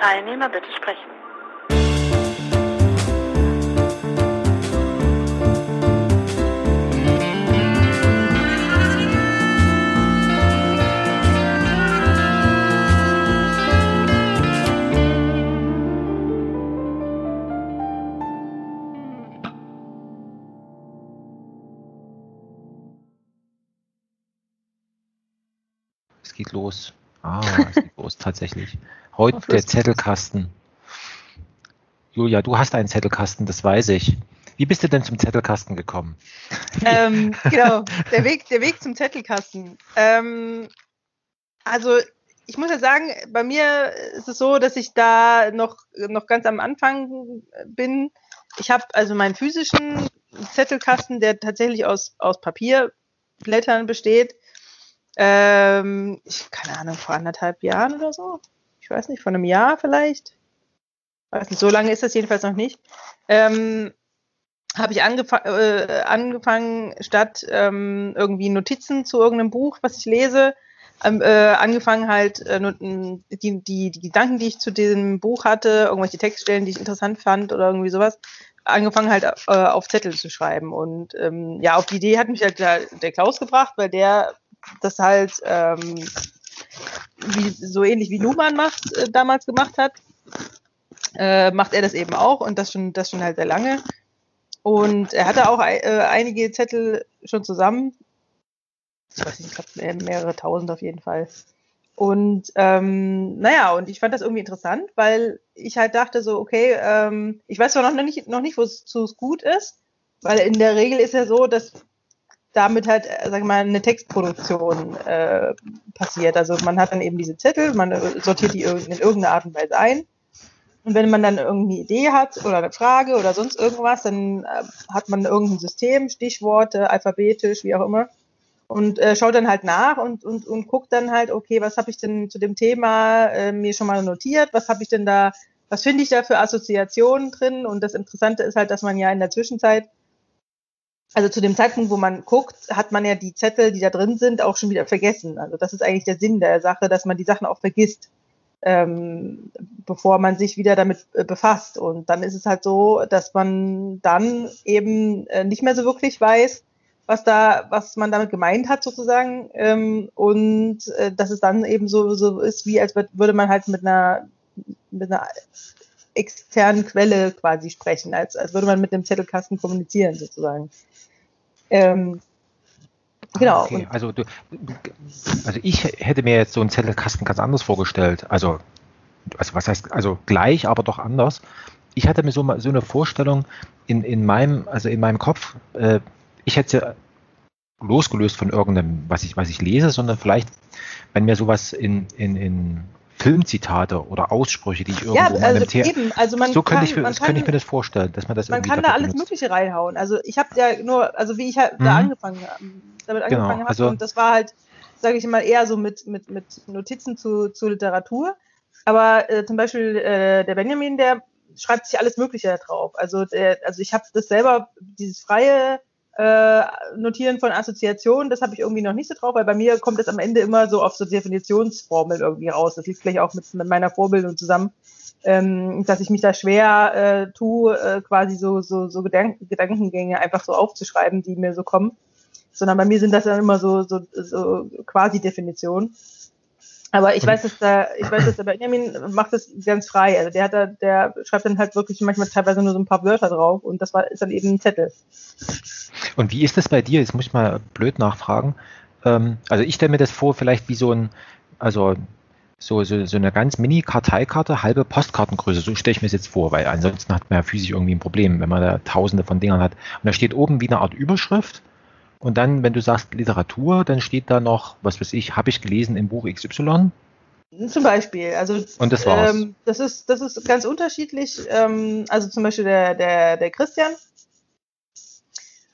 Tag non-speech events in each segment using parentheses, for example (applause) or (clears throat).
Teilnehmer bitte sprechen. Es geht los. Ah, es geht los tatsächlich. Heute der Zettelkasten. Julia, du hast einen Zettelkasten, das weiß ich. Wie bist du denn zum Zettelkasten gekommen? Ähm, (laughs) genau, der Weg, der Weg zum Zettelkasten. Ähm, also ich muss ja sagen, bei mir ist es so, dass ich da noch, noch ganz am Anfang bin. Ich habe also meinen physischen Zettelkasten, der tatsächlich aus, aus Papierblättern besteht. Ähm, ich, keine Ahnung, vor anderthalb Jahren oder so. Ich weiß nicht, vor einem Jahr vielleicht. Weiß nicht, so lange ist das jedenfalls noch nicht. Ähm, habe ich angef äh, angefangen, statt ähm, irgendwie Notizen zu irgendeinem Buch, was ich lese, ähm, äh, angefangen halt äh, die, die, die Gedanken, die ich zu diesem Buch hatte, irgendwelche Textstellen, die ich interessant fand oder irgendwie sowas, angefangen halt äh, auf Zettel zu schreiben. Und ähm, ja, auf die Idee hat mich halt der, der Klaus gebracht, weil der das halt ähm, wie, so ähnlich wie Luhmann macht, äh, damals gemacht hat, äh, macht er das eben auch und das schon, das schon halt sehr lange. Und er hatte auch äh, einige Zettel schon zusammen. Ich weiß nicht, ich glaube mehrere tausend auf jeden Fall. Und ähm, naja, und ich fand das irgendwie interessant, weil ich halt dachte so, okay, ähm, ich weiß zwar noch nicht, noch nicht, wo es gut ist, weil in der Regel ist ja so, dass damit halt, äh, sag mal, eine Textproduktion äh, passiert. Also man hat dann eben diese Zettel, man äh, sortiert die in irgendeiner Art und Weise ein. Und wenn man dann irgendeine Idee hat oder eine Frage oder sonst irgendwas, dann äh, hat man irgendein System, Stichworte, alphabetisch, wie auch immer, und äh, schaut dann halt nach und, und, und guckt dann halt, okay, was habe ich denn zu dem Thema äh, mir schon mal notiert, was habe ich denn da, was finde ich da für Assoziationen drin? Und das Interessante ist halt, dass man ja in der Zwischenzeit also zu dem Zeitpunkt, wo man guckt, hat man ja die Zettel, die da drin sind, auch schon wieder vergessen. Also das ist eigentlich der Sinn der Sache, dass man die Sachen auch vergisst, ähm, bevor man sich wieder damit äh, befasst. Und dann ist es halt so, dass man dann eben äh, nicht mehr so wirklich weiß, was da, was man damit gemeint hat sozusagen. Ähm, und äh, dass es dann eben so, so ist, wie als würde man halt mit einer, mit einer externen Quelle quasi sprechen, als, als würde man mit dem Zettelkasten kommunizieren sozusagen. Ähm, genau. Okay. Also, du, also ich hätte mir jetzt so einen Zettelkasten ganz anders vorgestellt. Also, also was heißt, also gleich, aber doch anders. Ich hatte mir so, so eine Vorstellung in, in meinem, also in meinem Kopf, äh, ich hätte losgelöst von irgendeinem, was ich, was ich lese, sondern vielleicht, wenn mir sowas in, in, in Filmzitate oder Aussprüche, die ich irgendwo ja, also mal im eben, also man so kann, könnte ich, man kann, ich mir das vorstellen, dass man das Man kann da alles benutzt. Mögliche reinhauen. Also ich habe ja nur, also wie ich halt mhm. da angefangen damit genau, angefangen habe also, und das war halt, sage ich mal, eher so mit, mit, mit Notizen zu, zu Literatur. Aber äh, zum Beispiel äh, der Benjamin, der schreibt sich alles Mögliche drauf. Also, der, also ich habe das selber, dieses freie äh, Notieren von Assoziationen, das habe ich irgendwie noch nicht so drauf, weil bei mir kommt es am Ende immer so auf so Definitionsformeln irgendwie raus. Das liegt vielleicht auch mit, mit meiner Vorbildung zusammen, ähm, dass ich mich da schwer äh, tue, äh, quasi so, so, so Gedank Gedankengänge einfach so aufzuschreiben, die mir so kommen. Sondern bei mir sind das dann immer so, so, so quasi Definitionen. Aber ich weiß, dass da, ich weiß, dass der Benjamin macht das ganz frei. Also der hat da, der schreibt dann halt wirklich manchmal teilweise nur so ein paar Wörter drauf und das war, ist dann eben ein Zettel. Und wie ist das bei dir? Jetzt muss ich mal blöd nachfragen. Ähm, also ich stelle mir das vor, vielleicht wie so ein, also so, so, so eine ganz Mini-Karteikarte, halbe Postkartengröße, so stelle ich mir das jetzt vor, weil ansonsten hat man ja physisch irgendwie ein Problem, wenn man da tausende von Dingern hat. Und da steht oben wie eine Art Überschrift und dann, wenn du sagst Literatur, dann steht da noch, was weiß ich, habe ich gelesen im Buch XY? Zum Beispiel, also und das war's. Ähm, das ist das ist ganz unterschiedlich. Ähm, also zum Beispiel der der der Christian,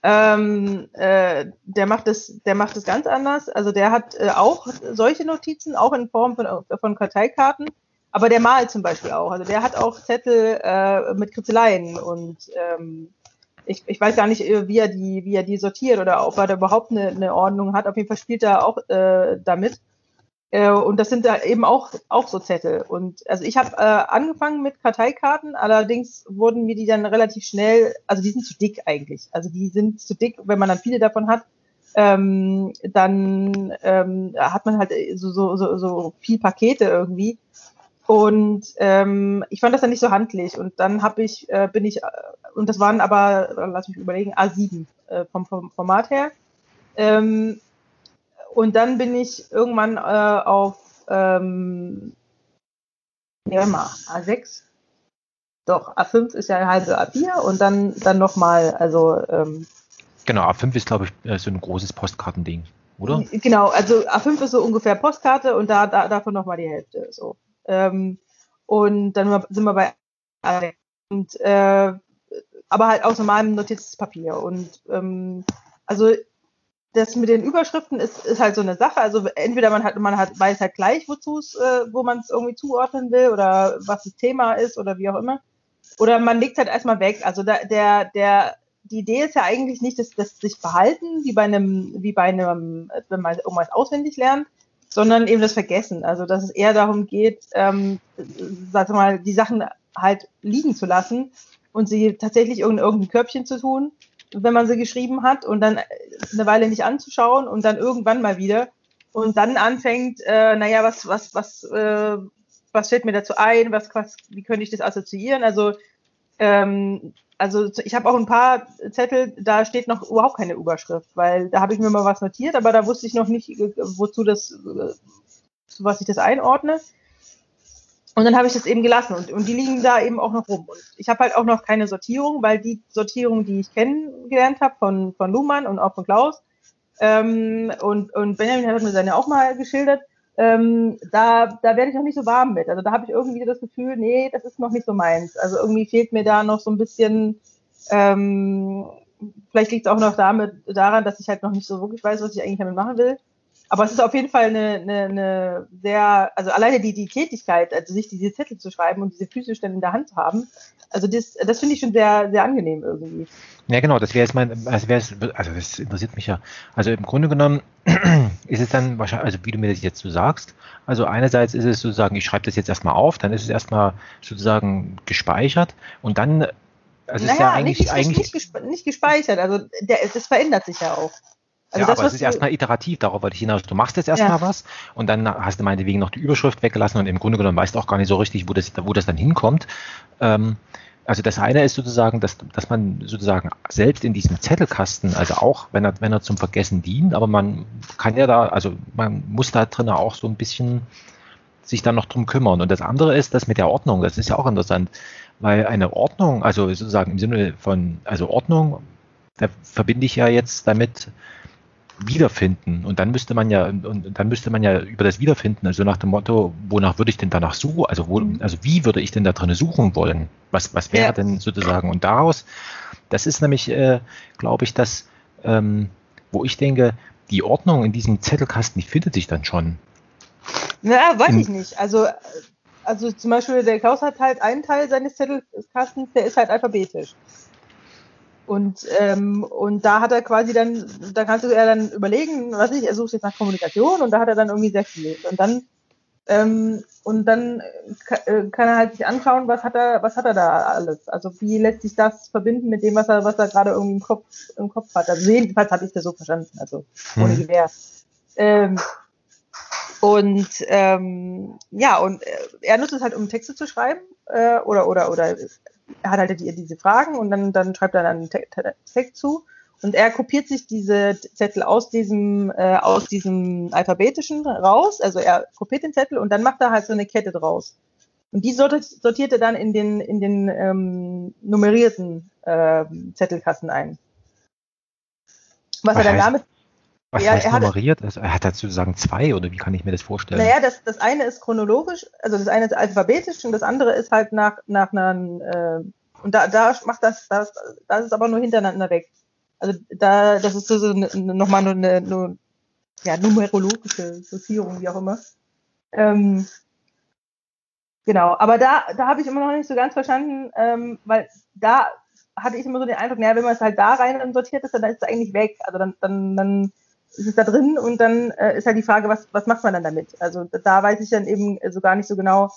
ähm, äh, der macht das der macht das ganz anders. Also der hat äh, auch solche Notizen, auch in Form von von Karteikarten, aber der malt zum Beispiel auch. Also der hat auch Zettel äh, mit Kritzeleien und ähm, ich, ich weiß gar nicht, äh, wie er die, wie er die sortiert oder ob er da überhaupt eine, eine Ordnung hat. Auf jeden Fall spielt er auch äh, damit. Äh, und das sind da eben auch, auch so Zettel. Und also ich habe äh, angefangen mit Karteikarten, allerdings wurden mir die dann relativ schnell, also die sind zu dick eigentlich. Also die sind zu dick, wenn man dann viele davon hat, ähm, dann ähm, hat man halt so, so, so, so viel Pakete irgendwie. Und ähm, ich fand das dann nicht so handlich. Und dann habe ich, äh, bin ich, äh, und das waren aber, lass mich überlegen, A7 äh, vom, vom Format her. Ähm, und dann bin ich irgendwann äh, auf, ähm, ja mal, A6. Doch, A5 ist ja halbe A4 und dann, dann nochmal, also ähm, Genau, A5 ist, glaube ich, äh, so ein großes Postkartending, oder? Genau, also A5 ist so ungefähr Postkarte und da, da davon nochmal die Hälfte. So. Ähm, und dann sind wir bei A6. Und, äh, aber halt aus normalem Notizpapier. Und ähm, also das mit den Überschriften ist, ist halt so eine Sache. Also entweder man hat, man hat, weiß halt gleich, wozu es, äh, wo man es irgendwie zuordnen will oder was das Thema ist oder wie auch immer. Oder man legt halt erstmal weg. Also da, der, der die Idee ist ja eigentlich nicht, dass das sich verhalten, wie bei einem, wie bei einem, wenn man irgendwas auswendig lernt, sondern eben das Vergessen. Also dass es eher darum geht, ähm, sag mal, die Sachen halt liegen zu lassen und sie tatsächlich in irgendein Körbchen zu tun, wenn man sie geschrieben hat und dann eine Weile nicht anzuschauen und dann irgendwann mal wieder und dann anfängt, äh, naja, was, was, was, äh, was fällt mir dazu ein, was, was, wie könnte ich das assoziieren? Also ähm, also ich habe auch ein paar Zettel, da steht noch überhaupt keine Überschrift, weil da habe ich mir mal was notiert, aber da wusste ich noch nicht, äh, wozu das, äh, zu was ich das einordne. Und dann habe ich das eben gelassen und, und die liegen da eben auch noch rum. Und ich habe halt auch noch keine Sortierung, weil die Sortierung, die ich kennengelernt habe von, von Luhmann und auch von Klaus, ähm, und, und Benjamin hat mir seine auch mal geschildert, ähm, da, da werde ich noch nicht so warm mit. Also da habe ich irgendwie das Gefühl, nee, das ist noch nicht so meins. Also irgendwie fehlt mir da noch so ein bisschen, ähm, vielleicht liegt es auch noch damit, daran, dass ich halt noch nicht so wirklich weiß, was ich eigentlich damit machen will. Aber es ist auf jeden Fall eine, eine, eine sehr, also alleine die, die Tätigkeit, also sich diese Zettel zu schreiben und diese Füße in der Hand zu haben, also das, das finde ich schon sehr, sehr angenehm irgendwie. Ja, genau, das wäre jetzt mein, also, also das interessiert mich ja. Also im Grunde genommen (clears throat) ist es dann wahrscheinlich, also wie du mir das jetzt so sagst, also einerseits ist es sozusagen, ich schreibe das jetzt erstmal auf, dann ist es erstmal sozusagen gespeichert und dann, also naja, ist ja eigentlich, nicht, eigentlich nicht, nicht gespeichert, also der, das verändert sich ja auch. Also ja, das, aber es ist erstmal iterativ, darauf wollte ich hinaus. Du machst jetzt erstmal ja. was und dann hast du meinetwegen noch die Überschrift weggelassen und im Grunde genommen weißt du auch gar nicht so richtig, wo das, wo das dann hinkommt. Ähm, also das eine ist sozusagen, dass, dass man sozusagen selbst in diesem Zettelkasten, also auch wenn er, wenn er zum Vergessen dient, aber man kann ja da, also man muss da drin auch so ein bisschen sich dann noch drum kümmern. Und das andere ist das mit der Ordnung, das ist ja auch interessant, weil eine Ordnung, also sozusagen im Sinne von, also Ordnung, da verbinde ich ja jetzt damit wiederfinden. Und dann müsste man ja, und dann müsste man ja über das Wiederfinden, also nach dem Motto, wonach würde ich denn danach suchen, also wo, mhm. also wie würde ich denn da drin suchen wollen? Was, was wäre ja. denn sozusagen? Und daraus, das ist nämlich, äh, glaube ich, das, ähm, wo ich denke, die Ordnung in diesem Zettelkasten, die findet sich dann schon. Na, weiß in, ich nicht. Also, also zum Beispiel der Klaus hat halt einen Teil seines Zettelkastens, der ist halt alphabetisch. Und, ähm, und da hat er quasi dann, da kannst du ja dann überlegen, was ich, er sucht jetzt nach Kommunikation und da hat er dann irgendwie sechs gelegt. Und dann, ähm, und dann äh, kann er halt sich anschauen, was hat er, was hat er da alles? Also wie lässt sich das verbinden mit dem, was er, was er gerade irgendwie im Kopf, im Kopf hat? Also jedenfalls habe ich das so verstanden, also ohne hm. Gewehr. Ähm, und ähm, ja, und äh, er nutzt es halt, um Texte zu schreiben äh, oder oder oder er hat halt die, diese Fragen und dann, dann schreibt er dann einen Text zu. Und er kopiert sich diese Zettel aus diesem, äh, aus diesem alphabetischen raus. Also er kopiert den Zettel und dann macht er halt so eine Kette draus. Und die sortiert er dann in den, in den ähm, nummerierten äh, Zettelkasten ein. Was, was er dann heißt, damit. Was ja, heißt er nummeriert? Also er hat dazu sagen zwei oder wie kann ich mir das vorstellen? Naja, das, das eine ist chronologisch, also das eine ist alphabetisch und das andere ist halt nach, nach einer, äh, und da, da macht das, das, das ist aber nur hintereinander weg. Also da, das ist so, so ne, nochmal nur eine, eine ja, numerologische Sortierung, wie auch immer. Ähm, genau, aber da, da habe ich immer noch nicht so ganz verstanden, ähm, weil da hatte ich immer so den Eindruck, naja, wenn man es halt da rein sortiert ist, dann ist es eigentlich weg. Also dann, dann, dann ist es da drin und dann äh, ist halt die Frage, was, was macht man dann damit? Also da weiß ich dann eben so gar nicht so genau,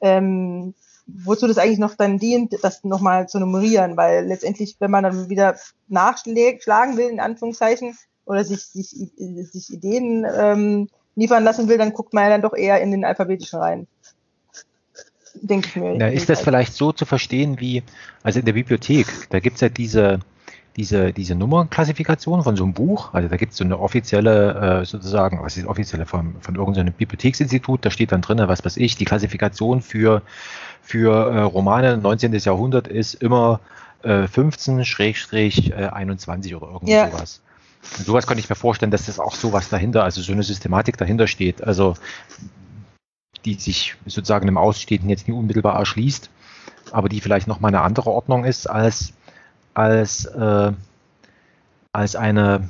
ähm, wozu das eigentlich noch dann dient, das nochmal zu nummerieren, weil letztendlich, wenn man dann wieder nachschlagen will, in Anführungszeichen, oder sich, sich, sich Ideen ähm, liefern lassen will, dann guckt man ja dann doch eher in den alphabetischen rein. Denke ich mir. Na, ist das vielleicht so zu verstehen wie, also in der Bibliothek, da gibt es ja diese, diese, diese Nummernklassifikation von so einem Buch. Also da gibt es so eine offizielle, äh, sozusagen, was ist offizielle von, von irgendeinem Bibliotheksinstitut, da steht dann drin, was weiß ich, die Klassifikation für, für äh, Romane 19. Jahrhundert ist immer äh, 15-21 äh, oder irgend ja. sowas. Und sowas könnte ich mir vorstellen, dass das auch sowas dahinter, also so eine Systematik dahinter steht, also die sich sozusagen im Ausstehenden jetzt nicht unmittelbar erschließt, aber die vielleicht nochmal eine andere Ordnung ist als als, äh, als eine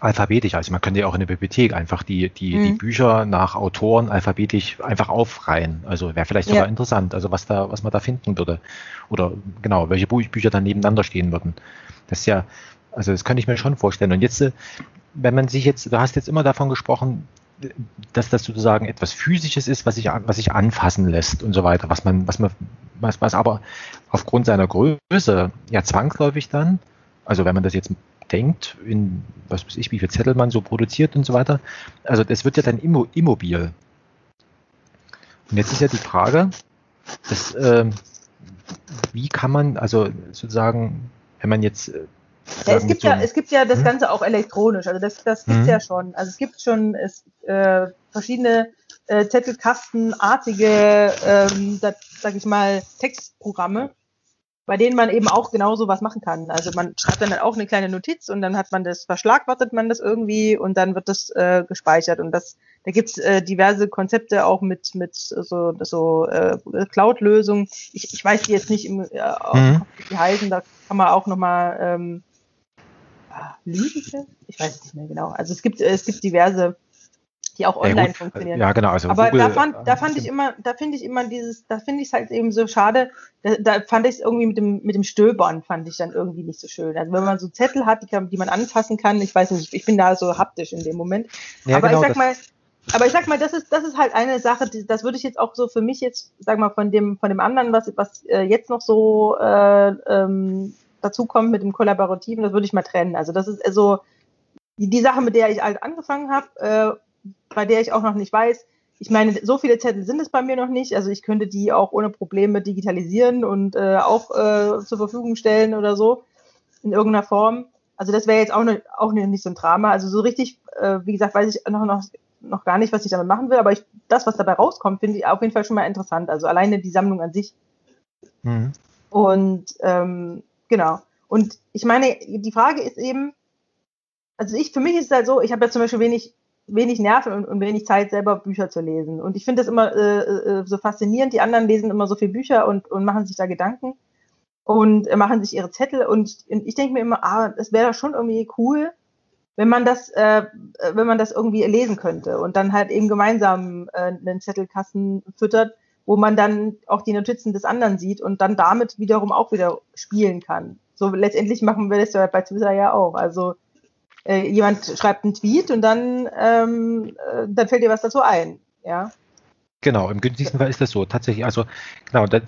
alphabetisch. Also man könnte ja auch in der Bibliothek einfach die, die, mhm. die Bücher nach Autoren alphabetisch einfach aufreihen. Also wäre vielleicht sogar ja. interessant, also was da, was man da finden würde. Oder genau, welche Bücher dann nebeneinander stehen würden. Das ist ja, also das könnte ich mir schon vorstellen. Und jetzt, äh, wenn man sich jetzt, du hast jetzt immer davon gesprochen, dass das sozusagen etwas Physisches ist, was sich, was sich anfassen lässt und so weiter, was man, was man, was, was aber aufgrund seiner Größe ja zwangsläufig dann, also wenn man das jetzt denkt, in was weiß ich, wie viel Zettel man so produziert und so weiter, also das wird ja dann immobil. Und jetzt ist ja die Frage, dass, äh, wie kann man, also sozusagen, wenn man jetzt äh, ja, es, gibt ja, es gibt ja das hm? Ganze auch elektronisch, also das, das gibt es hm? ja schon. Also es gibt schon es, äh, verschiedene äh, Zettelkastenartige, ähm, das, sag ich mal, Textprogramme, bei denen man eben auch genauso was machen kann. Also man schreibt dann auch eine kleine Notiz und dann hat man das, verschlagwortet man das irgendwie und dann wird das äh, gespeichert. Und das, da gibt's äh, diverse Konzepte auch mit, mit so, so äh, Cloud-Lösungen. Ich, ich weiß die jetzt nicht im, äh, mhm. die heißen, da kann man auch nochmal ähm, Lügenfest? Ich weiß es nicht mehr genau. Also es gibt, es gibt diverse, die auch online ja, funktionieren. Ja, genau. Also Aber Google, da fand, da fand ich immer, da finde ich immer dieses, da finde ich es halt eben so schade. Da, da fand ich es irgendwie mit dem, mit dem Stöbern fand ich dann irgendwie nicht so schön. Also wenn man so Zettel hat, die, die man anfassen kann, ich weiß nicht, ich bin da so haptisch in dem Moment. Ja, Aber genau, ich sag mal, aber ich sag mal, das ist, das ist halt eine Sache, die, das würde ich jetzt auch so für mich jetzt, sag mal, von dem, von dem anderen, was, was äh, jetzt noch so äh, ähm, dazu kommt mit dem Kollaborativen, das würde ich mal trennen. Also das ist also die, die Sache, mit der ich halt angefangen habe, äh, bei der ich auch noch nicht weiß, ich meine, so viele Zettel sind es bei mir noch nicht. Also ich könnte die auch ohne Probleme digitalisieren und äh, auch äh, zur Verfügung stellen oder so in irgendeiner Form. Also das wäre jetzt auch, ne, auch nicht so ein Drama. Also so richtig, äh, wie gesagt, weiß ich noch, noch, noch gar nicht, was ich damit machen will. Aber ich, das, was dabei rauskommt, finde ich auf jeden Fall schon mal interessant. Also alleine die Sammlung an sich. Mhm. Und ähm, Genau. Und ich meine, die Frage ist eben, also ich, für mich ist es halt so, ich habe ja zum Beispiel wenig, wenig Nerven und, und wenig Zeit, selber Bücher zu lesen. Und ich finde das immer äh, äh, so faszinierend. Die anderen lesen immer so viele Bücher und, und machen sich da Gedanken und äh, machen sich ihre Zettel. Und, und ich denke mir immer, ah, es wäre schon irgendwie cool, wenn man das, äh, wenn man das irgendwie lesen könnte und dann halt eben gemeinsam äh, einen Zettelkasten füttert wo man dann auch die Notizen des anderen sieht und dann damit wiederum auch wieder spielen kann. So letztendlich machen wir das ja bei Twitter ja auch. Also äh, jemand schreibt einen Tweet und dann, ähm, äh, dann fällt dir was dazu ein, ja. Genau, im günstigsten Fall ist das so. Tatsächlich, also genau, da,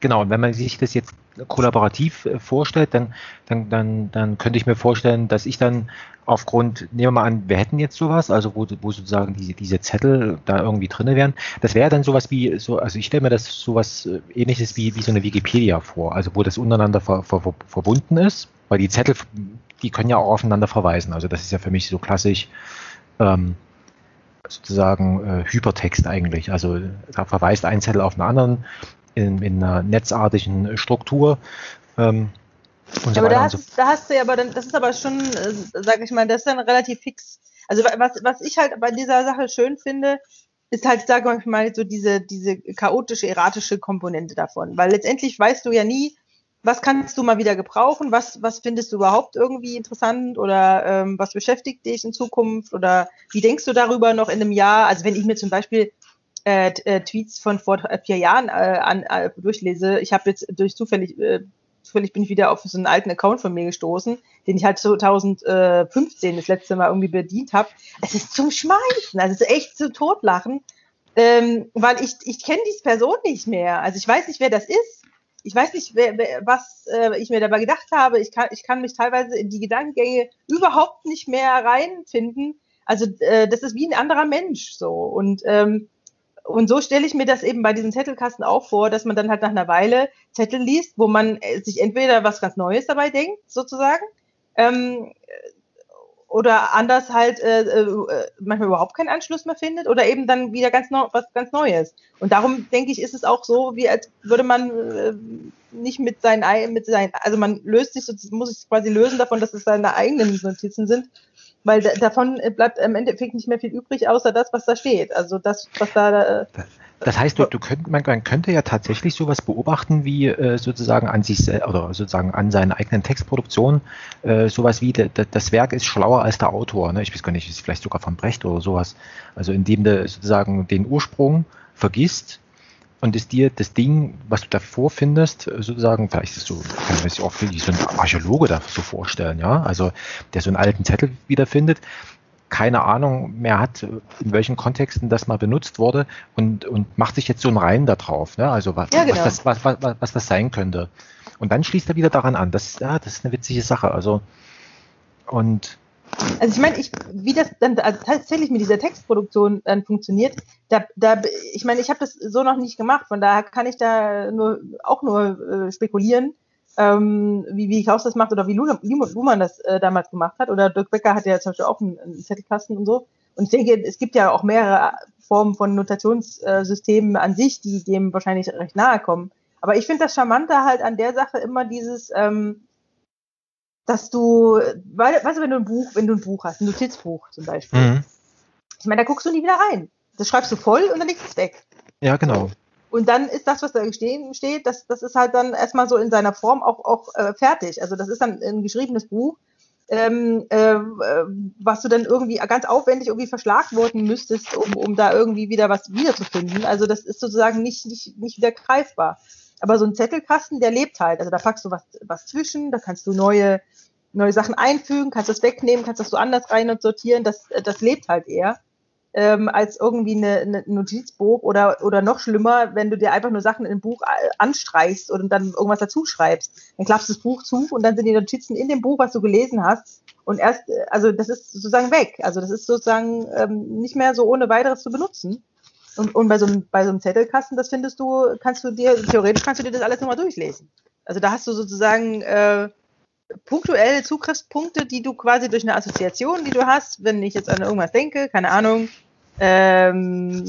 genau, wenn man sich das jetzt kollaborativ äh, vorstellt, dann, dann, dann, dann könnte ich mir vorstellen, dass ich dann aufgrund, nehmen wir mal an, wir hätten jetzt sowas, also wo, wo sozusagen diese, diese Zettel da irgendwie drinne wären. Das wäre dann sowas wie, so, also ich stelle mir das sowas äh, ähnliches wie, wie so eine Wikipedia vor, also wo das untereinander ver, ver, ver, verbunden ist, weil die Zettel, die können ja auch aufeinander verweisen. Also das ist ja für mich so klassisch ähm, sozusagen äh, Hypertext eigentlich. Also da verweist ein Zettel auf einen anderen in, in einer netzartigen Struktur. Ähm, und so aber da hast, so. da hast du ja aber dann, das ist aber schon, äh, sag ich mal, das ist dann relativ fix. Also was, was ich halt bei dieser Sache schön finde, ist halt, sag ich mal, so diese, diese chaotische, erratische Komponente davon. Weil letztendlich weißt du ja nie, was kannst du mal wieder gebrauchen, was, was findest du überhaupt irgendwie interessant oder ähm, was beschäftigt dich in Zukunft oder wie denkst du darüber noch in einem Jahr? Also wenn ich mir zum Beispiel äh, äh, Tweets von vor vier Jahren äh, an, äh, durchlese. Ich habe jetzt durch zufällig, äh, zufällig bin ich wieder auf so einen alten Account von mir gestoßen. den ich halt 2015 das letzte Mal irgendwie bedient habe. Es ist zum Schmeißen, also es ist echt zu totlachen, ähm, weil ich, ich kenne diese Person nicht mehr. Also ich weiß nicht, wer das ist. Ich weiß nicht, wer, wer, was äh, ich mir dabei gedacht habe. Ich kann, ich kann mich teilweise in die Gedankengänge überhaupt nicht mehr reinfinden. Also äh, das ist wie ein anderer Mensch so. Und ähm, und so stelle ich mir das eben bei diesem Zettelkasten auch vor, dass man dann halt nach einer Weile Zettel liest, wo man äh, sich entweder was ganz Neues dabei denkt, sozusagen, ähm, oder anders halt äh, äh, manchmal überhaupt keinen Anschluss mehr findet oder eben dann wieder ganz neu, was ganz Neues. Und darum denke ich, ist es auch so, wie als würde man äh, nicht mit seinen, mit seinen, also man löst sich, muss sich quasi lösen davon, dass es seine eigenen Notizen sind, weil davon bleibt im Endeffekt nicht mehr viel übrig, außer das, was da steht. Also das, was da. Äh, das heißt, du, du könnt, man, man, könnte ja tatsächlich sowas beobachten, wie äh, sozusagen an sich oder sozusagen an seiner eigenen Textproduktion, äh, sowas wie de, de, das Werk ist schlauer als der Autor. Ne? Ich weiß gar nicht, ist vielleicht sogar von Brecht oder sowas. Also indem du sozusagen den Ursprung vergisst und es dir das Ding, was du davor findest, sozusagen, vielleicht ist es so, kann man sich auch wie so ein Archäologe da so vorstellen, ja, also der so einen alten Zettel wiederfindet, keine Ahnung mehr hat, in welchen Kontexten das mal benutzt wurde und, und macht sich jetzt so einen Reim da drauf, ne? also was, ja, genau. was, das, was, was, was das sein könnte. Und dann schließt er wieder daran an. Das, ja, das ist eine witzige Sache. Also, und also ich meine, ich, wie das dann also tatsächlich mit dieser Textproduktion dann funktioniert, da, da, ich meine, ich habe das so noch nicht gemacht, von daher kann ich da nur auch nur äh, spekulieren, ähm, wie, wie Klaus das macht oder wie Luhmann das äh, damals gemacht hat. Oder Dirk Becker hat ja zum Beispiel auch einen, einen Zettelkasten und so. Und ich denke, es gibt ja auch mehrere Formen von Notationssystemen an sich, die dem wahrscheinlich recht nahe kommen. Aber ich finde das Charmante halt an der Sache immer dieses, ähm, dass du, weil, weißt du, wenn du ein Buch, wenn du ein Buch hast, ein Notizbuch zum Beispiel, mhm. ich meine, da guckst du nie wieder rein. Das schreibst du voll und dann legst du es weg. Ja, genau. Und dann ist das, was da stehen, steht, das, das ist halt dann erstmal so in seiner Form auch, auch äh, fertig. Also das ist dann ein geschriebenes Buch, ähm, äh, was du dann irgendwie ganz aufwendig irgendwie verschlagworten müsstest, um, um da irgendwie wieder was wiederzufinden. Also das ist sozusagen nicht, nicht, nicht wieder greifbar. Aber so ein Zettelkasten, der lebt halt. Also da packst du was, was zwischen, da kannst du neue, neue Sachen einfügen, kannst das wegnehmen, kannst das so anders rein und sortieren. Das, das lebt halt eher. Ähm, als irgendwie eine, eine Notizbuch oder, oder noch schlimmer, wenn du dir einfach nur Sachen in ein Buch äh, anstreichst und dann irgendwas dazu schreibst. Dann klappst du das Buch zu und dann sind die Notizen in dem Buch, was du gelesen hast. Und erst, äh, also das ist sozusagen weg. Also das ist sozusagen ähm, nicht mehr so ohne weiteres zu benutzen. Und, und bei, so einem, bei so einem Zettelkasten, das findest du, kannst du dir, theoretisch kannst du dir das alles nochmal durchlesen. Also da hast du sozusagen äh, punktuelle Zugriffspunkte, die du quasi durch eine Assoziation, die du hast, wenn ich jetzt an irgendwas denke, keine Ahnung, ähm,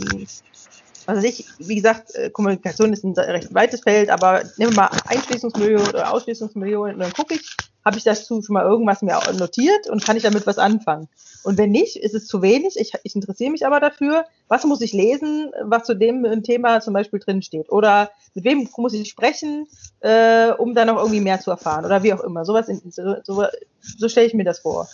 also ich, wie gesagt, äh, Kommunikation ist ein recht weites Feld, aber nehmen wir mal Einschließungsmillion oder Ausschließungsmillion und dann gucke ich, habe ich dazu schon mal irgendwas mir notiert und kann ich damit was anfangen. Und wenn nicht, ist es zu wenig. Ich, ich interessiere mich aber dafür, was muss ich lesen, was zu dem Thema zum Beispiel drin steht. Oder mit wem muss ich sprechen, äh, um da noch irgendwie mehr zu erfahren. Oder wie auch immer. Sowas in, so, so, so stelle ich mir das vor.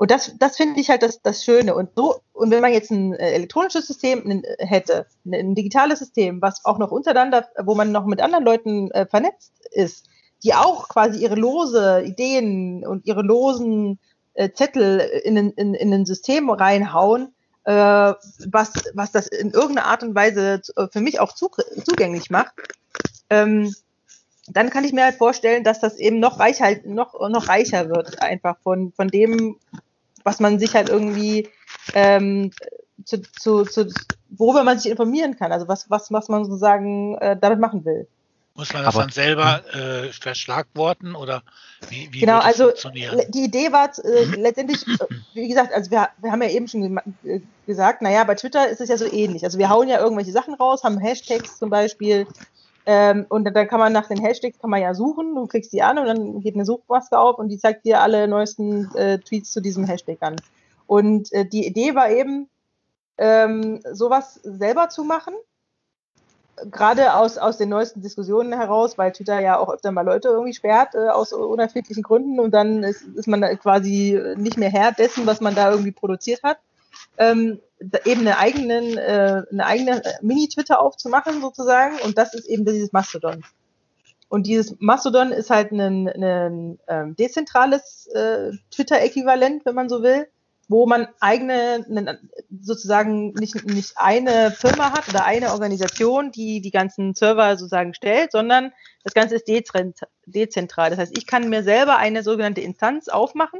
Und das, das finde ich halt das, das Schöne. Und so, und wenn man jetzt ein äh, elektronisches System hätte, ein digitales System, was auch noch untereinander, wo man noch mit anderen Leuten äh, vernetzt ist, die auch quasi ihre lose Ideen und ihre losen äh, Zettel in, in, in ein System reinhauen, äh, was, was das in irgendeiner Art und Weise äh, für mich auch zu, zugänglich macht, ähm, dann kann ich mir halt vorstellen, dass das eben noch reicher, noch, noch reicher wird, einfach von, von dem, was man sich halt irgendwie ähm, zu, zu, zu, worüber man sich informieren kann, also was, was, was man sozusagen äh, damit machen will. Muss man das Aber, dann selber äh, verschlagworten oder wie, wie genau, also die Idee war äh, letztendlich, äh, wie gesagt, also wir, wir haben ja eben schon äh, gesagt, naja, bei Twitter ist es ja so ähnlich. Also wir hauen ja irgendwelche Sachen raus, haben Hashtags zum Beispiel ähm, und dann kann man nach den Hashtags kann man ja suchen, du klickst die an und dann geht eine Suchmaske auf und die zeigt dir alle neuesten äh, Tweets zu diesem Hashtag an. Und äh, die Idee war eben, ähm, sowas selber zu machen gerade aus, aus den neuesten Diskussionen heraus, weil Twitter ja auch öfter mal Leute irgendwie sperrt, äh, aus unerfindlichen Gründen und dann ist, ist man quasi nicht mehr Herr dessen, was man da irgendwie produziert hat. Ähm, eben eine eigenen, äh, eine eigene Mini-Twitter aufzumachen sozusagen und das ist eben dieses Mastodon. Und dieses Mastodon ist halt ein, ein ähm, dezentrales äh, Twitter-Äquivalent, wenn man so will, wo man eigene, sozusagen nicht, nicht eine Firma hat oder eine Organisation, die die ganzen Server sozusagen stellt, sondern das Ganze ist dezentral. Das heißt, ich kann mir selber eine sogenannte Instanz aufmachen,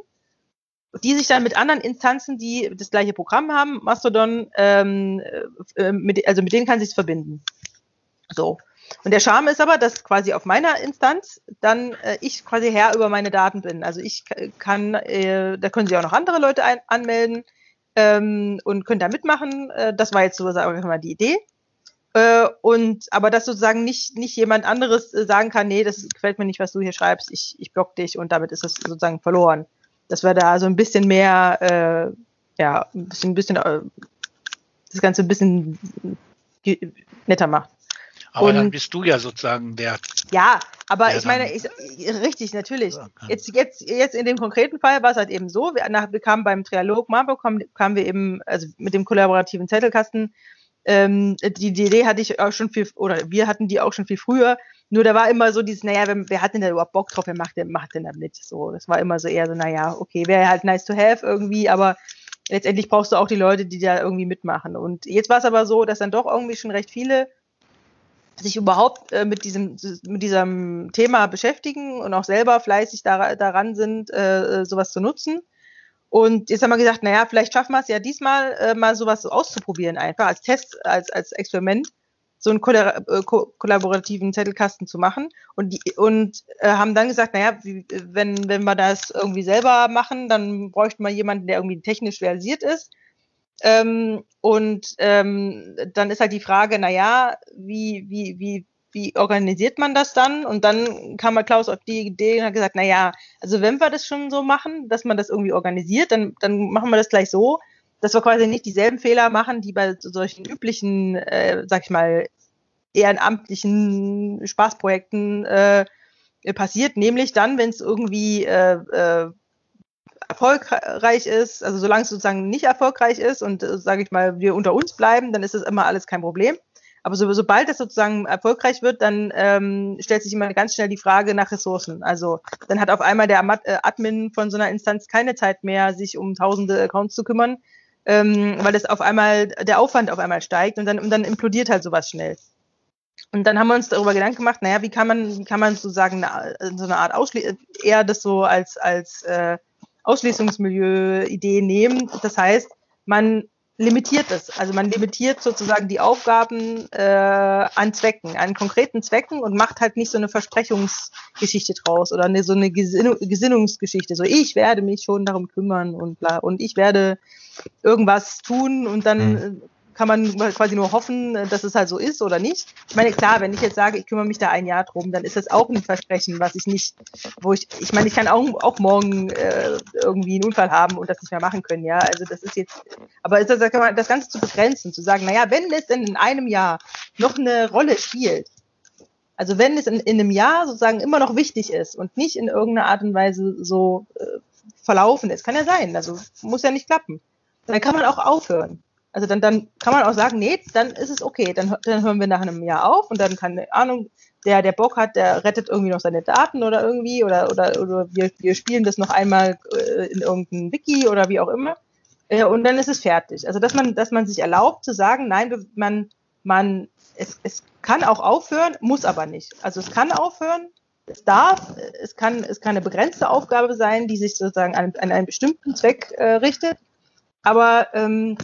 die sich dann mit anderen Instanzen, die das gleiche Programm haben, Mastodon, ähm, äh, mit, also mit denen kann sich verbinden. So. Und der Charme ist aber, dass quasi auf meiner Instanz dann äh, ich quasi Herr über meine Daten bin. Also ich kann, äh, da können sich auch noch andere Leute ein, anmelden ähm, und können da mitmachen. Äh, das war jetzt so sagen wir mal die Idee. Äh, und aber dass sozusagen nicht nicht jemand anderes äh, sagen kann, nee, das gefällt mir nicht, was du hier schreibst, ich ich block dich und damit ist es sozusagen verloren. Dass wir da so ein bisschen mehr, äh, ja, ein bisschen, ein bisschen äh, das Ganze ein bisschen netter macht. Aber und, dann bist du ja sozusagen der. Ja, aber der ich meine, ich, richtig, natürlich. Jetzt, jetzt, jetzt in dem konkreten Fall war es halt eben so, wir, nach, wir kamen beim Trialog Marburg, kamen, kamen wir eben, also mit dem kollaborativen Zettelkasten, ähm, die, Idee hatte ich auch schon viel, oder wir hatten die auch schon viel früher. Nur da war immer so dieses, naja, wer, wer hat denn da überhaupt Bock drauf, wer macht denn, macht denn da mit? So, das war immer so eher so, naja, okay, wäre halt nice to have irgendwie, aber letztendlich brauchst du auch die Leute, die da irgendwie mitmachen. Und jetzt war es aber so, dass dann doch irgendwie schon recht viele sich überhaupt äh, mit diesem mit diesem Thema beschäftigen und auch selber fleißig da, daran sind, äh, sowas zu nutzen. Und jetzt haben wir gesagt, naja, vielleicht schaffen wir es ja diesmal äh, mal sowas auszuprobieren, einfach als Test, als, als Experiment, so einen äh, kollaborativen Zettelkasten zu machen. Und, die, und äh, haben dann gesagt, naja, wie, wenn, wenn wir das irgendwie selber machen, dann bräuchten wir jemanden, der irgendwie technisch realisiert ist. Ähm, und ähm, dann ist halt die Frage, na ja, wie, wie, wie, wie organisiert man das dann? Und dann kam mal Klaus auf die Idee und hat gesagt, na ja, also wenn wir das schon so machen, dass man das irgendwie organisiert, dann, dann machen wir das gleich so, dass wir quasi nicht dieselben Fehler machen, die bei solchen üblichen, äh, sag ich mal, ehrenamtlichen Spaßprojekten äh, passiert, nämlich dann, wenn es irgendwie äh, äh, erfolgreich ist, also solange es sozusagen nicht erfolgreich ist und, äh, sage ich mal, wir unter uns bleiben, dann ist das immer alles kein Problem. Aber so, sobald es sozusagen erfolgreich wird, dann ähm, stellt sich immer ganz schnell die Frage nach Ressourcen. Also dann hat auf einmal der äh, Admin von so einer Instanz keine Zeit mehr, sich um tausende Accounts zu kümmern, ähm, weil es auf einmal der Aufwand auf einmal steigt und dann, und dann implodiert halt sowas schnell. Und dann haben wir uns darüber Gedanken gemacht, naja, wie kann man, wie kann man sozusagen eine, so eine Art Ausschließung, eher das so als, als äh, Ausschließungsmilieu-Idee nehmen. Das heißt, man limitiert es. Also man limitiert sozusagen die Aufgaben äh, an Zwecken, an konkreten Zwecken und macht halt nicht so eine Versprechungsgeschichte draus oder eine, so eine Gesinnungsgeschichte. So, ich werde mich schon darum kümmern und bla und ich werde irgendwas tun und dann mhm kann man quasi nur hoffen, dass es halt so ist oder nicht. Ich meine, klar, wenn ich jetzt sage, ich kümmere mich da ein Jahr drum, dann ist das auch ein Versprechen, was ich nicht, wo ich, ich meine, ich kann auch, auch morgen äh, irgendwie einen Unfall haben und das nicht mehr machen können, ja. Also das ist jetzt, aber ist das, das Ganze zu begrenzen, zu sagen, naja, wenn es in einem Jahr noch eine Rolle spielt, also wenn es in, in einem Jahr sozusagen immer noch wichtig ist und nicht in irgendeiner Art und Weise so äh, verlaufen ist, kann ja sein, also muss ja nicht klappen, dann kann man auch aufhören. Also dann, dann kann man auch sagen, nee, dann ist es okay. Dann, dann hören wir nach einem Jahr auf und dann kann, keine Ahnung, der, der Bock hat, der rettet irgendwie noch seine Daten oder irgendwie oder, oder, oder wir, wir spielen das noch einmal äh, in irgendein Wiki oder wie auch immer. Äh, und dann ist es fertig. Also dass man, dass man sich erlaubt zu sagen, nein, man, man, es, es kann auch aufhören, muss aber nicht. Also es kann aufhören, es darf, es kann, es kann eine begrenzte Aufgabe sein, die sich sozusagen an, an einen bestimmten Zweck äh, richtet. Aber ähm,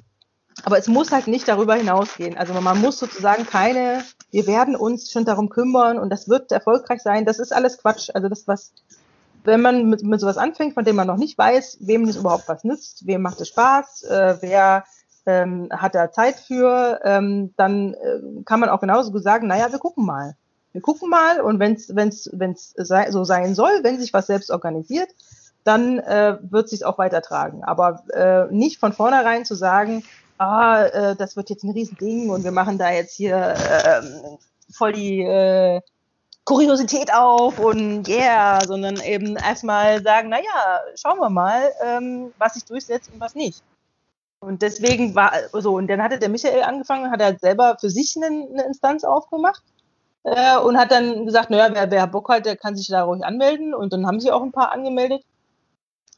aber es muss halt nicht darüber hinausgehen. Also man muss sozusagen keine, wir werden uns schon darum kümmern und das wird erfolgreich sein. Das ist alles Quatsch. Also das, was, wenn man mit, mit sowas anfängt, von dem man noch nicht weiß, wem das überhaupt was nützt, wem macht es Spaß, äh, wer ähm, hat da Zeit für, ähm, dann äh, kann man auch genauso gut sagen, naja, wir gucken mal. Wir gucken mal und wenn es wenn's, wenn's sei, so sein soll, wenn sich was selbst organisiert, dann äh, wird sich auch weitertragen. Aber äh, nicht von vornherein zu sagen, ah, äh, das wird jetzt ein Riesending und wir machen da jetzt hier äh, voll die äh, Kuriosität auf und yeah, sondern eben erstmal sagen, naja, schauen wir mal, ähm, was sich durchsetzt und was nicht. Und deswegen war so, und dann hatte der Michael angefangen, hat er selber für sich eine, eine Instanz aufgemacht äh, und hat dann gesagt, naja, wer, wer Bock hat, der kann sich da ruhig anmelden. Und dann haben sich auch ein paar angemeldet.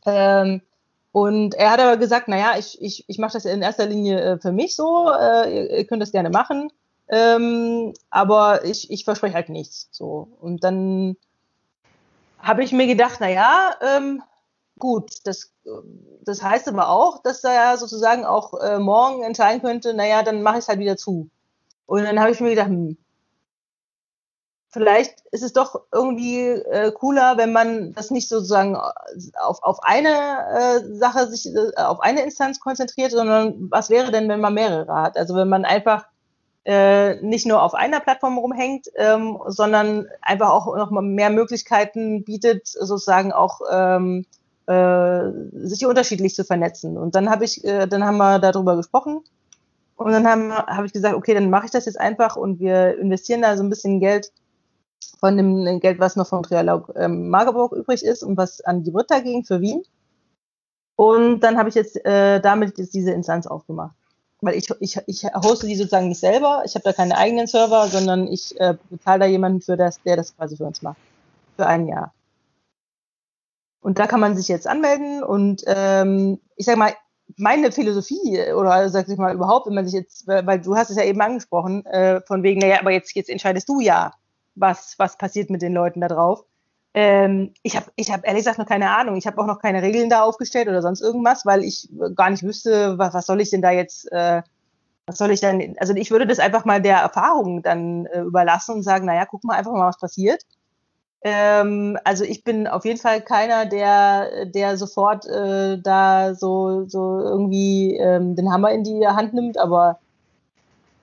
Ähm, und er hat aber gesagt, naja, ich, ich, ich mache das in erster Linie äh, für mich so, äh, ihr, ihr, könnt das gerne machen, ähm, aber ich, ich verspreche halt nichts. So. Und dann habe ich mir gedacht, naja, ähm, gut, das, das heißt aber auch, dass er ja sozusagen auch äh, morgen entscheiden könnte, naja, dann mache ich es halt wieder zu. Und dann habe ich mir gedacht, hm, vielleicht ist es doch irgendwie äh, cooler, wenn man das nicht sozusagen auf, auf eine äh, Sache sich, äh, auf eine Instanz konzentriert, sondern was wäre denn, wenn man mehrere hat? Also wenn man einfach äh, nicht nur auf einer Plattform rumhängt, ähm, sondern einfach auch noch mal mehr Möglichkeiten bietet, sozusagen auch ähm, äh, sich unterschiedlich zu vernetzen. Und dann habe ich, äh, dann haben wir darüber gesprochen und dann habe hab ich gesagt, okay, dann mache ich das jetzt einfach und wir investieren da so ein bisschen Geld von dem Geld, was noch vom Trialog ähm, Magdeburg übrig ist und was an die Britta ging für Wien. Und dann habe ich jetzt äh, damit jetzt diese Instanz aufgemacht. Weil ich, ich, ich hoste die sozusagen nicht selber, ich habe da keine eigenen Server, sondern ich äh, bezahle da jemanden für das, der das quasi für uns macht. Für ein Jahr. Und da kann man sich jetzt anmelden und ähm, ich sag mal, meine Philosophie oder sag ich mal überhaupt, wenn man sich jetzt, weil du hast es ja eben angesprochen, äh, von wegen, naja, aber jetzt, jetzt entscheidest du ja was, was passiert mit den Leuten da drauf. Ähm, ich habe ich hab ehrlich gesagt noch keine Ahnung. Ich habe auch noch keine Regeln da aufgestellt oder sonst irgendwas, weil ich gar nicht wüsste, was, was soll ich denn da jetzt, äh, was soll ich denn, also ich würde das einfach mal der Erfahrung dann äh, überlassen und sagen, naja, guck mal einfach mal, was passiert. Ähm, also ich bin auf jeden Fall keiner, der, der sofort äh, da so, so irgendwie ähm, den Hammer in die Hand nimmt, aber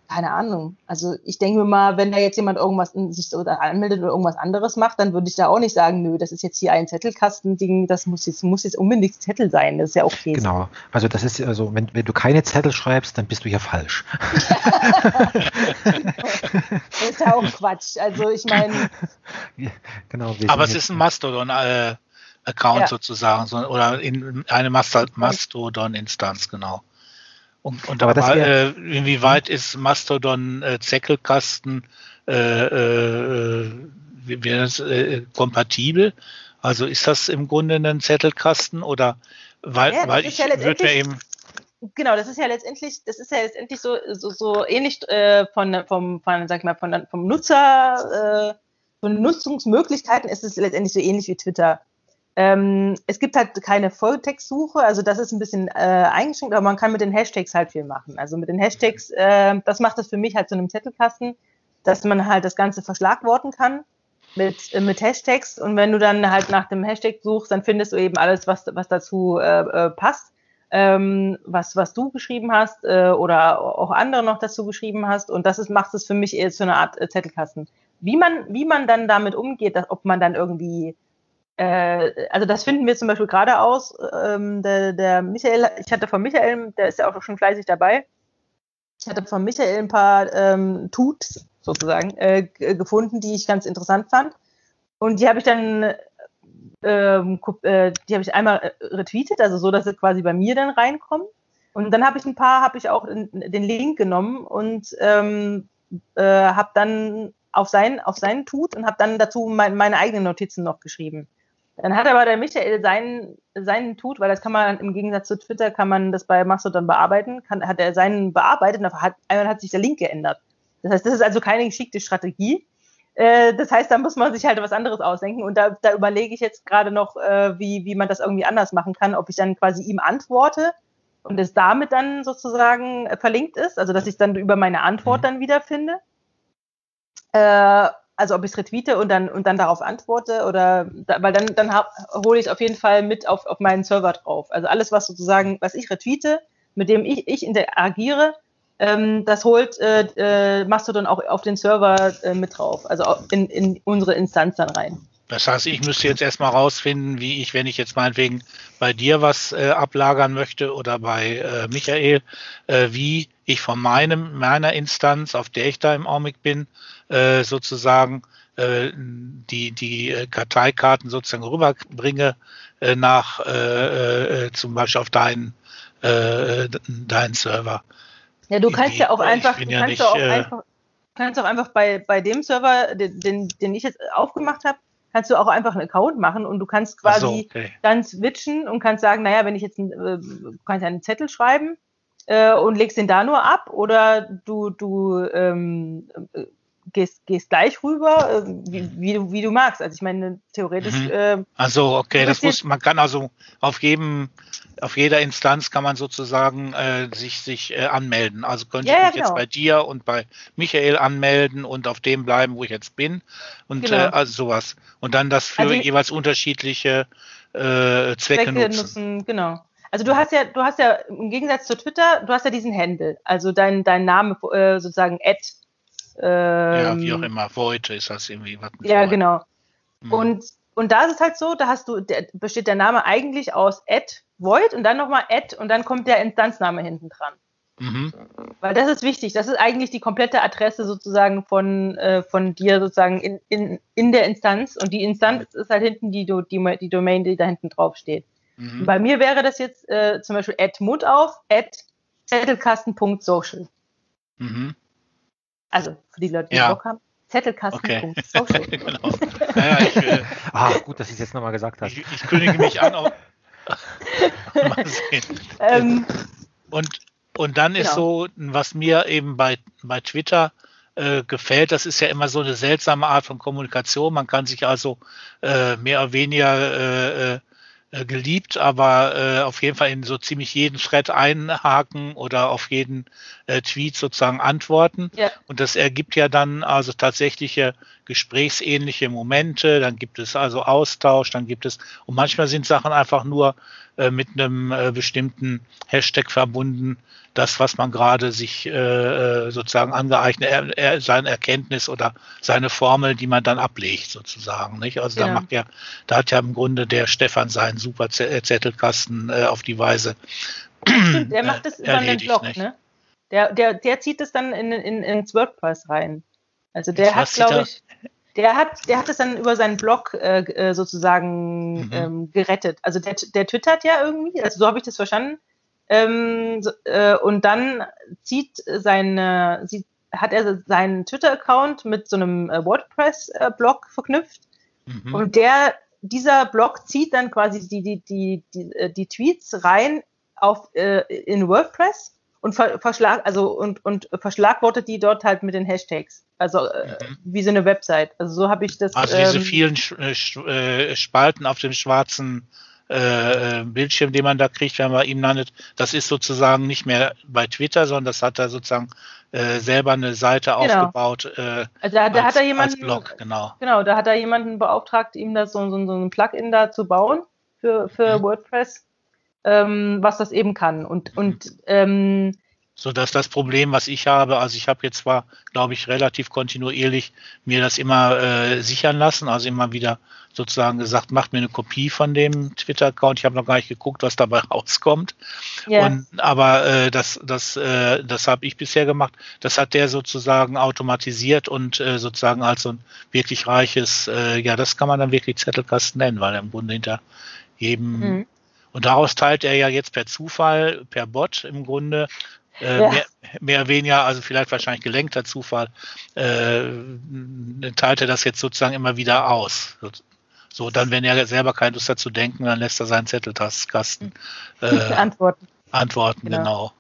keine Ahnung. Also ich denke mir mal, wenn da jetzt jemand irgendwas sich so anmeldet oder irgendwas anderes macht, dann würde ich da auch nicht sagen, nö, das ist jetzt hier ein Zettelkastending, das muss jetzt, muss jetzt unbedingt Zettel sein. Das ist ja okay. Genau. Also das ist also, wenn, wenn du keine Zettel schreibst, dann bist du hier falsch. (laughs) (laughs) das ist ja auch Quatsch. Also ich meine. genau, Aber es ist ein Mastodon. Äh, Account ja. sozusagen, oder in eine Mastodon-Instanz, genau. Und, und aber, aber äh, inwieweit ist Mastodon äh, Zeckelkasten äh, äh, das äh, kompatibel? Also ist das im Grunde ein Zettelkasten oder weil, ja, weil ich ja würde mir eben genau, das ist ja letztendlich, das ist ja letztendlich so, so, so ähnlich äh, von, vom, von, sag ich mal, von, vom Nutzer, äh, von Nutzungsmöglichkeiten ist es letztendlich so ähnlich wie Twitter. Ähm, es gibt halt keine Volltextsuche, also das ist ein bisschen äh, eingeschränkt, aber man kann mit den Hashtags halt viel machen. Also mit den Hashtags, äh, das macht es für mich halt zu einem Zettelkasten, dass man halt das Ganze verschlagworten kann mit, äh, mit Hashtags und wenn du dann halt nach dem Hashtag suchst, dann findest du eben alles, was, was dazu äh, äh, passt, ähm, was, was du geschrieben hast äh, oder auch andere noch dazu geschrieben hast und das ist, macht es für mich eher zu einer Art äh, Zettelkasten. Wie man, wie man dann damit umgeht, dass, ob man dann irgendwie äh, also das finden wir zum Beispiel gerade aus. Ähm, der, der Michael, ich hatte von Michael, der ist ja auch schon fleißig dabei. Ich hatte von Michael ein paar ähm, Tuts sozusagen äh, gefunden, die ich ganz interessant fand. Und die habe ich dann, ähm, äh, die habe ich einmal äh, retweetet, also so, dass sie quasi bei mir dann reinkommen. Und dann habe ich ein paar, habe ich auch in, den Link genommen und ähm, äh, habe dann auf seinen, auf seinen Tut und habe dann dazu mein, meine eigenen Notizen noch geschrieben. Dann hat aber der Michael seinen, seinen Tut, weil das kann man im Gegensatz zu Twitter, kann man das bei Mastodon bearbeiten, kann, hat er seinen bearbeitet und hat, einmal hat sich der Link geändert. Das heißt, das ist also keine geschickte Strategie. Äh, das heißt, da muss man sich halt was anderes ausdenken und da, da überlege ich jetzt gerade noch, äh, wie, wie man das irgendwie anders machen kann, ob ich dann quasi ihm antworte und es damit dann sozusagen verlinkt ist, also dass ich dann über meine Antwort mhm. dann wiederfinde. Äh, also ob ich es retweete und dann und dann darauf antworte oder da, weil dann dann hole ich es auf jeden Fall mit auf, auf meinen Server drauf. Also alles, was sozusagen, was ich retweete, mit dem ich, ich interagiere, ähm, das holt äh, äh, Mastodon auch auf den Server äh, mit drauf, also in, in unsere Instanz dann rein. Das heißt, ich müsste jetzt erstmal rausfinden, wie ich, wenn ich jetzt meinetwegen bei dir was äh, ablagern möchte oder bei äh, Michael, äh, wie ich von meinem, meiner Instanz, auf der ich da im Augenblick bin, äh, sozusagen äh, die, die äh, Karteikarten sozusagen rüberbringe äh, nach äh, äh, zum Beispiel auf deinen, äh, deinen Server. Ja, du kannst ja auch einfach, du kannst ja auch einfach kannst auch einfach bei, bei dem Server, den, den ich jetzt aufgemacht habe, kannst du auch einfach einen Account machen und du kannst quasi so, okay. dann switchen und kannst sagen, naja, wenn ich jetzt äh, kannst einen Zettel schreiben äh, und legst den da nur ab oder du, du ähm, äh, gehst, gehst gleich rüber, äh, wie, wie, du, wie du magst. Also ich meine, theoretisch. Mhm. Äh, also okay, das muss, man kann also auf jedem, auf jeder Instanz kann man sozusagen äh, sich, sich äh, anmelden. Also könnte ja, ich mich genau. jetzt bei dir und bei Michael anmelden und auf dem bleiben, wo ich jetzt bin. Und genau. äh, also sowas. Und dann das für also, jeweils unterschiedliche äh, Zwecke, Zwecke nutzen. nutzen. Genau. Also du hast ja, du hast ja im Gegensatz zu Twitter, du hast ja diesen Handle, also dein, dein Name äh, sozusagen Ad ähm, ja, wie auch immer. Void ist das irgendwie. Was ja, Void. genau. Hm. Und, und da ist es halt so, da hast du, der, besteht der Name eigentlich aus Add Void und dann nochmal Add und dann kommt der Instanzname hinten dran. Mhm. Weil das ist wichtig. Das ist eigentlich die komplette Adresse sozusagen von, äh, von dir sozusagen in, in, in der Instanz. Und die Instanz ist halt hinten die, die, die Domain, die da hinten drauf steht. Mhm. Bei mir wäre das jetzt äh, zum Beispiel add Mut auf, add zettelkasten.social. Mhm. Also für die Leute, die ja. Bock haben. Zettelkasten.social. Okay. (laughs) genau. Ich, äh, ah, gut, dass ich es jetzt nochmal gesagt hast. Ich, ich kündige mich an. Auf, (laughs) mal sehen. Ähm, und, und dann genau. ist so, was mir eben bei, bei Twitter äh, gefällt, das ist ja immer so eine seltsame Art von Kommunikation. Man kann sich also äh, mehr oder weniger äh, geliebt, aber äh, auf jeden Fall in so ziemlich jeden Thread einhaken oder auf jeden äh, Tweet sozusagen antworten. Ja. Und das ergibt ja dann also tatsächliche gesprächsähnliche Momente, dann gibt es also Austausch, dann gibt es, und manchmal sind Sachen einfach nur äh, mit einem äh, bestimmten Hashtag verbunden, das, was man gerade sich äh, äh sozusagen angeeignet, er, er, seine Erkenntnis oder seine Formel, die man dann ablegt, sozusagen. Nicht? Also ja. da macht ja, da hat ja im Grunde der Stefan seinen super äh, Zettelkasten äh, auf die Weise. Stimmt, der macht das über einen Blog, nicht. ne? Der, der, der zieht es dann in, in, ins WordPress rein. Also der Jetzt hat, glaube ich, der hat, der hat es dann über seinen Blog äh, äh, sozusagen mhm. ähm, gerettet. Also der, der twittert ja irgendwie, also so habe ich das verstanden. Ähm, so, äh, und dann zieht seine, sieht, hat er seinen Twitter-Account mit so einem äh, WordPress-Blog verknüpft. Mhm. Und der, dieser Blog zieht dann quasi die, die, die, die, äh, die Tweets rein auf, äh, in WordPress und ver verschlag, also und, und verschlagwortet die dort halt mit den Hashtags. Also äh, mhm. wie so eine Website. Also so habe ich das. Also diese ähm, vielen äh, Spalten auf dem schwarzen äh, Bildschirm, den man da kriegt, wenn man ihm landet, das ist sozusagen nicht mehr bei Twitter, sondern das hat er sozusagen äh, selber eine Seite genau. aufgebaut. Äh, also da, da als, hat er jemanden, Blog, genau. Genau, da hat er jemanden beauftragt, ihm das so, so, so ein Plugin da zu bauen für, für mhm. WordPress ähm, was das eben kann. Und, und ähm, so dass das Problem, was ich habe, also ich habe jetzt zwar, glaube ich, relativ kontinuierlich mir das immer äh, sichern lassen, also immer wieder sozusagen gesagt, macht mir eine Kopie von dem Twitter-Account. Ich habe noch gar nicht geguckt, was dabei (laughs) rauskommt. Yeah. Und, aber äh, das, das, äh, das habe ich bisher gemacht. Das hat der sozusagen automatisiert und äh, sozusagen als so ein wirklich reiches, äh, ja, das kann man dann wirklich Zettelkasten nennen, weil er im Grunde hinter jedem mhm. Und daraus teilt er ja jetzt per Zufall, per Bot im Grunde, äh, ja. mehr, mehr weniger, also vielleicht wahrscheinlich gelenkter Zufall, äh, teilt er das jetzt sozusagen immer wieder aus. So, dann, wenn er selber keine Lust hat zu denken, dann lässt er seinen Zettelkasten (laughs) äh, antworten. Antworten, genau. genau.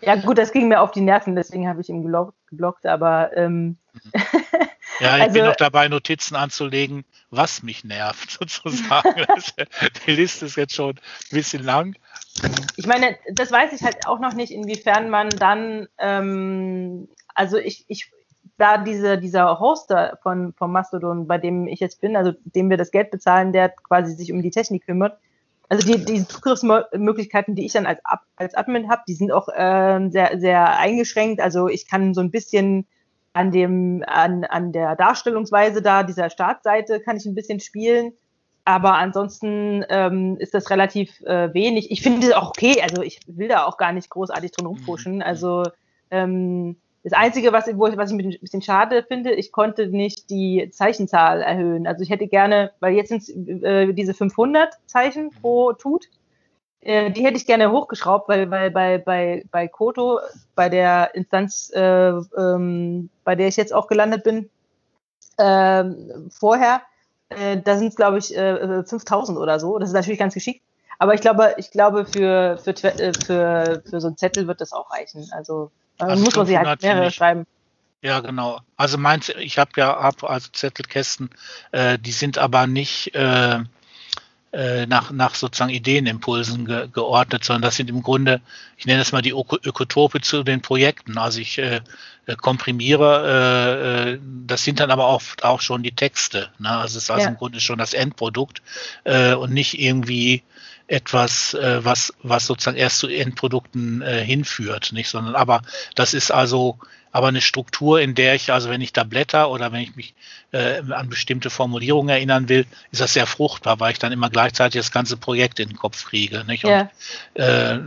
Ja, gut, das ging mir auf die Nerven, deswegen habe ich ihn geblockt, geblockt aber ähm, mhm. (laughs) Ja, ich also, bin noch dabei, Notizen anzulegen, was mich nervt, (laughs) sozusagen. die Liste ist jetzt schon ein bisschen lang. Ich meine, das weiß ich halt auch noch nicht, inwiefern man dann, ähm, also ich, ich, da diese, dieser Hoster von, von Mastodon, bei dem ich jetzt bin, also dem wir das Geld bezahlen, der quasi sich um die Technik kümmert, also die, die Zugriffsmöglichkeiten, die ich dann als, als Admin habe, die sind auch äh, sehr, sehr eingeschränkt. Also ich kann so ein bisschen an dem, an, an der Darstellungsweise da, dieser Startseite kann ich ein bisschen spielen. Aber ansonsten ähm, ist das relativ äh, wenig. Ich finde es auch okay, also ich will da auch gar nicht großartig drin rumpushen. Mhm. Also ähm, das Einzige, was, wo ich, was ich ein bisschen schade finde, ich konnte nicht die Zeichenzahl erhöhen. Also ich hätte gerne, weil jetzt sind äh, diese 500 Zeichen pro Tut Äh, die hätte ich gerne hochgeschraubt, weil, weil bei, bei, bei Koto, bei der Instanz, äh, ähm, bei der ich jetzt auch gelandet bin, äh, vorher, äh, da sind es, glaube ich, äh, 5000 oder so. Das ist natürlich ganz geschickt. Aber ich glaube, ich glaube, für, für, äh, für, für so ein Zettel wird das auch reichen. Also, also muss man sich halt mehrere schreiben. Ja, genau. Also meins, ich habe ja hab also Zettelkästen, äh, die sind aber nicht äh, äh, nach, nach sozusagen Ideenimpulsen ge, geordnet, sondern das sind im Grunde, ich nenne das mal die Ökotope zu den Projekten. Also ich äh, äh komprimiere, äh, äh, das sind dann aber oft auch schon die Texte. Ne? Also es ist also ja. im Grunde schon das Endprodukt äh, und nicht irgendwie etwas, äh, was, was sozusagen erst zu Endprodukten äh, hinführt, nicht, sondern aber das ist also aber eine Struktur, in der ich, also wenn ich da blätter oder wenn ich mich äh, an bestimmte Formulierungen erinnern will, ist das sehr fruchtbar, weil ich dann immer gleichzeitig das ganze Projekt in den Kopf kriege. Nicht? Und, ja. äh,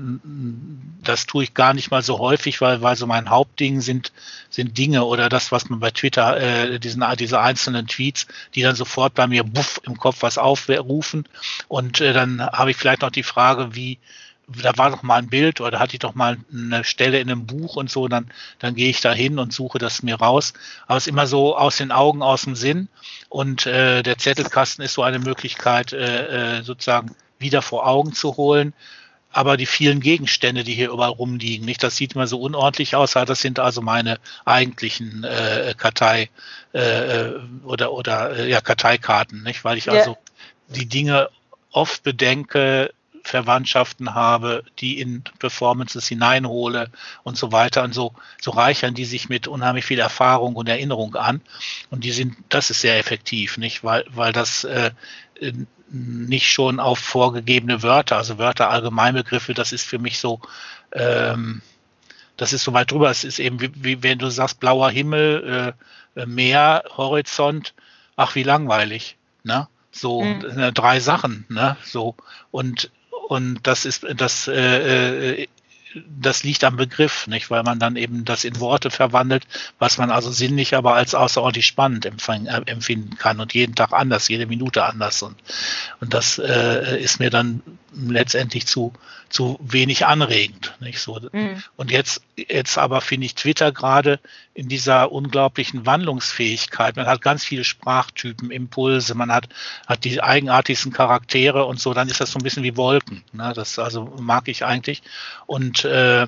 das tue ich gar nicht mal so häufig, weil, weil so mein Hauptding sind, sind Dinge oder das, was man bei Twitter, äh, diesen, diese einzelnen Tweets, die dann sofort bei mir buff im Kopf was aufrufen. Und äh, dann habe ich vielleicht noch die Frage, wie da war doch mal ein Bild oder hatte ich doch mal eine Stelle in einem Buch und so, dann, dann gehe ich da hin und suche das mir raus. Aber es ist immer so aus den Augen, aus dem Sinn. Und äh, der Zettelkasten ist so eine Möglichkeit, äh, äh, sozusagen wieder vor Augen zu holen. Aber die vielen Gegenstände, die hier überall rumliegen, nicht, das sieht immer so unordentlich aus. Das sind also meine eigentlichen äh, Kartei äh, äh oder oder äh, ja Karteikarten, nicht, weil ich yeah. also die Dinge oft bedenke, Verwandtschaften habe, die in Performances hineinhole und so weiter. Und so, so reichern die sich mit unheimlich viel Erfahrung und Erinnerung an. Und die sind, das ist sehr effektiv, nicht? Weil, weil das äh, nicht schon auf vorgegebene Wörter, also Wörter, Allgemeinbegriffe, das ist für mich so, ähm, das ist so weit drüber. Es ist eben, wie, wie wenn du sagst, blauer Himmel, äh, Meer, Horizont, ach, wie langweilig, ne? So mhm. drei Sachen, ne? So und und das ist das äh, äh, das liegt am Begriff, nicht, weil man dann eben das in Worte verwandelt, was man also sinnlich aber als außerordentlich spannend empfangen, äh, empfinden kann und jeden Tag anders, jede Minute anders und und das äh, ist mir dann letztendlich zu zu wenig anregend. Nicht so. Mhm. Und jetzt, jetzt aber finde ich Twitter gerade in dieser unglaublichen Wandlungsfähigkeit. Man hat ganz viele Sprachtypen, Impulse, man hat, hat die eigenartigsten Charaktere und so, dann ist das so ein bisschen wie Wolken. Ne? Das also mag ich eigentlich. Und äh,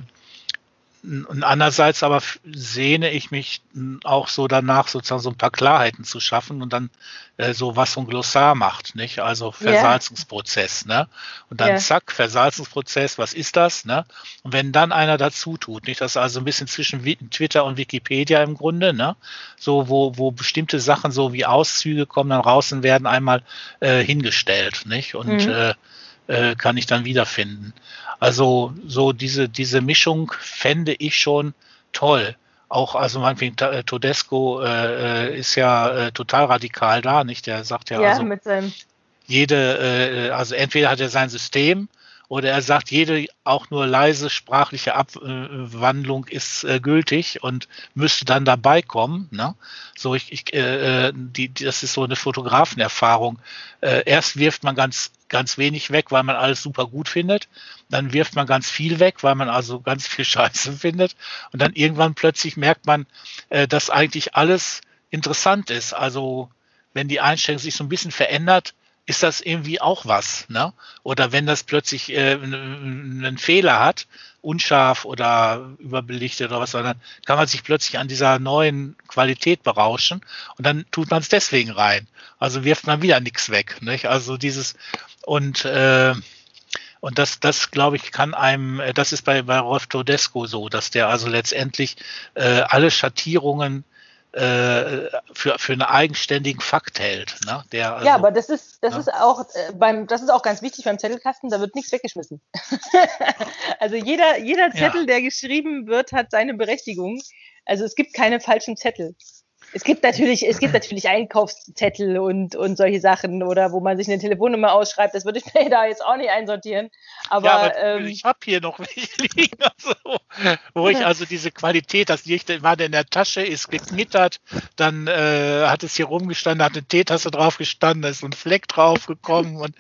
und andererseits aber sehne ich mich auch so danach, sozusagen so ein paar Klarheiten zu schaffen und dann äh, so was so ein Glossar macht, nicht? Also Versalzungsprozess, yeah. ne? Und dann yeah. zack, Versalzungsprozess, was ist das, ne? Und wenn dann einer dazu tut, nicht? Das ist also ein bisschen zwischen Twitter und Wikipedia im Grunde, ne? So, wo, wo bestimmte Sachen so wie Auszüge kommen dann raus und werden einmal äh, hingestellt, nicht? Und mhm. äh, äh, kann ich dann wiederfinden. Also so diese, diese Mischung fände ich schon toll. Auch, also meinetwegen, äh, Todesco äh, äh, ist ja äh, total radikal da, nicht? Der sagt ja, ja also, mit seinem jede, äh, also entweder hat er sein System oder er sagt, jede auch nur leise sprachliche Abwandlung ist äh, gültig und müsste dann dabei kommen. Ne? So, ich, ich äh, die, das ist so eine Fotografenerfahrung. Äh, erst wirft man ganz ganz wenig weg, weil man alles super gut findet. Dann wirft man ganz viel weg, weil man also ganz viel (laughs) Scheiße findet. Und dann irgendwann plötzlich merkt man, äh, dass eigentlich alles interessant ist. Also wenn die Einstellung sich so ein bisschen verändert, ist das irgendwie auch was. Ne? Oder wenn das plötzlich äh, einen Fehler hat, unscharf oder überbelichtet oder was, dann kann man sich plötzlich an dieser neuen Qualität berauschen und dann tut man es deswegen rein. Also wirft man wieder nichts weg. Nicht? Also dieses und äh, und das, das glaube ich, kann einem, das ist bei, bei Rolf Todesco so, dass der also letztendlich äh, alle Schattierungen äh, für, für einen eigenständigen Fakt hält. Ne? Der also, ja, aber das ist, das ja. ist auch äh, beim, das ist auch ganz wichtig beim Zettelkasten, da wird nichts weggeschmissen. (laughs) also jeder, jeder Zettel, ja. der geschrieben wird, hat seine Berechtigung. Also es gibt keine falschen Zettel. Es gibt natürlich, es gibt natürlich Einkaufszettel und, und solche Sachen oder wo man sich eine Telefonnummer ausschreibt. Das würde ich (laughs) mir da jetzt auch nicht einsortieren. Aber, ja, aber ähm, ich habe hier noch welche liegen, also, wo ich also diese Qualität, das Licht war in der Tasche, ist geknittert, dann äh, hat es hier rumgestanden, hat eine Teetasse drauf gestanden, da ist so ein Fleck drauf gekommen und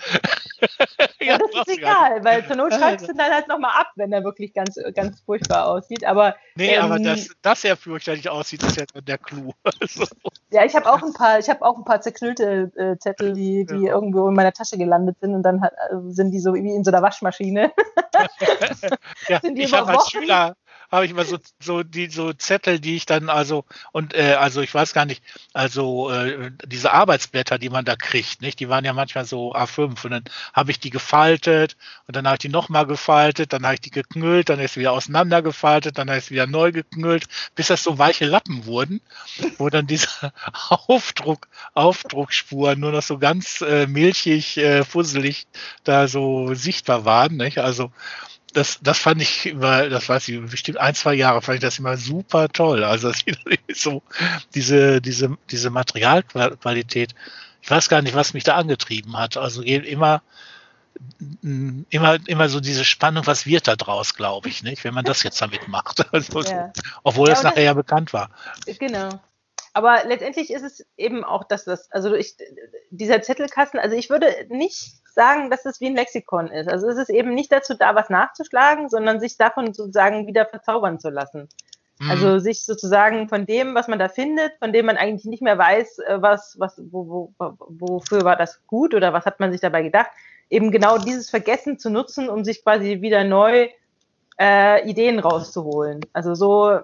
(laughs) ja, das ist egal, weil zur Not schreibst du (laughs) dann halt nochmal ab, wenn er wirklich ganz, ganz furchtbar aussieht. Aber nee, ähm, aber dass, dass er fürchterlich aussieht, ist ja der Clou. (laughs) Ja, ich habe auch ein paar, ich habe auch ein paar zerknüllte äh, Zettel, die, die ja. irgendwo in meiner Tasche gelandet sind und dann hat, äh, sind die so wie in so einer Waschmaschine. (laughs) ja, ich habe als Schüler habe ich immer so, so die so Zettel, die ich dann also und äh, also ich weiß gar nicht, also äh, diese Arbeitsblätter, die man da kriegt, nicht? Die waren ja manchmal so A5 und dann habe ich die gefaltet und dann habe ich die nochmal gefaltet, dann habe ich die geknüllt, dann ist wieder auseinandergefaltet, dann ist sie wieder neu geknüllt, bis das so weiche Lappen wurden, wo dann diese (laughs) Aufdruck, Aufdruckspuren nur noch so ganz äh, milchig, äh, fusselig da so sichtbar waren, nicht? Also das, das fand ich immer, das weiß ich, bestimmt ein, zwei Jahre fand ich das immer super toll. Also (laughs) so diese, diese, diese Materialqualität. Ich weiß gar nicht, was mich da angetrieben hat. Also immer, immer, immer so diese Spannung, was wird da draus, glaube ich, nicht, wenn man das jetzt damit macht. (laughs) Also, ja. Obwohl ja, es nachher ja bekannt war. Genau. Aber letztendlich ist es eben auch, dass das, also ich, dieser Zettelkasten, also ich würde nicht sagen, dass es wie ein Lexikon ist. Also es ist eben nicht dazu da, was nachzuschlagen, sondern sich davon sozusagen wieder verzaubern zu lassen. Mhm. Also sich sozusagen von dem, was man da findet, von dem man eigentlich nicht mehr weiß, äh, was, was, wo, wo, wofür war das gut oder was hat man sich dabei gedacht, eben genau dieses Vergessen zu nutzen, um sich quasi wieder neu äh, Ideen rauszuholen. Also so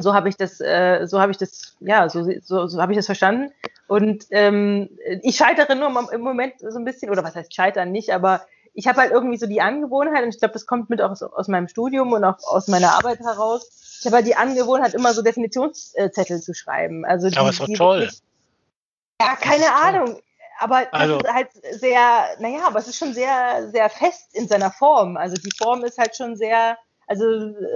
so habe ich das, äh, so habe ich das, ja, so, so, so habe ich das verstanden. Und ähm, ich scheitere nur im Moment so ein bisschen, oder was heißt scheitern nicht, aber ich habe halt irgendwie so die Angewohnheit, und ich glaube, das kommt mit aus, aus meinem Studium und auch aus meiner Arbeit heraus. Ich habe halt die Angewohnheit, immer so Definitionszettel zu schreiben. Also die, aber ist doch toll. Wirklich, ja, keine Ahnung. Aber das also. ist halt sehr, naja, aber es ist schon sehr, sehr fest in seiner Form. Also die Form ist halt schon sehr, also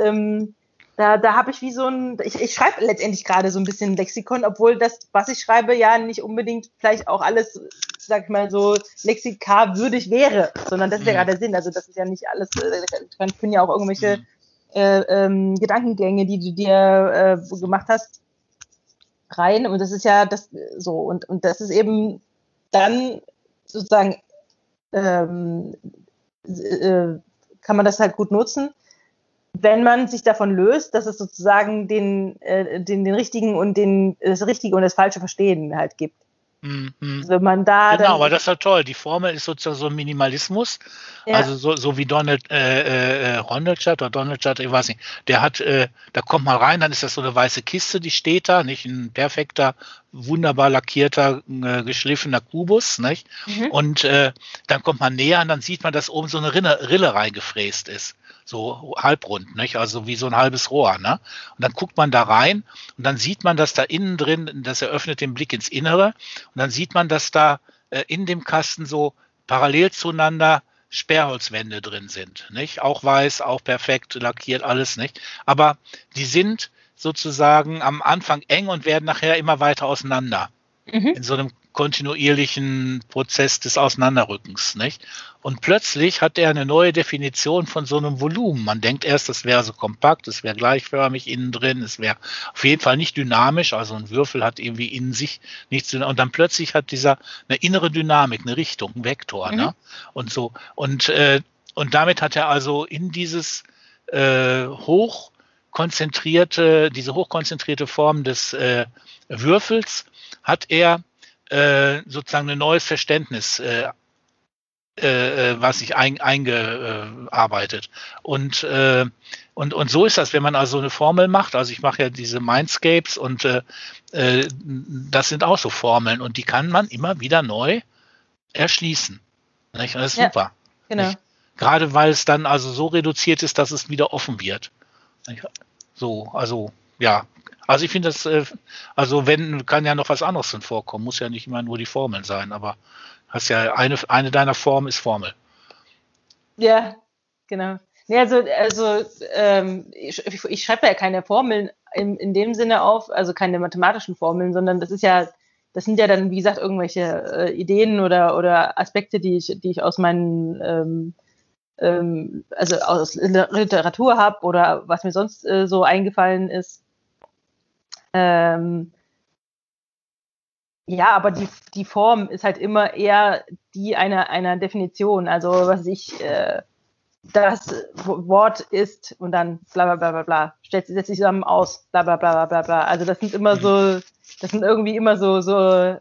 ähm, da, da habe ich wie so ein, ich, ich schreibe letztendlich gerade so ein bisschen Lexikon, obwohl das, was ich schreibe, ja nicht unbedingt vielleicht auch alles, sag ich mal, so lexikarwürdig wäre, sondern das ist ja mhm. gerade der Sinn. Also das ist ja nicht alles, äh, da können ja auch irgendwelche mhm. äh, ähm, Gedankengänge, die du dir äh, gemacht hast, rein. Und das ist ja das so. Und, und das ist eben dann sozusagen ähm, äh, kann man das halt gut nutzen wenn man sich davon löst, dass es sozusagen den, äh, den, den richtigen und den, das richtige und das falsche Verstehen halt gibt. Mhm. Wenn man da genau, aber das ist ja toll. Die Formel ist sozusagen so ein Minimalismus. Ja. Also so, so wie Donald äh, äh, Rondelchat oder Donaldchat, ich weiß nicht, der hat, äh, da kommt man rein, dann ist das so eine weiße Kiste, die steht da, nicht ein perfekter, wunderbar lackierter, äh, geschliffener Kubus, nicht? Mhm. Und äh, dann kommt man näher und dann sieht man, dass oben so eine Rille, Rille reingefräst ist so halbrund, nicht? also wie so ein halbes Rohr. Ne? Und dann guckt man da rein und dann sieht man, dass da innen drin, das eröffnet den Blick ins Innere und dann sieht man, dass da äh, in dem Kasten so parallel zueinander Sperrholzwände drin sind, nicht? Auch weiß, auch perfekt lackiert, alles nicht. Aber die sind sozusagen am Anfang eng und werden nachher immer weiter auseinander. Mhm. In so einem kontinuierlichen Prozess des Auseinanderrückens, nicht? Und plötzlich hat er eine neue Definition von so einem Volumen. Man denkt erst, es wäre so kompakt, es wäre gleichförmig innen drin, es wäre auf jeden Fall nicht dynamisch, also ein Würfel hat irgendwie in sich nichts und dann plötzlich hat dieser eine innere Dynamik, eine Richtung, ein Vektor, ne? mhm. ne? Und so und äh, und damit hat er also in dieses äh, hoch konzentrierte, diese hochkonzentrierte Form des äh, Würfels hat er äh, sozusagen ein neues Verständnis äh, äh, äh, was sich ein, eingearbeitet. Und, äh, und, und so ist das, wenn man also eine Formel macht. Also ich mache ja diese Mindscapes und das sind auch so Formeln und die kann man immer wieder neu erschließen. Nicht? Das ist ja, super. Genau. Nicht? Gerade weil es dann also so reduziert ist, dass es wieder offen wird. So, also ja, also ich finde das, äh, also wenn, kann ja noch was anderes drin vorkommen, muss ja nicht immer nur die Formeln sein, aber hast ja eine, eine deiner Formen ist Formel. Ja, genau. Nee, also, also ähm, ich, ich schreibe ja keine Formeln in, in dem Sinne auf, also keine mathematischen Formeln, sondern das ist ja, das sind ja dann, wie gesagt, irgendwelche äh, Ideen oder, oder Aspekte, die ich, die ich aus meinen ähm, ähm, also aus Literatur habe oder was mir sonst äh, so eingefallen ist. Ähm, ja, aber die, die Form ist halt immer eher die einer, einer Definition. Also was ich, äh, das Wort ist und dann bla bla bla bla bla, setzt sich zusammen aus, bla bla bla bla bla. Also das sind immer so, das sind irgendwie immer so, so,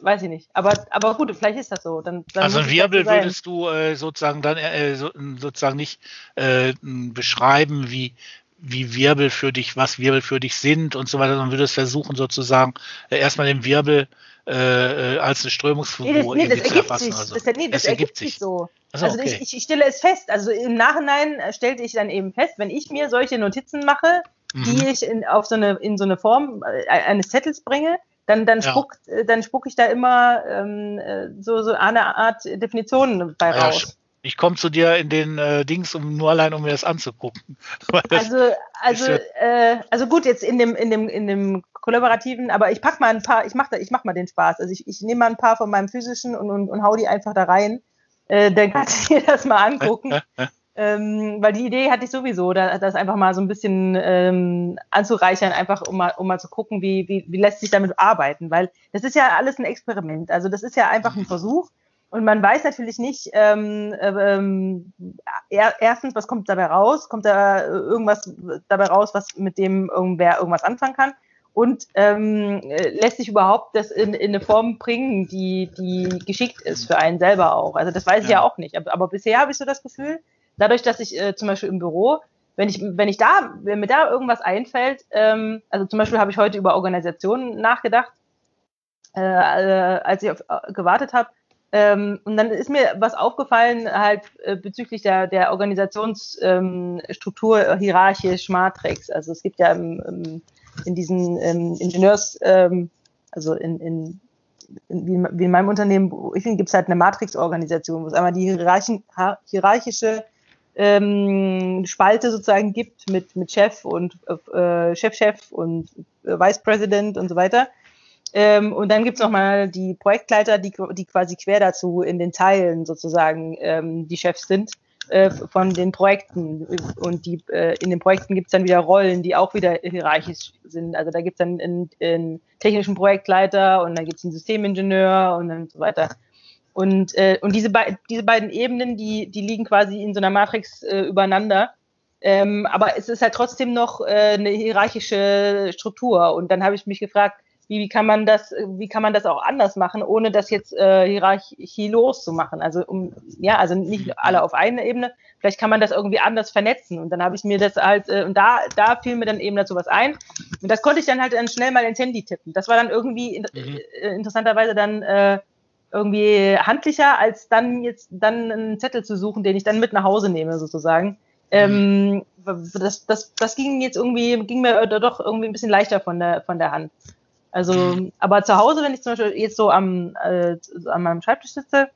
weiß ich nicht. Aber, aber gut, vielleicht ist das so. Dann, dann also ein Wirbel würdest du äh, sozusagen dann äh, so, sozusagen nicht äh, beschreiben, wie, wie Wirbel für dich, was Wirbel für dich sind und so weiter, sondern würdest versuchen sozusagen äh, erstmal den Wirbel äh, äh, als eine Strömungsfigur nee, das, nee, das ergibt sich. Also, das, nee, das, das ergibt, sich so. Also, also okay. ich, ich, stelle es fest. Also im Nachhinein stellte ich dann eben fest, wenn ich mir solche Notizen mache, mhm. die ich in, auf so eine, in so eine Form äh, eines Zettels bringe, dann, dann, ja. spuckt, äh, dann spucke ich da immer ähm, so, so eine Art Definition bei raus. Ja, ich komme zu dir in den äh, Dings, um nur allein, um mir das anzugucken. (laughs) also, also, äh, also gut, jetzt in dem, in dem, in dem kollaborativen, aber ich pack mal ein paar, ich mach da, ich mach mal den Spaß. Also ich, ich nehme mal ein paar von meinem physischen und, und, und hau die einfach da rein. Äh, dann kannst du dir das mal angucken. (laughs) ähm, weil die Idee hatte ich sowieso, da, das einfach mal so ein bisschen ähm, anzureichern, einfach um mal, um mal zu gucken, wie, wie, wie lässt sich damit arbeiten. Weil das ist ja alles ein Experiment. Also das ist ja einfach ein Versuch. Und man weiß natürlich nicht, ähm, ähm, erstens, was kommt dabei raus? Kommt da irgendwas dabei raus, was mit dem irgendwer irgendwas anfangen kann? Und ähm, lässt sich überhaupt das in, in eine Form bringen, die, die geschickt ist für einen selber auch? Also das weiß ich ja, ja auch nicht. Aber, aber bisher habe ich so das Gefühl, dadurch, dass ich äh, zum Beispiel im Büro, wenn ich, wenn ich da, wenn mir da irgendwas einfällt, ähm, also zum Beispiel habe ich heute über Organisationen nachgedacht, äh, äh, als ich auf, äh, gewartet habe, ähm, und dann ist mir was aufgefallen, halt äh, bezüglich der, der Organisationsstruktur ähm, hierarchisch Matrix. Also es gibt ja im, im, in diesen ähm, Ingenieurs, ähm, also in, in, in, wie, in meinem Unternehmen, ich finde, gibt es halt eine Matrix-Organisation, wo es einmal die hierarchische ähm, Spalte sozusagen gibt mit, mit Chef und äh, Chef-Chef und äh, Vice President und so weiter. Ähm, und dann gibt's noch mal die Projektleiter, die, die quasi quer dazu in den Teilen sozusagen ähm, die Chefs sind äh, von den Projekten. Und die, äh, in den Projekten gibt's dann wieder Rollen, die auch wieder hierarchisch sind. Also da gibt's dann einen, einen technischen Projektleiter und dann gibt's einen Systemingenieur und dann so weiter. Und, äh, und diese, be diese beiden Ebenen, die, die liegen quasi in so einer Matrix äh, übereinander. Ähm, aber es ist halt trotzdem noch äh, eine hierarchische Struktur. Und dann habe ich mich gefragt, wie, wie kann man das, wie kann man das auch anders machen, ohne das jetzt äh, hierarchielos zu machen? Also um, ja, also nicht alle auf einer Ebene. Vielleicht kann man das irgendwie anders vernetzen. Und dann habe ich mir das halt, äh, und da, da fiel mir dann eben dazu was ein. Und das konnte ich dann halt dann schnell mal ins Handy tippen. Das war dann irgendwie in, mhm. äh, interessanterweise dann äh, irgendwie handlicher, als dann jetzt dann einen Zettel zu suchen, den ich dann mit nach Hause nehme, sozusagen. Mhm. Ähm, das, das, das ging jetzt irgendwie, ging mir doch irgendwie ein bisschen leichter von der, von der Hand. Also, aber zu Hause, wenn ich zum Beispiel jetzt so am, äh, an meinem Schreibtisch sitze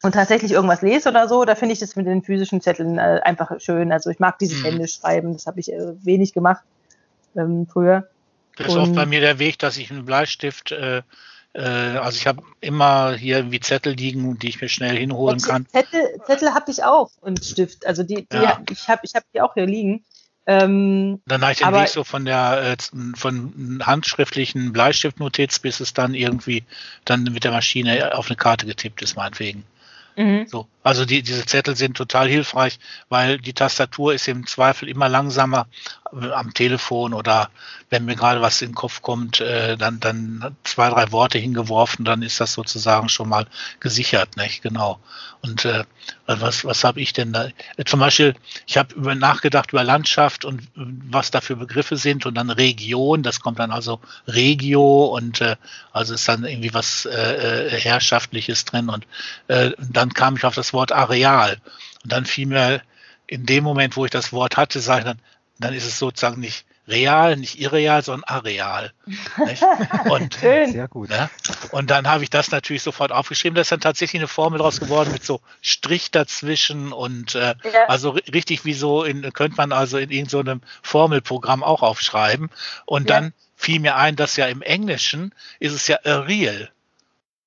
und tatsächlich irgendwas lese oder so, da finde ich das mit den physischen Zetteln äh, einfach schön. Also ich mag dieses mhm. Händisch schreiben, das habe ich äh, wenig gemacht ähm, früher. Das ist auch bei mir der Weg, dass ich einen Bleistift, äh, äh, also ich habe immer hier irgendwie Zettel liegen, die ich mir schnell hinholen kann. Zettel, Zettel habe ich auch und Stift. Also die, die ja. ich habe ich hab die auch hier liegen. Ähm, Danach den Weg so von der äh, von handschriftlichen Bleistiftnotiz bis es dann irgendwie dann mit der Maschine auf eine Karte getippt ist, meinetwegen. Mhm. So. Also die, diese Zettel sind total hilfreich, weil die Tastatur ist im Zweifel immer langsamer äh, am Telefon oder wenn mir gerade was in den Kopf kommt, äh, dann, dann zwei, drei Worte hingeworfen, dann ist das sozusagen schon mal gesichert, nicht? Genau. Und äh, was, was habe ich denn da? Äh, zum Beispiel, ich habe über nachgedacht über Landschaft und was da für Begriffe sind und dann Region, das kommt dann also Regio und äh, also ist dann irgendwie was äh, Herrschaftliches drin und äh, dann kam ich auf das Wort Areal. Und dann fiel mir in dem Moment, wo ich das Wort hatte, sage ich dann, dann ist es sozusagen nicht real, nicht irreal, sondern areal. (laughs) und, Schön. Sehr gut. Ne? Und dann habe ich das natürlich sofort aufgeschrieben. Da ist dann tatsächlich eine Formel draus geworden mit so Strich dazwischen und äh, ja. also richtig wie so in, könnte man also in irgendeinem so Formelprogramm auch aufschreiben. Und ja. dann fiel mir ein, dass ja im Englischen ist es ja real.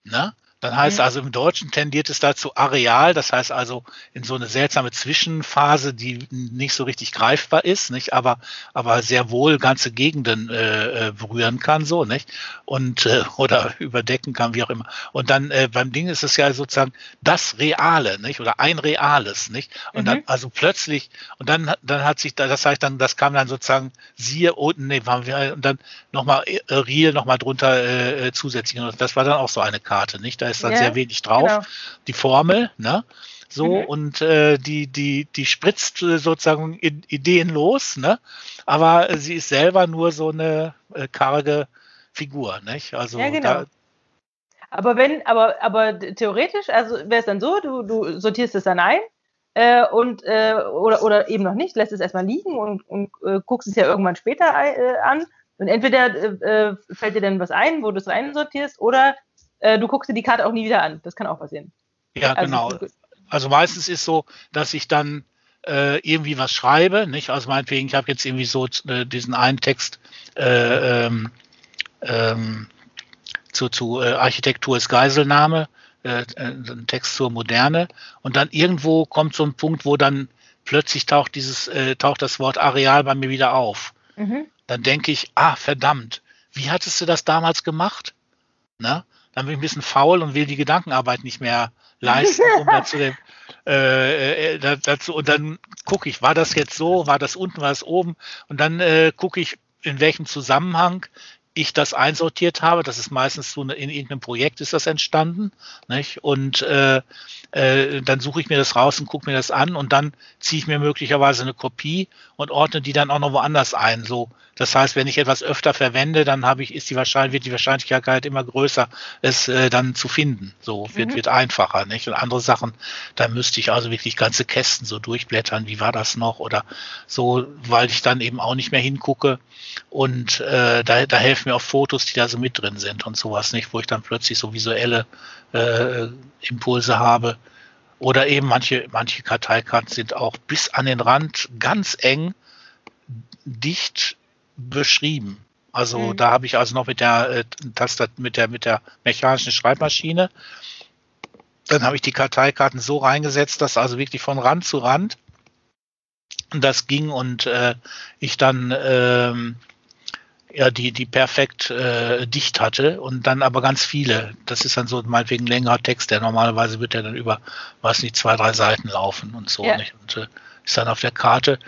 Ne? Dann heißt mhm. also im Deutschen tendiert es dazu areal, das heißt also in so eine seltsame Zwischenphase, die nicht so richtig greifbar ist, nicht, aber aber sehr wohl ganze Gegenden äh, äh berühren kann, so nicht und äh, oder (laughs) überdecken kann, wie auch immer. Und dann äh, beim Ding ist es ja sozusagen das Reale, nicht oder ein Reales, nicht und mhm. dann also plötzlich und dann dann hat sich da, das heißt dann, das kam dann sozusagen siehe unten, nee, waren wir und dann nochmal äh, real nochmal drunter äh, zusätzlich und das war dann auch so eine Karte, nicht? Da ist dann ja, sehr wenig drauf. Genau. Die Formel, ne? So, mhm. und äh, die, die, die spritzt sozusagen Ideen los, ne? Aber sie ist selber nur so eine äh, karge Figur, nicht? Also ja, genau. Da, aber wenn, aber, aber theoretisch, also wäre es dann so, du, du sortierst es dann ein äh, und äh, oder, oder eben noch nicht, lässt es erstmal liegen und, und äh, guckst es ja irgendwann später äh, an. Und entweder äh, äh, fällt dir dann was ein, wo du es reinsortierst, oder äh, du guckst dir die Karte auch nie wieder an. Das kann auch passieren. Ja, also, genau. Also meistens ist so, dass ich dann äh, irgendwie was schreibe, nicht? Also meinetwegen, ich habe jetzt irgendwie so äh, diesen einen Text äh, ähm, ähm, zu, zu äh, Architektur ist Geiselnahme, äh, äh, ein Text zur Moderne und dann irgendwo kommt so ein Punkt, wo dann plötzlich taucht dieses, äh, taucht das Wort Areal bei mir wieder auf. Mhm. Dann denke ich, ah, verdammt, wie hattest du das damals gemacht? Na? Dann bin ich ein bisschen faul und will die Gedankenarbeit nicht mehr leisten, um dazu dem, (laughs) äh, äh, dazu, und dann gucke ich, war das jetzt so, war das unten, war das oben, und dann äh, gucke ich, in welchem Zusammenhang ich das einsortiert habe. Das ist meistens so eine, in irgendeinem Projekt ist das entstanden. Nicht? Und äh, äh, dann suche ich mir das raus und gucke mir das an und dann ziehe ich mir möglicherweise eine Kopie und ordne die dann auch noch woanders ein. So, das heißt, wenn ich etwas öfter verwende, dann habe ich, ist die Wahrscheinlichkeit, wird die Wahrscheinlichkeit immer größer, es äh, dann zu finden. So wird, mhm. wird einfacher. Nicht? Und andere Sachen, da müsste ich also wirklich ganze Kästen so durchblättern, wie war das noch oder so, weil ich dann eben auch nicht mehr hingucke. Und äh, da, da helfen mir auch Fotos, die da so mit drin sind und sowas nicht, wo ich dann plötzlich so visuelle äh, Impulse habe. Oder eben manche, manche Karteikarten sind auch bis an den Rand ganz eng dicht beschrieben. Also mhm. da habe ich also noch mit der äh, Taster, mit der, mit der mechanischen Schreibmaschine. Dann habe ich die Karteikarten so reingesetzt, dass also wirklich von Rand zu Rand das ging und äh, ich dann ähm, ja, die, die perfekt äh, dicht hatte und dann aber ganz viele. Das ist dann so meinetwegen längerer Text, der normalerweise wird ja dann über, weiß nicht, zwei, drei Seiten laufen und so, ja. nicht? Und äh, ist dann auf der Karte.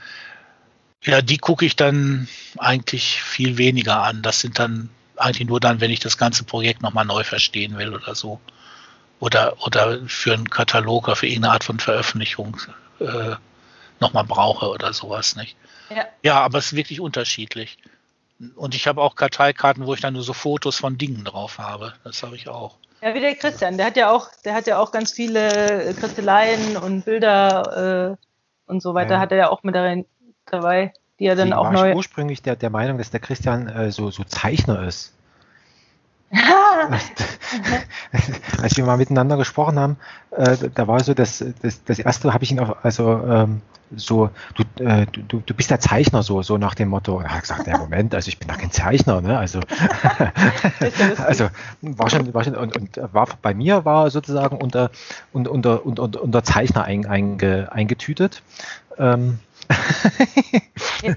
Ja, die gucke ich dann eigentlich viel weniger an. Das sind dann eigentlich nur dann, wenn ich das ganze Projekt nochmal neu verstehen will oder so. Oder, oder für einen Katalog oder für irgendeine Art von Veröffentlichung äh, nochmal brauche oder sowas, nicht? Ja. ja, aber es ist wirklich unterschiedlich. Und ich habe auch Karteikarten, wo ich dann nur so Fotos von Dingen drauf habe. Das habe ich auch. Ja, wie der Christian, der hat ja auch, der hat ja auch ganz viele Kristelleien und Bilder äh, und so weiter, ja. hat er ja auch mit darin, dabei, die er dann Sie auch war neu. Ich ursprünglich der, der Meinung, dass der Christian äh, so, so Zeichner ist. (laughs) Als wir mal miteinander gesprochen haben, äh, da war so das, das, das erste habe ich ihn auch, also ähm, so, du, äh, du, du bist der Zeichner, so, so nach dem Motto. Er hat gesagt, ja, Moment, also ich bin doch kein Zeichner, ne? Also, (laughs) also war schon, war schon und, und war bei mir war sozusagen unter, unter, unter, unter, unter Zeichner ein, einge, eingetütet. Ähm,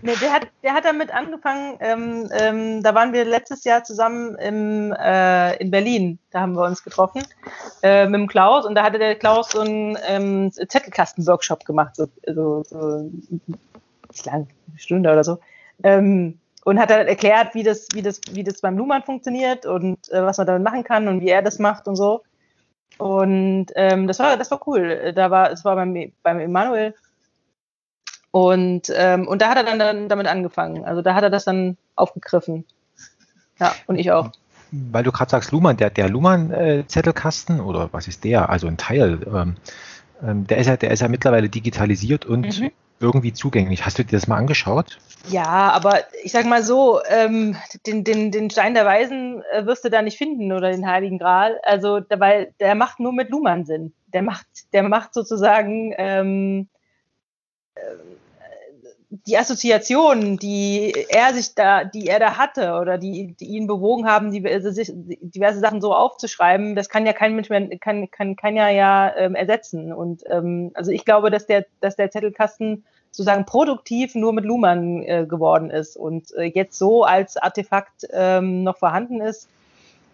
nee, der, hat, der hat damit angefangen, ähm, ähm, da waren wir letztes Jahr zusammen im, äh, in Berlin, da haben wir uns getroffen äh, mit dem Klaus und da hatte der Klaus so einen ähm, Zettelkasten-Workshop gemacht, so, so, so nicht lang, eine Stunde oder so. Ähm, und hat dann erklärt, wie das, wie das, wie das beim Luhmann funktioniert und äh, was man damit machen kann und wie er das macht und so. Und ähm, das war, das war cool. Da war, es war beim, beim Emanuel und, ähm, und da hat er dann, dann damit angefangen. Also da hat er das dann aufgegriffen. Ja, und ich auch. Weil du gerade sagst, Luhmann, der, der Luhmann-Zettelkasten, äh, oder was ist der? Also ein Teil, ähm, ähm, der, ist ja, der ist ja mittlerweile digitalisiert und mhm. irgendwie zugänglich. Hast du dir das mal angeschaut? Ja, aber ich sag mal so, ähm, den, den, den Stein der Weisen äh, wirst du da nicht finden oder den Heiligen Gral. Also, weil der macht nur mit Luhmann Sinn. Der macht, der macht sozusagen ähm, äh, die Assoziationen, die er sich da, die er da hatte oder die, die ihn bewogen haben, diverse, diverse Sachen so aufzuschreiben, das kann ja kein Mensch mehr, kann, kann, kann ja ja ähm, ersetzen. Und ähm, also ich glaube, dass der, dass der Zettelkasten sozusagen produktiv nur mit Luhmann äh, geworden ist und äh, jetzt so als Artefakt ähm, noch vorhanden ist.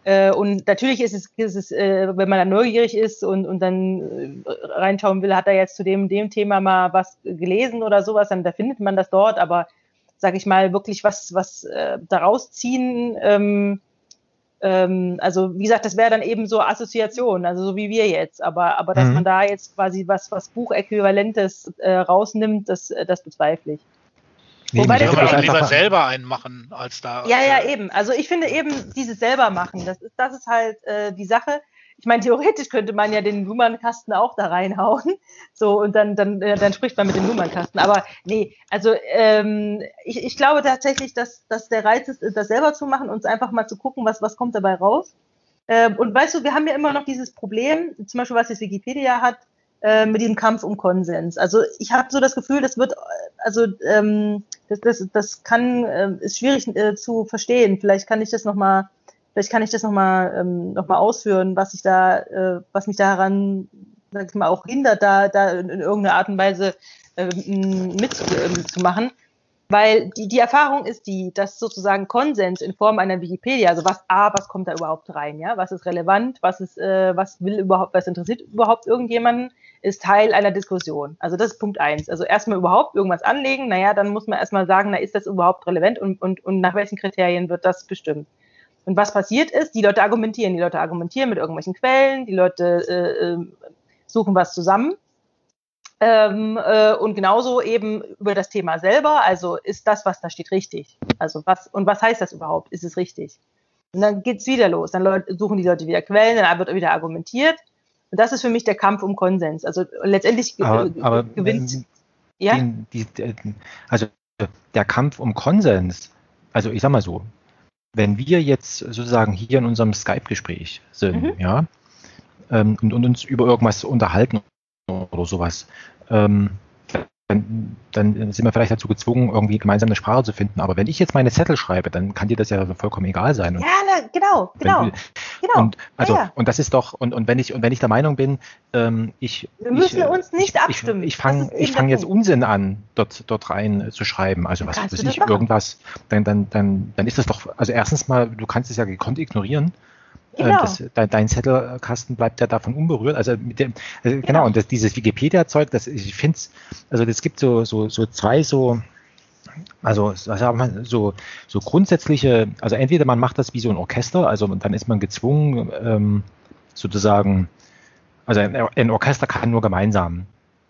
Äh, und natürlich ist es, ist es äh, wenn man dann neugierig ist und, und dann äh, reinschauen will, hat er jetzt zu dem, dem Thema mal was gelesen oder sowas, dann da findet man das dort, aber sage ich mal, wirklich was, was äh, daraus ziehen, ähm, ähm, also wie gesagt, das wäre dann eben so Assoziation, also so wie wir jetzt, aber, aber dass mhm. man da jetzt quasi was, was Buchäquivalentes äh, rausnimmt, das, das bezweifle ich. Nee, Wobei das auch lieber selber einen machen, als da. Ja, ja, äh, eben. Also ich finde eben dieses selber machen, das ist, das ist halt äh, die Sache ich meine, theoretisch könnte man ja den Nummernkasten auch da reinhauen. (laughs) So, und dann, dann, äh, dann spricht man mit dem Nummernkasten. Aber nee, also ähm, ich, ich glaube tatsächlich, dass, dass der Reiz ist, das selber zu machen und einfach mal zu gucken, was, was kommt dabei raus. Ähm, und weißt du, wir haben ja immer noch dieses Problem, zum Beispiel, was jetzt Wikipedia hat, äh, mit dem Kampf um Konsens. Also ich habe so das Gefühl, das wird, also ähm, das, das, das kann, äh, ist schwierig äh, zu verstehen. Vielleicht kann ich das nochmal Vielleicht kann ich das nochmal ähm, noch ausführen, was ich da, äh, was mich daran, sag ich mal, auch hindert, da, da in, in irgendeiner Art und Weise äh, mitzumachen. Ähm, Weil die, die Erfahrung ist die, dass sozusagen Konsens in Form einer Wikipedia, also was A, was kommt da überhaupt rein, ja, was ist relevant, was ist, äh, was will überhaupt, was interessiert überhaupt irgendjemanden, ist Teil einer Diskussion. Also das ist Punkt eins. Also erstmal überhaupt irgendwas anlegen, naja, dann muss man erstmal sagen, na, ist das überhaupt relevant und, und, und nach welchen Kriterien wird das bestimmt. Und was passiert ist, die Leute argumentieren, die Leute argumentieren mit irgendwelchen Quellen, die Leute äh, äh, suchen was zusammen. Ähm, äh, und genauso eben über das Thema selber, also ist das, was da steht, richtig? Also was, und was heißt das überhaupt? Ist es richtig? Und dann geht's wieder los. Dann Leute, suchen die Leute wieder Quellen, dann wird wieder argumentiert. Und das ist für mich der Kampf um Konsens. Also letztendlich aber, aber gewinnt. ja? Den, die, also der Kampf um Konsens, also ich sag mal so, wenn wir jetzt sozusagen hier in unserem Skype-Gespräch sind, mhm. ja, ähm, und, und, uns über irgendwas unterhalten oder sowas, ähm, dann, dann, sind wir vielleicht dazu gezwungen, irgendwie gemeinsam eine Sprache zu finden. Aber wenn ich jetzt meine Zettel schreibe, dann kann dir das ja vollkommen egal sein. Und ja, na, genau, genau. Wenn, genau. Und, also, ja, ja. und das ist doch, und, und wenn ich, und wenn ich der Meinung bin, ähm, ich. Wir müssen ich, uns nicht ich, abstimmen. Ich, ich fange ich fang jetzt Unsinn an, dort, dort rein zu schreiben. Also was weiß ich, irgendwas, dann, dann, dann, dann ist das doch, also erstens mal, du kannst es ja gekonnt ignorieren. Äh, genau. Das, dein, dein, Zettelkasten bleibt ja davon unberührt. Also, mit dem, also genau. genau, und das, dieses Wikipedia-Zeug, das ich finde also es gibt so, so, so zwei so, also so, so grundsätzliche, also entweder man macht das wie so ein Orchester, also dann ist man gezwungen, ähm, sozusagen, also ein, ein Orchester kann nur gemeinsam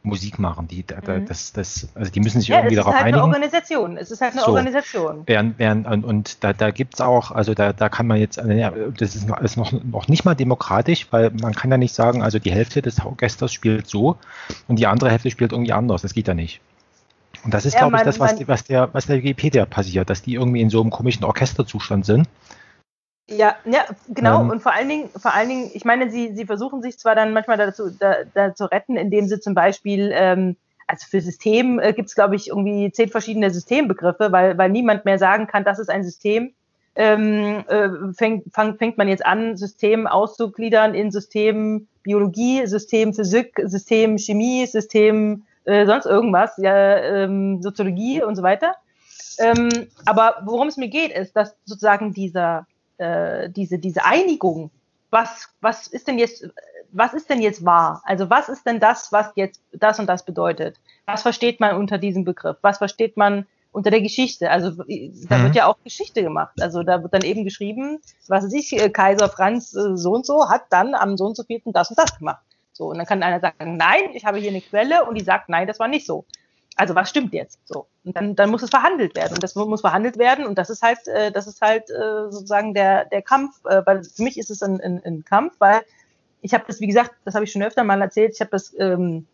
Musik machen. Die, mhm. das, das, also die müssen sich ja, irgendwie darauf einigen. Es ist halt eine Organisation. Es ist halt eine so. Organisation. Während, während, und, und da, da gibt es auch, also da, da kann man jetzt, ja, das ist, ist noch, noch nicht mal demokratisch, weil man kann ja nicht sagen, also die Hälfte des Orchesters spielt so und die andere Hälfte spielt irgendwie anders. Das geht ja nicht. Und das ist, ja, glaube ich, das, was, was, der, was der Wikipedia passiert, dass die irgendwie in so einem komischen Orchesterzustand sind. Ja, ja, genau. Ähm, und vor allen Dingen, vor allen Dingen, ich meine, sie, sie versuchen sich zwar dann manchmal dazu, da, da zu retten, indem sie zum Beispiel, ähm, also für System äh, gibt es, glaube ich, irgendwie zehn verschiedene Systembegriffe, weil, weil niemand mehr sagen kann, das ist ein System. Ähm, äh, fängt, fang, fängt man jetzt an, System auszugliedern in System Biologie, System Physik, System Chemie, System äh, sonst irgendwas, ja, ähm, Soziologie und so weiter. Ähm, aber worum es mir geht, ist, dass sozusagen dieser äh, diese, diese Einigung, was, was ist denn jetzt, was ist denn jetzt wahr? Also was ist denn das, was jetzt das und das bedeutet? Was versteht man unter diesem Begriff? Was versteht man unter der Geschichte? Also da mhm. wird ja auch Geschichte gemacht. Also da wird dann eben geschrieben, was weiß ich, äh, Kaiser Franz äh, so und so hat dann am so und so vierten das und das gemacht. So, und dann kann einer sagen, nein, ich habe hier eine Quelle und die sagt, nein, das war nicht so also was stimmt jetzt? So. Und dann, dann muss es verhandelt werden. Und das muss verhandelt werden. Und das ist halt, äh, das ist halt äh, sozusagen der, der Kampf, äh, weil für mich ist es ein, ein, ein Kampf, weil ich habe das, wie gesagt, das habe ich schon öfter mal erzählt, ich habe das ähm,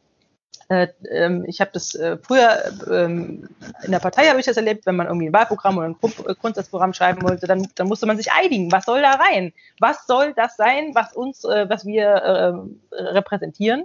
äh, ähm, ich habe das äh, früher ähm, in der Partei habe ich das erlebt, wenn man irgendwie ein Wahlprogramm oder ein äh, Grundsatzprogramm schreiben wollte, dann, dann musste man sich einigen, was soll da rein? Was soll das sein, was uns, was wir repräsentieren?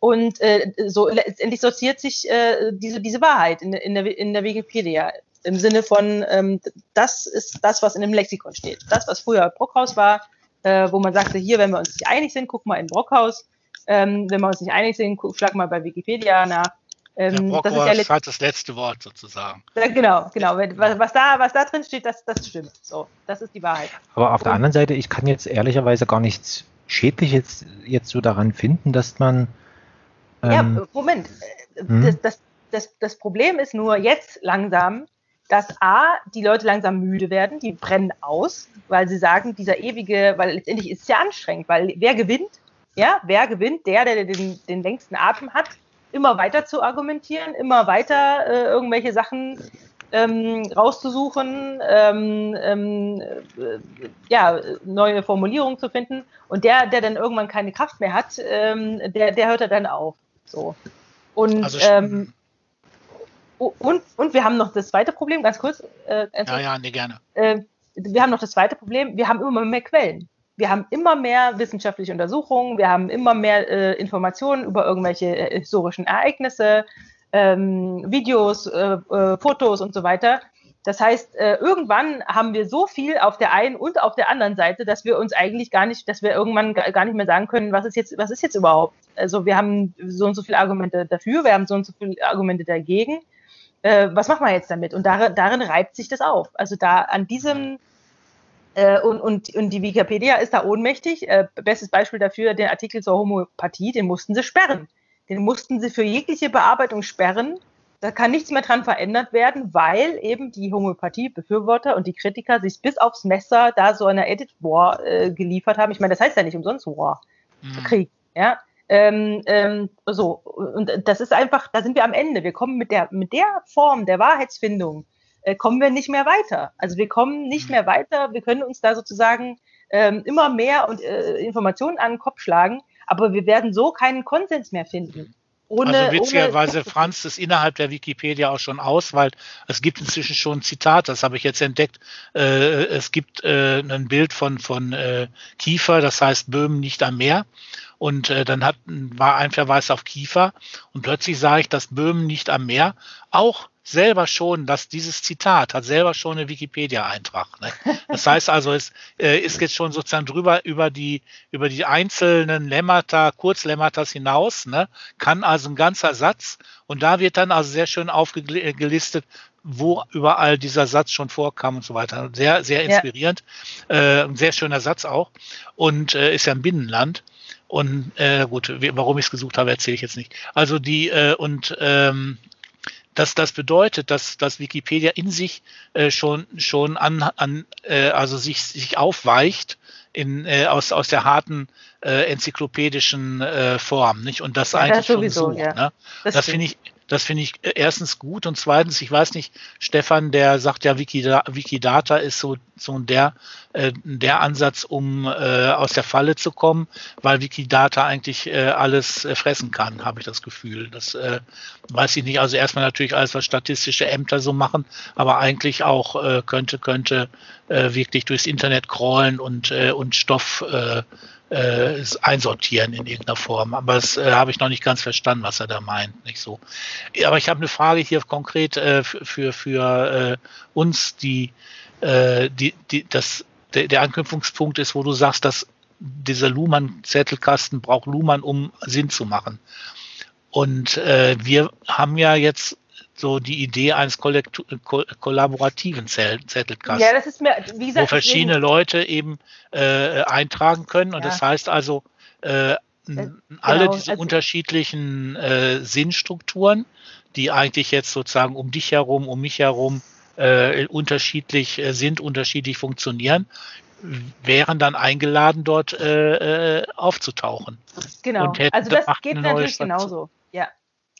Und äh, so letztendlich sortiert sich äh, diese, diese Wahrheit in, in, der, in der Wikipedia im Sinne von, ähm, das ist das, was in dem Lexikon steht. Das, was früher Brockhaus war, äh, wo man sagte, hier, wenn wir uns nicht einig sind, guck mal in Brockhaus. Ähm, wenn wir uns nicht einig sind, guck, schlag mal bei Wikipedia nach. Ähm, ja, das ist ja hat das letzte Wort sozusagen. Ja, genau, genau. Was, was, da, was da drin steht, das, das stimmt. So, das ist die Wahrheit. Aber auf der anderen Seite, ich kann jetzt ehrlicherweise gar nichts Schädliches jetzt so daran finden, dass man. Ähm, ja, Moment. Hm? Das, das, das, das Problem ist nur jetzt langsam, dass A, die Leute langsam müde werden, die brennen aus, weil sie sagen, dieser ewige, weil letztendlich ist es ja anstrengend, weil wer gewinnt? Ja, wer gewinnt? Der, der den, den längsten Atem hat, immer weiter zu argumentieren, immer weiter äh, irgendwelche Sachen ähm, rauszusuchen, ähm, ähm, äh, ja, neue Formulierungen zu finden. Und der, der dann irgendwann keine Kraft mehr hat, ähm, der, der hört dann auf. So. Und also, ähm, und, und wir haben noch das zweite Problem, ganz kurz. Äh, ja, ja, nee, gerne. Äh, wir haben noch das zweite Problem, wir haben immer mehr Quellen. Wir haben immer mehr wissenschaftliche Untersuchungen, wir haben immer mehr äh, Informationen über irgendwelche äh, historischen Ereignisse, ähm, Videos, äh, äh, Fotos und so weiter. Das heißt, äh, irgendwann haben wir so viel auf der einen und auf der anderen Seite, dass wir uns eigentlich gar nicht, dass wir irgendwann gar nicht mehr sagen können, was ist jetzt, was ist jetzt überhaupt? Also wir haben so und so viele Argumente dafür, wir haben so und so viele Argumente dagegen äh, was machen wir jetzt damit? Und darin, darin reibt sich das auf. Also da an diesem äh, und, und, und die Wikipedia ist da ohnmächtig. Äh, bestes Beispiel dafür, den Artikel zur Homöopathie, den mussten sie sperren. Den mussten sie für jegliche Bearbeitung sperren. Da kann nichts mehr dran verändert werden, weil eben die Homöopathie-Befürworter und die Kritiker sich bis aufs Messer da so eine Edit War äh, geliefert haben. Ich meine, das heißt ja nicht umsonst War, mhm. Krieg. Ja, ähm, ähm, so, und das ist einfach, da sind wir am Ende. Wir kommen mit der, mit der Form der Wahrheitsfindung, äh, kommen wir nicht mehr weiter. Also wir kommen nicht mhm. mehr weiter. Wir können uns da sozusagen ähm, immer mehr und äh, Informationen an den Kopf schlagen, aber wir werden so keinen Konsens mehr finden. Ohne, also witzigerweise franzt es innerhalb der Wikipedia auch schon aus, weil es gibt inzwischen schon ein Zitat, das habe ich jetzt entdeckt. Äh, es gibt äh, ein Bild von, von äh, Kiefer, das heißt Böhmen nicht am Meer. Und äh, dann hat, war ein Verweis auf Kiefer. Und plötzlich sah ich, dass Böhmen nicht am Meer auch selber schon, dass dieses Zitat hat selber schon eine Wikipedia-Eintrag. Ne? Das heißt also, es äh, ist jetzt schon sozusagen drüber über die über die einzelnen Lemmata, Kurzlemmatas hinaus, ne? kann also ein ganzer Satz und da wird dann also sehr schön aufgelistet, wo überall dieser Satz schon vorkam und so weiter. Sehr sehr inspirierend, ja. äh, ein sehr schöner Satz auch und äh, ist ja ein Binnenland. Und äh, gut, warum ich es gesucht habe, erzähle ich jetzt nicht. Also die äh, und ähm, das, das bedeutet, dass, dass Wikipedia in sich äh, schon, schon an, an äh, also sich, sich aufweicht in, äh, aus, aus der harten äh, enzyklopädischen äh, Form, nicht? Und das eigentlich das sowieso, schon sucht, ja. ne? Das, das finde ich, das finde ich äh, erstens gut und zweitens, ich weiß nicht, Stefan, der sagt ja, Wikidata ist so, so der, äh, der Ansatz, um äh, aus der Falle zu kommen, weil Wikidata eigentlich äh, alles äh, fressen kann, habe ich das Gefühl. Das äh, weiß ich nicht. Also erstmal natürlich alles, was statistische Ämter so machen, aber eigentlich auch könnte, könnte wirklich durchs Internet crawlen und, und Stoff äh, einsortieren in irgendeiner Form. Aber das äh, habe ich noch nicht ganz verstanden, was er da meint. Nicht so. Aber ich habe eine Frage hier konkret äh, für, für äh, uns, die, äh, die, die das, der, der Anknüpfungspunkt ist, wo du sagst, dass dieser Luhmann-Zettelkasten braucht Luhmann, um Sinn zu machen. Und äh, wir haben ja jetzt so die Idee eines Kollektu ko kollaborativen Zettelkastens. Ja, das ist mir, wie gesagt, wo verschiedene Leute eben äh, eintragen können. Und ja. das heißt also, äh, genau, alle diese also, unterschiedlichen äh, Sinnstrukturen, die eigentlich jetzt sozusagen um dich herum, um mich herum äh, unterschiedlich äh, sind, unterschiedlich funktionieren, wären dann eingeladen, dort äh, äh aufzutauchen. Genau, also das geht natürlich genauso.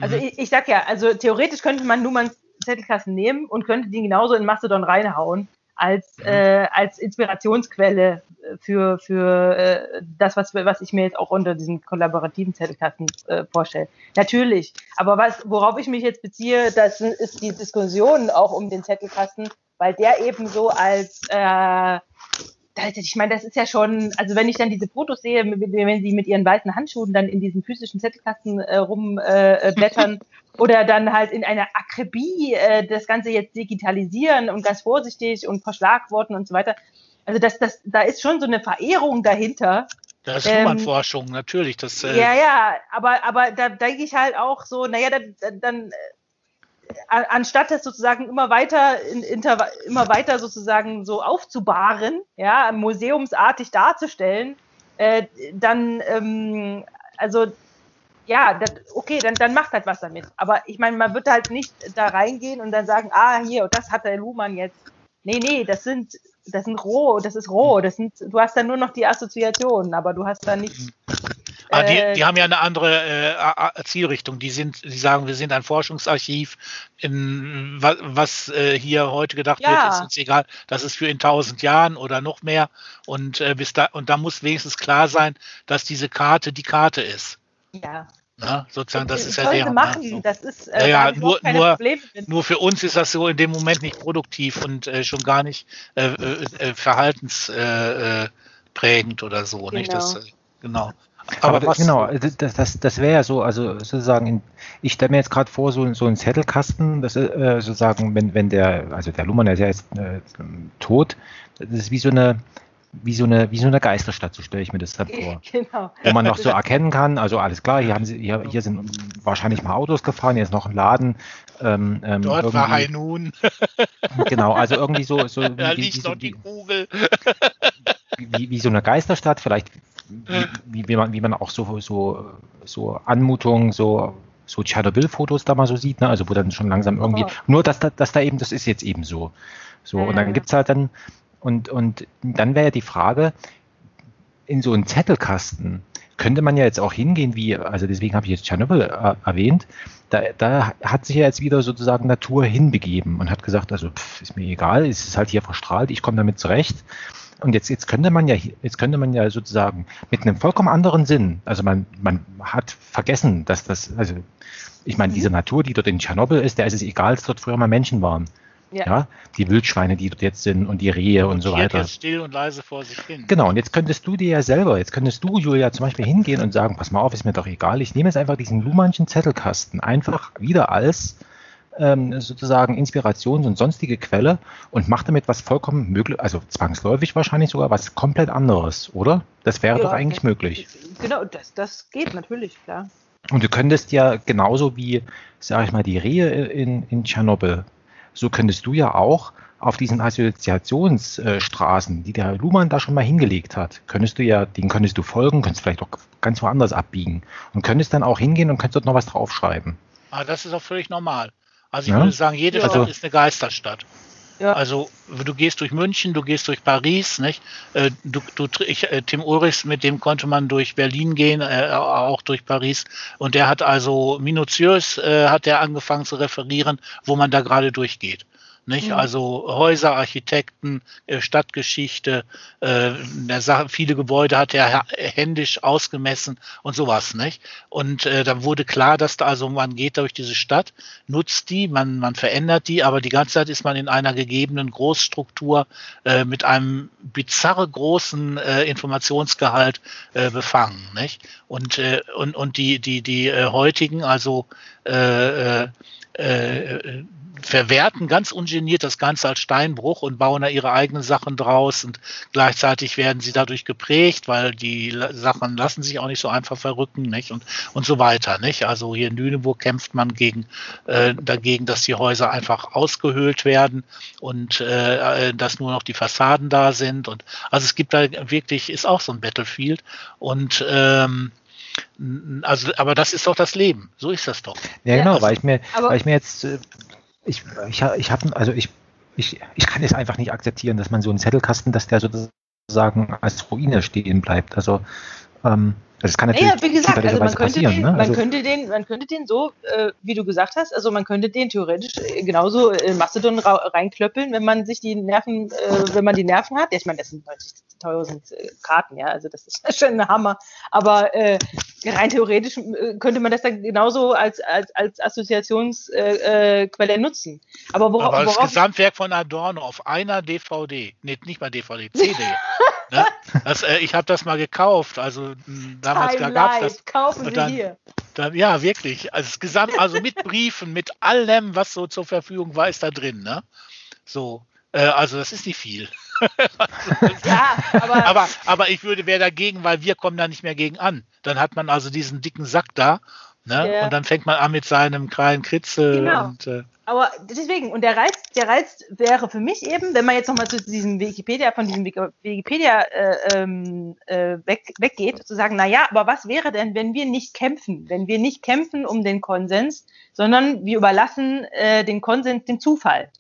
Also mhm. ich, ich sag ja, also theoretisch könnte man Nummern Zettelkasten nehmen und könnte die genauso in Mastodon reinhauen. als, mhm. äh, als Inspirationsquelle für, für äh, das, was, was ich mir jetzt auch unter diesem kollaborativen Zettelkasten äh, vorstelle. Natürlich. Aber was, worauf ich mich jetzt beziehe, das ist die Diskussion auch um den Zettelkasten, weil der eben so als äh, ich meine, das ist ja schon, also wenn ich dann diese Fotos sehe, wenn sie mit ihren weißen Handschuhen dann in diesen physischen Zettelkasten äh, rumblättern äh, (laughs) oder dann halt in einer Akribie äh, das Ganze jetzt digitalisieren und ganz vorsichtig und Verschlagworten und so weiter. Also das, das, da ist schon so eine Verehrung dahinter. Das ist Humanforschung, ähm, natürlich. Das, äh ja, ja, aber, aber da denke ich halt auch so, naja, dann, dann anstatt es sozusagen immer weiter in, inter, immer weiter sozusagen so aufzubahren, ja, museumsartig darzustellen, äh, dann ähm, also ja, das, okay, dann, dann macht halt was damit. Aber ich meine, man wird halt nicht da reingehen und dann sagen, ah, hier, das hat der Luhmann jetzt. Nee, nee, das sind, das sind roh, das ist roh, das sind, du hast dann nur noch die Assoziationen, aber du hast da nicht Ah, die, äh, die haben ja eine andere äh, Zielrichtung. Die sind, die sagen, wir sind ein Forschungsarchiv. In, was, was äh, hier heute gedacht ja. wird, ist uns egal. Das ist für in tausend Jahren oder noch mehr. Und äh, bis da und da muss wenigstens klar sein, dass diese Karte die Karte ist. Ja. Na, sozusagen, das ist ja der. machen, so. das ist, äh, ja, nur, nur, nur für uns ist das so in dem Moment nicht produktiv und äh, schon gar nicht äh, äh, äh verhaltensprägend oder so. Genau. Nicht? Das, genau. Aber, Aber genau, das, das, das wäre ja so, also sozusagen, ich stelle mir jetzt gerade vor, so, so ein Zettelkasten, das ist äh, sozusagen, wenn, wenn der, also der Luhmann, der ist ja jetzt äh, tot, das ist wie so eine, wie so eine, wie so eine Geisterstadt, so stelle ich mir das dann (laughs) vor. Genau. Wo man noch so (laughs) erkennen kann, also alles klar, hier haben sie, hier, hier sind wahrscheinlich mal Autos gefahren, hier ist noch ein Laden. Ähm, ähm, Dort war Hainun. (laughs) Genau, also irgendwie so, so wie, da liegt wie, noch die Kugel. Wie, wie, so eine Geisterstadt, vielleicht wie, wie, man, wie man auch so, so, so Anmutungen, so, so Tschernobyl-Fotos da mal so sieht, ne? also wo dann schon langsam irgendwie, oh. nur dass da, dass da eben, das ist jetzt eben so. So, ja, und dann gibt es halt dann, und, und dann wäre ja die Frage, in so einen Zettelkasten könnte man ja jetzt auch hingehen, wie, also deswegen habe ich jetzt Tschernobyl äh, erwähnt, da, da hat sich ja jetzt wieder sozusagen Natur hinbegeben und hat gesagt, also pff, ist mir egal, es ist halt hier verstrahlt, ich komme damit zurecht. Und jetzt, jetzt könnte man ja, jetzt könnte man ja sozusagen mit einem vollkommen anderen Sinn, also man, man hat vergessen, dass das, also ich meine, mhm. diese Natur, die dort in Tschernobyl ist, der ist es egal, dass dort früher mal Menschen waren. Ja. ja. die Wildschweine, die dort jetzt sind und die Rehe und, und so weiter. Jetzt still und leise vor sich hin. Genau, und jetzt könntest du dir ja selber, jetzt könntest du, Julia, zum Beispiel hingehen und sagen, pass mal auf, ist mir doch egal, ich nehme jetzt einfach diesen Luhmannschen Zettelkasten einfach wieder als ähm, sozusagen Inspirations- und sonstige Quelle und macht damit was vollkommen möglich, also zwangsläufig wahrscheinlich sogar was komplett anderes, oder? Das wäre ja, doch eigentlich das, möglich. Genau, das, das geht natürlich, klar. Und du könntest ja genauso wie, sag ich mal, die Rehe in, in Tschernobyl, so könntest du ja auch auf diesen Assoziationsstraßen, die der Luhmann da schon mal hingelegt hat, könntest du ja, den könntest du folgen, könntest vielleicht auch ganz woanders abbiegen und könntest dann auch hingehen und könntest dort noch was draufschreiben. Ah, das ist auch völlig normal. Also ich ja? würde sagen, jede ja. Stadt ist eine Geisterstadt. Ja. Also du gehst durch München, du gehst durch Paris, nicht? Äh, du, du, ich, äh, Tim Ulrichs, mit dem konnte man durch Berlin gehen, äh, auch durch Paris. Und der hat also minutiös äh, hat er angefangen zu referieren, wo man da gerade durchgeht. Nicht? Mhm. Also Häuser, Architekten, äh, Stadtgeschichte, äh, Sache, viele Gebäude hat er händisch ausgemessen und sowas. Nicht? Und äh, dann wurde klar, dass da also man geht durch diese Stadt, nutzt die, man, man verändert die, aber die ganze Zeit ist man in einer gegebenen Großstruktur äh, mit einem bizarre großen äh, Informationsgehalt äh, befangen. Nicht? Und, und, und die, die, die heutigen, also äh, äh, äh verwerten ganz ungeniert das Ganze als Steinbruch und bauen da ihre eigenen Sachen draus und gleichzeitig werden sie dadurch geprägt, weil die Sachen lassen sich auch nicht so einfach verrücken, nicht? Und, und so weiter, nicht? Also hier in Lüneburg kämpft man gegen, äh, dagegen, dass die Häuser einfach ausgehöhlt werden und äh, dass nur noch die Fassaden da sind und also es gibt da wirklich, ist auch so ein Battlefield und ähm, also, aber das ist doch das Leben. So ist das doch. Ja, genau, also, weil ich mir, weil ich mir jetzt äh, ich, ich, ich habe, also ich, ich, ich kann es einfach nicht akzeptieren, dass man so einen Zettelkasten, dass der sozusagen als Ruine stehen bleibt. Also ähm, Also es kann natürlich ja, wie gesagt, also man könnte, den, ne? man, also könnte den, man könnte den so, äh, wie du gesagt hast, also man könnte den theoretisch äh, genauso in Mastodon reinklöppeln, wenn man sich die Nerven, äh, wenn man die Nerven hat. Ja, ich meine, das sind 90.000 äh, Karten, ja, also das ist (laughs) schon ein Hammer. Aber äh, rein theoretisch äh, könnte man das dann genauso als, als, als Assoziationsquelle äh, nutzen. Aber, worauf, Aber das worauf, Gesamtwerk von Adorno auf einer DVD, nee, nicht mal DVD, CD. (laughs) ne? das, ich habe das mal gekauft, also damals da gab es das. Kaufen Sie dann, hier. Dann, ja, wirklich. Also, Gesamt, also mit (laughs) Briefen, mit allem, was so zur Verfügung war, ist da drin. Ne? So, äh, also das ist nicht viel. (laughs) ja, aber, (laughs) aber, aber ich würde, wäre dagegen, weil wir kommen da nicht mehr gegen an. Dann hat man also diesen dicken Sack da Ne? Ja. Und dann fängt man an mit seinem kleinen Kritzel. Genau. Und, äh, aber deswegen, und der Reiz, der Reiz wäre für mich eben, wenn man jetzt nochmal zu diesem Wikipedia, von diesem Wikipedia äh, ähm, äh, weg, weggeht, zu sagen, naja, aber was wäre denn, wenn wir nicht kämpfen, wenn wir nicht kämpfen um den Konsens, sondern wir überlassen äh, den Konsens dem Zufall.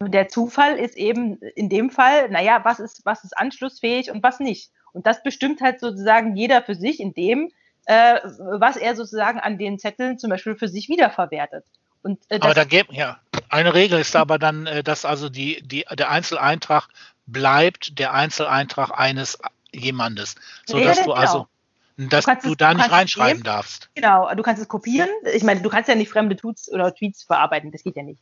Und der Zufall ist eben in dem Fall, naja, was ist, was ist anschlussfähig und was nicht. Und das bestimmt halt sozusagen jeder für sich in dem, äh, was er sozusagen an den Zetteln zum Beispiel für sich wiederverwertet. Und, äh, aber da gibt ja eine Regel ist aber dann, äh, dass also die, die, der Einzeleintrag bleibt der Einzeleintrag eines jemandes, so dass du genau. also dass du, du da es, nicht reinschreiben nehmen. darfst. Genau, du kannst es kopieren. Ich meine, du kannst ja nicht fremde Tweets oder Tweets verarbeiten, das geht ja nicht.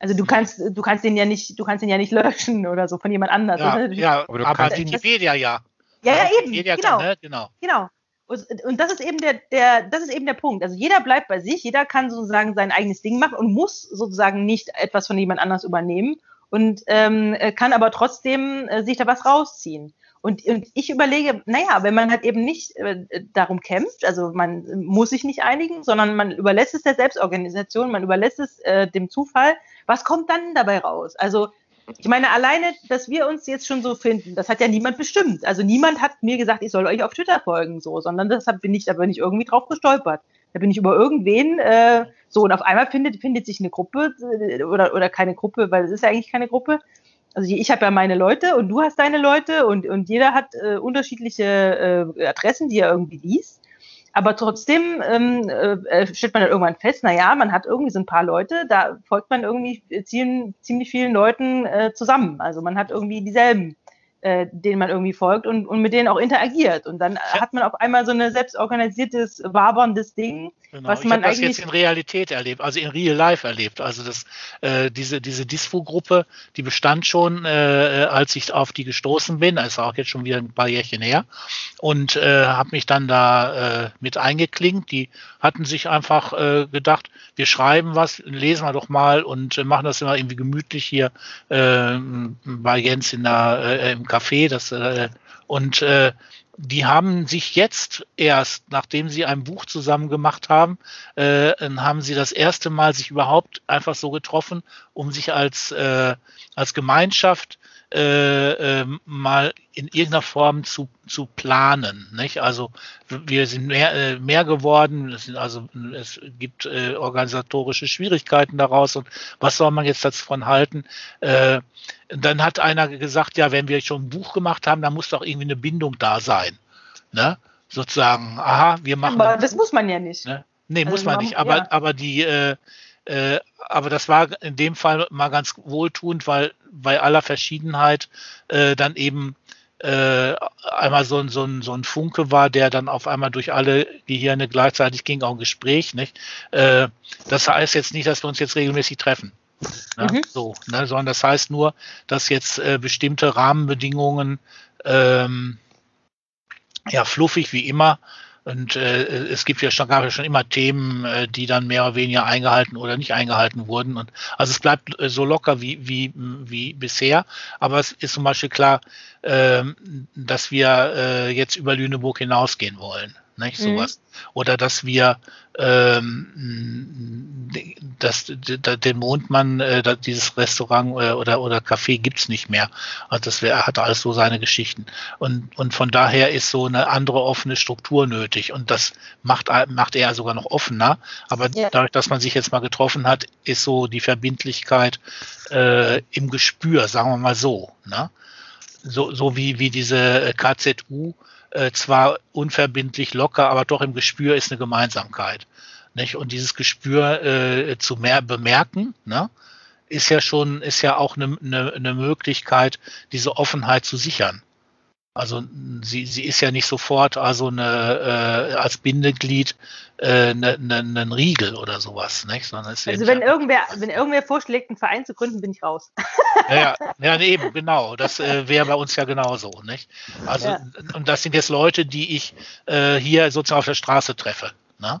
Also du kannst, du kannst den ja nicht, du kannst den ja nicht löschen oder so von jemand anders. Ja, ja aber, aber Wikipedia ja. Ja, ja, eben. Wikipedia genau. Kann, ne? genau. Genau. Und, das ist eben der, der, das ist eben der Punkt. Also jeder bleibt bei sich, jeder kann sozusagen sein eigenes Ding machen und muss sozusagen nicht etwas von jemand anders übernehmen und ähm, kann aber trotzdem äh, sich da was rausziehen. Und, und ich überlege, naja, wenn man halt eben nicht äh, darum kämpft, also man muss sich nicht einigen, sondern man überlässt es der Selbstorganisation, man überlässt es äh, dem Zufall, was kommt dann dabei raus? Also ich meine, alleine, dass wir uns jetzt schon so finden, das hat ja niemand bestimmt. Also niemand hat mir gesagt, ich soll euch auf Twitter folgen, so, sondern deshalb bin ich, da bin ich irgendwie drauf gestolpert. Da bin ich über irgendwen äh, so und auf einmal findet, findet sich eine Gruppe äh, oder, oder keine Gruppe, weil es ist ja eigentlich keine Gruppe. Also ich habe ja meine Leute und du hast deine Leute und, und jeder hat äh, unterschiedliche äh, Adressen, die er irgendwie liest. Aber trotzdem ähm, äh, stellt man dann irgendwann fest, na ja, man hat irgendwie so ein paar Leute, da folgt man irgendwie ziemlich, ziemlich vielen Leuten äh, zusammen. Also man hat irgendwie dieselben äh, denen man irgendwie folgt und, und mit denen auch interagiert. Und dann hat man auf einmal so ein selbstorganisiertes, waberndes Ding, genau. was man ich eigentlich. das jetzt in Realität erlebt, also in Real Life erlebt. Also das, äh, diese, diese Dispo-Gruppe, die bestand schon, äh, als ich auf die gestoßen bin, also auch jetzt schon wieder ein paar Jährchen her, und äh, habe mich dann da äh, mit eingeklinkt. Die hatten sich einfach äh, gedacht, wir schreiben was, lesen wir doch mal und äh, machen das immer irgendwie gemütlich hier äh, bei Jens in der, äh, im Café. Das, äh, und äh, die haben sich jetzt erst, nachdem sie ein Buch zusammen gemacht haben, äh, haben sie das erste Mal sich überhaupt einfach so getroffen, um sich als, äh, als Gemeinschaft äh, äh, mal in irgendeiner Form zu, zu planen. Nicht? Also wir sind mehr, äh, mehr geworden, es, sind also, es gibt äh, organisatorische Schwierigkeiten daraus und was soll man jetzt davon halten? Äh, dann hat einer gesagt, ja, wenn wir schon ein Buch gemacht haben, dann muss doch irgendwie eine Bindung da sein. Ne? Sozusagen, aha, wir machen. Aber das muss man ja nicht. Ne? Nee, also muss man nicht. Aber, ja. aber die, äh, äh, aber das war in dem Fall mal ganz wohltuend, weil bei aller Verschiedenheit äh, dann eben äh, einmal so ein, so, ein, so ein Funke war, der dann auf einmal durch alle Gehirne gleichzeitig ging, auch ein Gespräch. Nicht? Äh, das heißt jetzt nicht, dass wir uns jetzt regelmäßig treffen. Ne? Mhm. So, ne? sondern das heißt nur, dass jetzt äh, bestimmte Rahmenbedingungen ähm, ja fluffig wie immer und äh, es gibt ja schon, gab ja schon immer Themen, äh, die dann mehr oder weniger eingehalten oder nicht eingehalten wurden. Und also es bleibt äh, so locker wie, wie, wie bisher. Aber es ist zum Beispiel klar, äh, dass wir äh, jetzt über Lüneburg hinausgehen wollen nicht mhm. sowas. Oder dass wir ähm, dass den Mondmann, äh, dieses Restaurant äh, oder oder Café gibt's nicht mehr. Also das wär, hat alles so seine Geschichten. Und und von daher ist so eine andere offene Struktur nötig. Und das macht macht er sogar noch offener. Aber ja. dadurch, dass man sich jetzt mal getroffen hat, ist so die Verbindlichkeit äh, im Gespür, sagen wir mal so. Ne? So, so wie, wie diese KZU äh, zwar unverbindlich locker, aber doch im Gespür ist eine Gemeinsamkeit. Nicht? Und dieses Gespür äh, zu mehr bemerken, ne? ist ja schon, ist ja auch eine, eine, eine Möglichkeit, diese Offenheit zu sichern. Also sie, sie ist ja nicht sofort also eine, äh, als Bindeglied äh, eine, eine, ein Riegel oder sowas, nicht? Also wenn irgendwer, wenn irgendwer vorschlägt, einen Verein zu gründen, bin ich raus. Ja, ja, (laughs) eben, genau. Das äh, wäre bei uns ja genauso, nicht? Also ja. und das sind jetzt Leute, die ich äh, hier sozusagen auf der Straße treffe. Ne?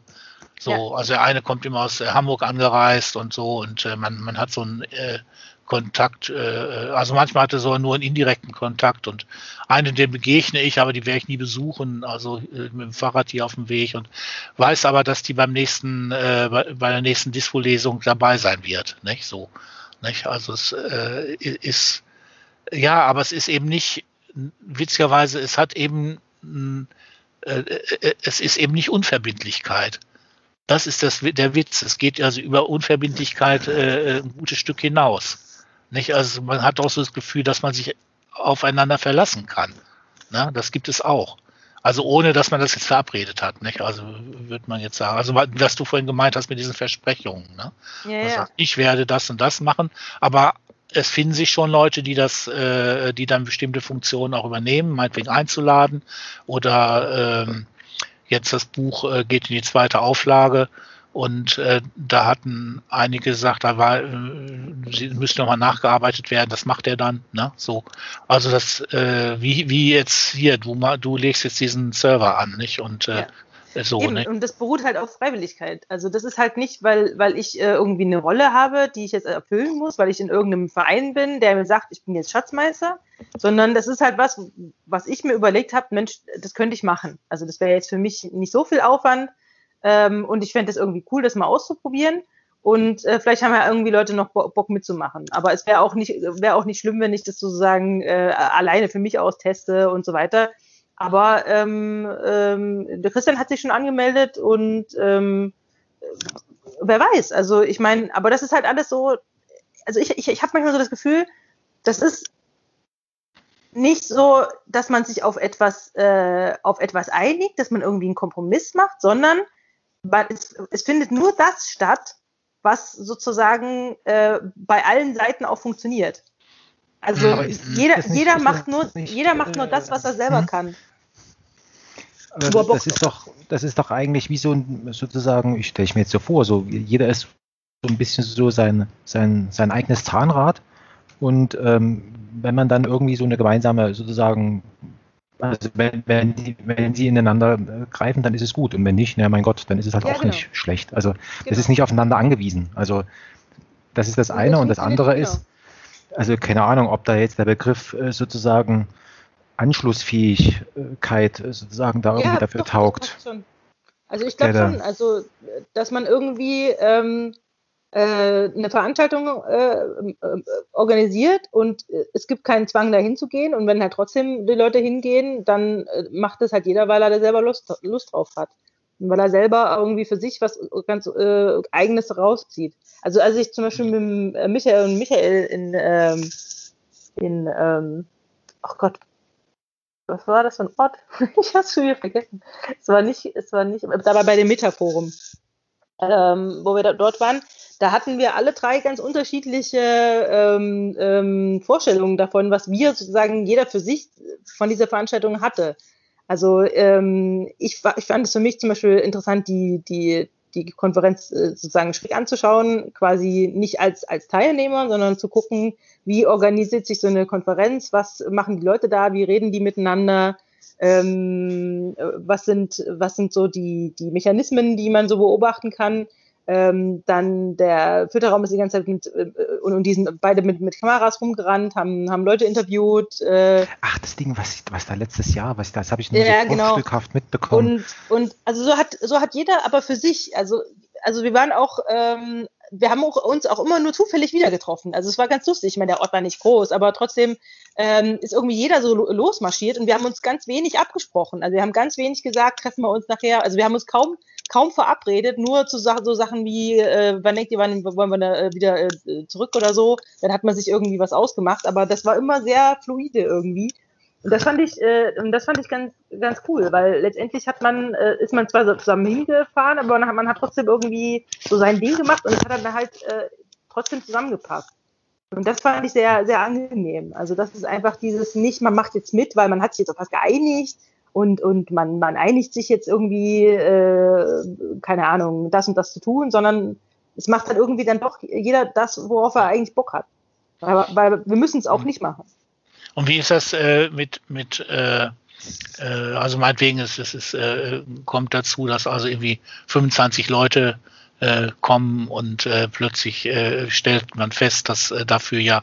So, ja. also der eine kommt immer aus äh, Hamburg angereist und so und äh, man, man hat so ein äh, Kontakt, äh, also manchmal hatte so nur einen indirekten Kontakt und einen, dem begegne ich, aber die werde ich nie besuchen, also äh, mit dem Fahrrad hier auf dem Weg und weiß aber, dass die beim nächsten, äh, bei, bei der nächsten Dispo-Lesung dabei sein wird, nicht so, nicht? Also es äh, ist, ja, aber es ist eben nicht, witzigerweise, es hat eben, äh, äh, es ist eben nicht Unverbindlichkeit. Das ist das, der Witz. Es geht also über Unverbindlichkeit äh, ein gutes Stück hinaus. Nicht? Also man hat auch so das Gefühl, dass man sich aufeinander verlassen kann. Ne? Das gibt es auch. Also ohne, dass man das jetzt verabredet hat. Nicht? Also würde man jetzt sagen, also was du vorhin gemeint hast mit diesen Versprechungen. Ne? Ja, also, ja. Ich werde das und das machen, aber es finden sich schon Leute, die das, äh, die dann bestimmte Funktionen auch übernehmen, meinetwegen einzuladen oder ähm, jetzt das Buch äh, geht in die zweite Auflage und äh, da hatten einige gesagt, da war, äh, sie müsste nochmal nachgearbeitet werden, das macht er dann, ne? So. Also das, äh, wie, wie jetzt hier, du du legst jetzt diesen Server an, nicht? Und äh, ja. so, Eben, ne? Und das beruht halt auf Freiwilligkeit. Also das ist halt nicht, weil, weil ich äh, irgendwie eine Rolle habe, die ich jetzt erfüllen muss, weil ich in irgendeinem Verein bin, der mir sagt, ich bin jetzt Schatzmeister, sondern das ist halt was, was ich mir überlegt habe, Mensch, das könnte ich machen. Also das wäre jetzt für mich nicht so viel Aufwand ähm, und ich fände es irgendwie cool, das mal auszuprobieren. Und äh, vielleicht haben ja irgendwie Leute noch Bock mitzumachen. Aber es wäre auch nicht, wäre auch nicht schlimm, wenn ich das sozusagen äh, alleine für mich aus teste und so weiter. Aber ähm, ähm, der Christian hat sich schon angemeldet und ähm, wer weiß. Also ich meine, aber das ist halt alles so. Also ich, ich, ich habe manchmal so das Gefühl, das ist nicht so, dass man sich auf etwas, äh, auf etwas einigt, dass man irgendwie einen Kompromiss macht, sondern weil es, es findet nur das statt, was sozusagen äh, bei allen Seiten auch funktioniert. Also ist, jeder, nicht, jeder macht nur, nicht, jeder macht nur das, was er selber hm? kann. Aber das ist doch, das ist doch eigentlich wie so ein, sozusagen, ich stelle mir jetzt so vor, so jeder ist so ein bisschen so sein, sein, sein eigenes Zahnrad. Und ähm, wenn man dann irgendwie so eine gemeinsame sozusagen also wenn, wenn, die, wenn sie ineinander äh, greifen, dann ist es gut. Und wenn nicht, na mein Gott, dann ist es halt ja, auch genau. nicht schlecht. Also genau. das ist nicht aufeinander angewiesen. Also das ist das und eine das und das andere genau. ist, also keine Ahnung, ob da jetzt der Begriff äh, sozusagen Anschlussfähigkeit äh, sozusagen da irgendwie ja, dafür doch, taugt. Also ich glaube schon, also dass man irgendwie ähm, äh, eine Veranstaltung äh, äh, organisiert und es gibt keinen Zwang, da hinzugehen. Und wenn halt trotzdem die Leute hingehen, dann macht es halt jeder, weil er da selber Lust, Lust drauf hat. Und weil er selber irgendwie für sich was ganz äh, Eigenes rauszieht. Also als ich zum Beispiel mit Michael und Michael in, ähm, in ähm, ach Gott, was war das für ein Ort? (laughs) ich hab's schon wieder vergessen. Es war nicht, es war nicht, da war bei dem Metaforum, ähm, wo wir da, dort waren da hatten wir alle drei ganz unterschiedliche ähm, ähm, Vorstellungen davon, was wir sozusagen jeder für sich von dieser Veranstaltung hatte. Also ähm, ich, ich fand es für mich zum Beispiel interessant, die, die, die Konferenz äh, sozusagen schräg anzuschauen, quasi nicht als, als Teilnehmer, sondern zu gucken, wie organisiert sich so eine Konferenz, was machen die Leute da, wie reden die miteinander, ähm, was sind, was sind so die, die Mechanismen, die man so beobachten kann. Ähm, dann der Filterraum ist die ganze Zeit mit, äh, und, und die sind beide mit, mit Kameras rumgerannt, haben, haben Leute interviewt. Äh, Ach, das Ding, was, was da letztes Jahr, was das habe ich nur ja, so genau. mitbekommen. Und, und also so hat, so hat jeder aber für sich, also, also wir waren auch, ähm, wir haben auch, uns auch immer nur zufällig wieder getroffen. Also es war ganz lustig. Ich meine, der Ort war nicht groß, aber trotzdem ähm, ist irgendwie jeder so losmarschiert und wir haben uns ganz wenig abgesprochen. Also wir haben ganz wenig gesagt, treffen wir uns nachher. Also wir haben uns kaum kaum verabredet, nur zu so Sachen wie, äh, wann denkt ihr, wann wollen wir da äh, wieder äh, zurück oder so. Dann hat man sich irgendwie was ausgemacht, aber das war immer sehr fluide irgendwie. Und das fand ich, äh, das fand ich ganz, ganz cool, weil letztendlich hat man, äh, ist man zwar zusammen hingefahren, aber man hat, man hat trotzdem irgendwie so sein Ding gemacht und es hat dann halt äh, trotzdem zusammengepasst. Und das fand ich sehr, sehr angenehm. Also das ist einfach dieses nicht, man macht jetzt mit, weil man hat sich jetzt auf was geeinigt und, und man, man einigt sich jetzt irgendwie, äh, keine Ahnung, das und das zu tun, sondern es macht dann irgendwie dann doch jeder das, worauf er eigentlich Bock hat. Weil, weil wir müssen es auch mhm. nicht machen. Und wie ist das äh, mit, mit äh, äh, also meinetwegen, es, es ist, äh, kommt dazu, dass also irgendwie 25 Leute äh, kommen und äh, plötzlich äh, stellt man fest, dass äh, dafür ja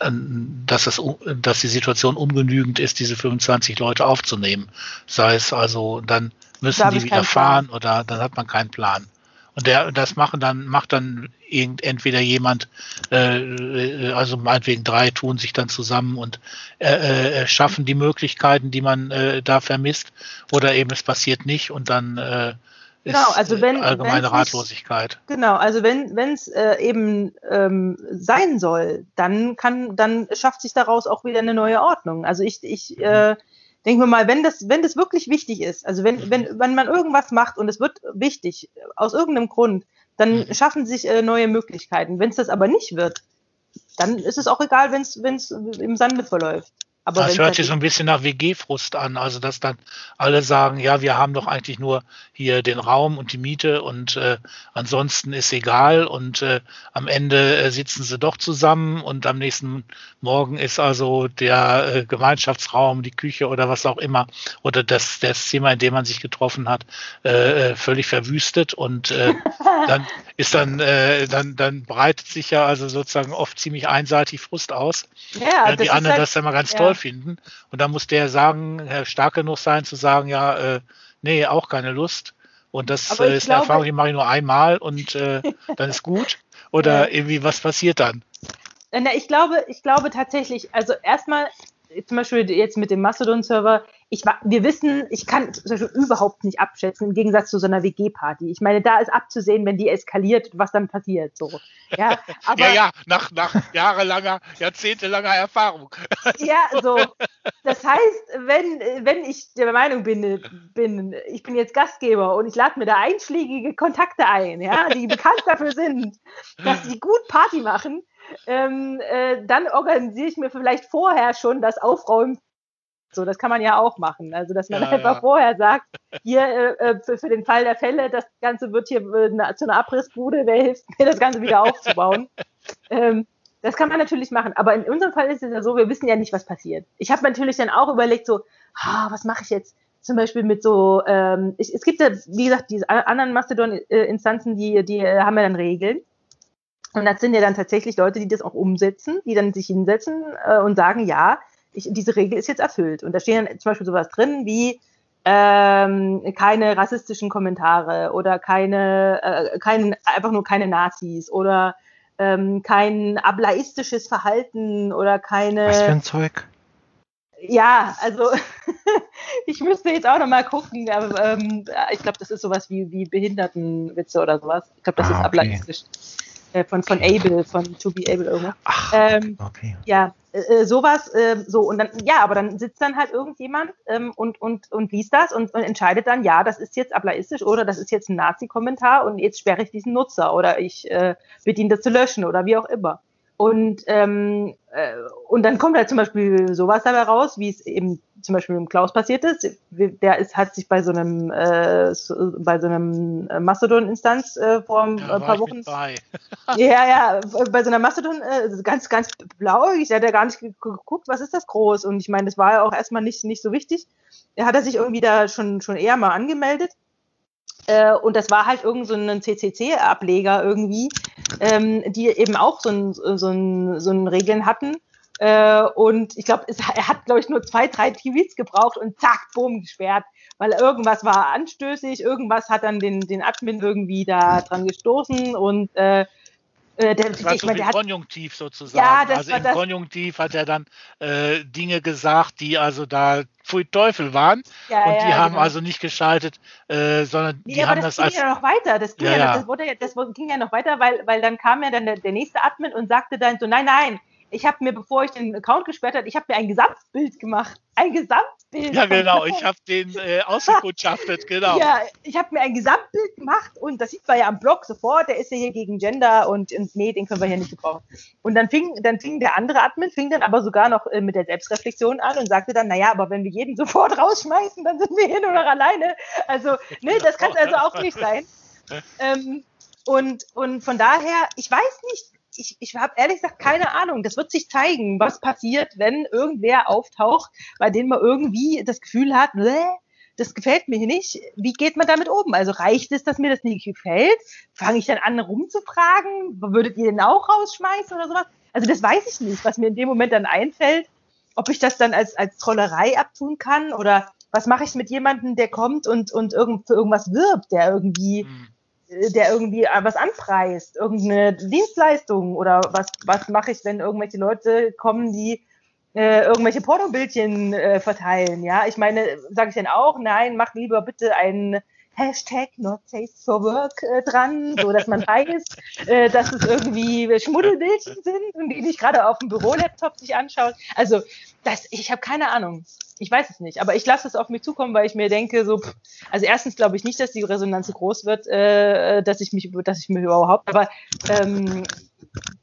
dass, das, dass die Situation ungenügend ist, diese 25 Leute aufzunehmen. Sei es also, dann müssen da die wieder fahren oder dann hat man keinen Plan. Und der, das machen dann, macht dann irgend, entweder jemand, äh, also meinetwegen drei tun sich dann zusammen und äh, äh, schaffen die Möglichkeiten, die man äh, da vermisst, oder eben es passiert nicht und dann äh, genau, also wenn, allgemeine Ratlosigkeit. Nicht, genau, also wenn es äh, eben ähm, sein soll, dann kann, dann schafft sich daraus auch wieder eine neue Ordnung. Also ich, ich mhm. äh, denken wir mal, wenn das, wenn das wirklich wichtig ist, also wenn, wenn, wenn man irgendwas macht und es wird wichtig, aus irgendeinem Grund, dann mhm. schaffen sich äh, neue Möglichkeiten. Wenn es das aber nicht wird, dann ist es auch egal, wenn es im Sande verläuft. Aber das hört sich so ein bisschen nach WG-Frust an, also dass dann alle sagen, ja, wir haben doch eigentlich nur hier den Raum und die Miete und äh, ansonsten ist egal und äh, am Ende äh, sitzen sie doch zusammen und am nächsten Morgen ist also der äh, Gemeinschaftsraum, die Küche oder was auch immer oder das, das Zimmer, in dem man sich getroffen hat, äh, äh völlig verwüstet und (laughs) dann ist dann, dann, dann breitet sich ja also sozusagen oft ziemlich einseitig Frust aus. Ja, die anderen halt, das dann mal ganz ja. Toll finden. Und dann muss der sagen, stark genug sein, zu sagen, ja, äh, nee, auch keine Lust. Und das äh, ist glaube, eine Erfahrung, die mache ich nur einmal und äh, (laughs) dann ist gut. Oder irgendwie, was passiert dann? Ich glaube, ich glaube tatsächlich, also erstmal zum Beispiel jetzt mit dem Mastodon-Server, ich, wir wissen, ich kann zum Beispiel überhaupt nicht abschätzen, im Gegensatz zu so einer WG-Party. Ich meine, da ist abzusehen, wenn die eskaliert, was dann passiert. So. Ja, (laughs) aber, ja, ja, nach, nach jahrelanger, jahrzehntelanger Erfahrung. (laughs) Ja, so. Das heißt, wenn, wenn ich der Meinung bin, bin, ich bin jetzt Gastgeber und ich lade mir da einschlägige Kontakte ein, ja, die bekannt dafür sind, dass die gut Party machen, ähm, äh, dann organisiere ich mir vielleicht vorher schon das Aufräumen. So, das kann man ja auch machen. Also, dass man ja, einfach ja. vorher sagt, hier äh, äh, für, für, den Fall der Fälle, das Ganze wird hier äh, zu einer Abrissbude, wer hilft mir, das Ganze wieder aufzubauen. (laughs) ähm, das kann man natürlich machen. Aber in unserem Fall ist es ja so, wir wissen ja nicht, was passiert. Ich habe natürlich dann auch überlegt, so, ah, was mache ich jetzt? Zum Beispiel mit so, ähm, ich, es gibt ja, wie gesagt, diese anderen Mastodon-Instanzen, die, die haben ja dann Regeln. Und das sind ja dann tatsächlich Leute, die das auch umsetzen, die dann sich hinsetzen äh, und sagen, ja, ich, diese Regel ist jetzt erfüllt. Und da stehen dann zum Beispiel sowas drin wie ähm, keine rassistischen Kommentare oder keine, äh, kein, einfach nur keine Nazis oder ähm, kein ableistisches Verhalten oder keine. Was für ein Zeug? Ja, also (laughs) ich müsste jetzt auch nochmal gucken, aber ähm, ich glaube, das ist sowas wie, wie Behindertenwitze oder sowas. Ich glaube, das ah, ist ablaistisch. Äh, von, von Able, von To Be Able irgendwas. Ach, ähm, okay. Ja, äh, äh, sowas, äh, so, und dann, ja, aber dann sitzt dann halt irgendjemand ähm, und, und, und liest das und, und entscheidet dann, ja, das ist jetzt ablaistisch oder das ist jetzt ein Nazi-Kommentar und jetzt sperre ich diesen Nutzer oder ich äh, bitte ihn das zu löschen oder wie auch immer. Und, ähm, äh, und dann kommt halt zum Beispiel sowas dabei raus, wie es eben zum Beispiel mit dem Klaus passiert ist. Der ist, hat sich bei so einem, äh, so, bei so einem äh, Mastodon-Instanz äh, vor ein ja, paar Wochen. (laughs) ja, ja, bei so einer Mastodon, äh, ganz, ganz blau. Ich hatte gar nicht geguckt, was ist das groß? Und ich meine, das war ja auch erstmal nicht, nicht so wichtig. Er hat er sich irgendwie da schon, schon eher mal angemeldet. Äh, und das war halt irgend so ein CCC-Ableger irgendwie, ähm, die eben auch so ein, so ein, so ein Regeln hatten. Äh, und ich glaube, er hat, glaube ich, nur zwei, drei Tweets gebraucht und zack, bumm, gesperrt, weil irgendwas war anstößig, irgendwas hat dann den, den Admin irgendwie da dran gestoßen und äh, äh, der, das war ich so meine, Konjunktiv sozusagen. Ja, das also war im das Konjunktiv hat er dann äh, Dinge gesagt, die also da Pfui Teufel waren. Ja, und die ja, haben genau. also nicht geschaltet, äh, sondern nee, die haben das, das ging als. ja noch weiter. Das ging ja, ja, das, wurde, das ging ja noch weiter, weil, weil dann kam ja dann der, der nächste Admin und sagte dann so, nein, nein, ich habe mir, bevor ich den Account gesperrt habe, ich habe mir ein Gesamtbild gemacht. Ein Gesamtbild. Ja, genau. Ich habe den äh, ausgekundschaftet, genau. Ja, ich habe mir ein Gesamtbild gemacht und das sieht man ja am Blog sofort. Der ist ja hier gegen Gender und, und nee, den können wir hier nicht gebrauchen. Und dann fing, dann fing der andere Admin, fing dann aber sogar noch äh, mit der Selbstreflexion an und sagte dann, naja, aber wenn wir jeden (laughs) sofort rausschmeißen, dann sind wir hier nur noch alleine. Also, ne, das kann also auch nicht sein. Ähm, und, und von daher, ich weiß nicht, ich, ich habe ehrlich gesagt keine Ahnung. Das wird sich zeigen, was passiert, wenn irgendwer auftaucht, bei dem man irgendwie das Gefühl hat, das gefällt mir nicht. Wie geht man damit um? Also reicht es, dass mir das nicht gefällt? Fange ich dann an, rumzufragen? Würdet ihr den auch rausschmeißen oder sowas? Also das weiß ich nicht, was mir in dem Moment dann einfällt. Ob ich das dann als, als Trollerei abtun kann oder was mache ich mit jemandem, der kommt und, und irgend, für irgendwas wirbt, der irgendwie mhm der irgendwie was anpreist, irgendeine Dienstleistung oder was, was mache ich, wenn irgendwelche Leute kommen, die äh, irgendwelche Pornobildchen äh, verteilen, ja. Ich meine, sage ich dann auch, nein, mach lieber bitte einen Hashtag not safe for work äh, dran, so dass man weiß, äh, dass es irgendwie Schmuddelbildchen sind und die nicht gerade auf dem Bürolaptop sich anschauen. Also das, ich habe keine Ahnung. Ich weiß es nicht, aber ich lasse es auf mich zukommen, weil ich mir denke, so, pff, also erstens glaube ich nicht, dass die Resonanz so groß wird, äh, dass ich mich, dass ich mir überhaupt, aber ähm,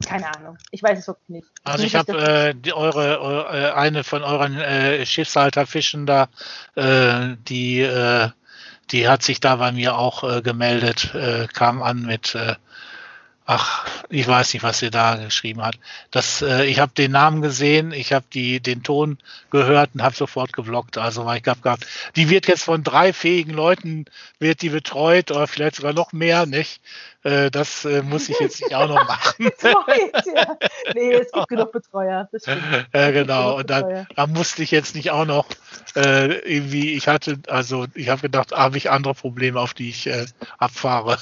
keine Ahnung. Ich weiß es wirklich nicht. Also ich habe äh, eure, eure, äh, eine von euren äh, Schiffshalterfischen da, äh, die, äh, die hat sich da bei mir auch äh, gemeldet, kam an mit ach, ich weiß nicht, was sie da geschrieben hat. Das, äh, ich habe den Namen gesehen, ich habe den Ton gehört und habe sofort geblockt. Also weil ich glaube gehabt, die wird jetzt von drei fähigen Leuten wird die betreut oder vielleicht sogar noch mehr, nicht? Äh, das äh, muss ich jetzt nicht auch noch (laughs) machen. ja. Nee, es gibt genug Betreuer. Das (laughs) Ja, genau. Und dann, dann, musste ich jetzt nicht auch noch äh, irgendwie, ich hatte, also ich habe gedacht, habe ich andere Probleme, auf die ich äh, abfahre.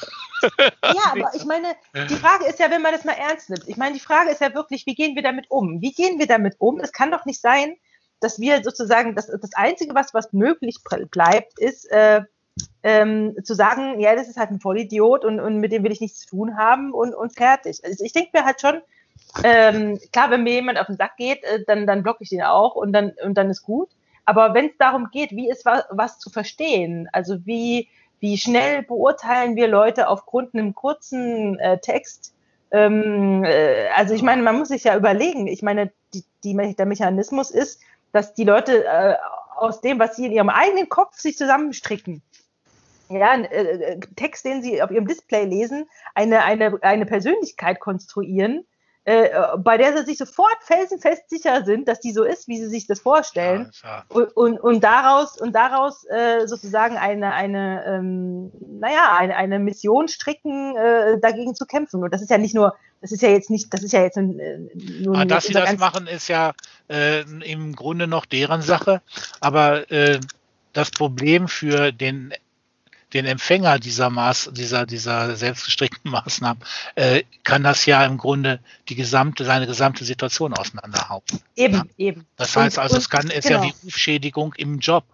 Ja, aber (laughs) ich meine, die Frage ist ja, wenn man das mal ernst nimmt. Ich meine, die Frage ist ja wirklich, wie gehen wir damit um? Wie gehen wir damit um? Es kann doch nicht sein, dass wir sozusagen, das, das Einzige, was, was möglich bleibt, ist äh, ähm, zu sagen, ja, das ist halt ein Vollidiot und, und mit dem will ich nichts zu tun haben und, und fertig. Also ich denke mir halt schon, ähm, klar, wenn mir jemand auf den Sack geht, äh, dann, dann blocke ich den auch und dann, und dann ist gut. Aber wenn es darum geht, wie ist was, was zu verstehen, also wie, wie schnell beurteilen wir Leute aufgrund einem kurzen äh, Text? Ähm, äh, also ich meine, man muss sich ja überlegen. Ich meine, die, die, der Mechanismus ist, dass die Leute äh, aus dem, was sie in ihrem eigenen Kopf sich zusammenstricken, ja, äh, äh, Text, den sie auf ihrem Display lesen, eine, eine, eine Persönlichkeit konstruieren, äh, bei der sie sich sofort felsenfest sicher sind, dass die so ist, wie sie sich das vorstellen. Ja, und, und, und daraus, und daraus äh, sozusagen eine, eine ähm, naja, eine, eine Mission stricken, äh, dagegen zu kämpfen. Und das ist ja nicht nur, das ist ja jetzt nicht, das ist ja jetzt ein, äh, nur. Ah, dass sie das machen, ist ja äh, im Grunde noch deren Sache. Aber das Problem für den den Empfänger dieser Maß, dieser, dieser selbstgestrickten (laughs) Maßnahmen, äh, kann das ja im Grunde die gesamte, seine gesamte Situation auseinanderhauen. Eben, ja? eben. Das heißt also, und, es kann, ist genau. ja wie Rufschädigung im Job.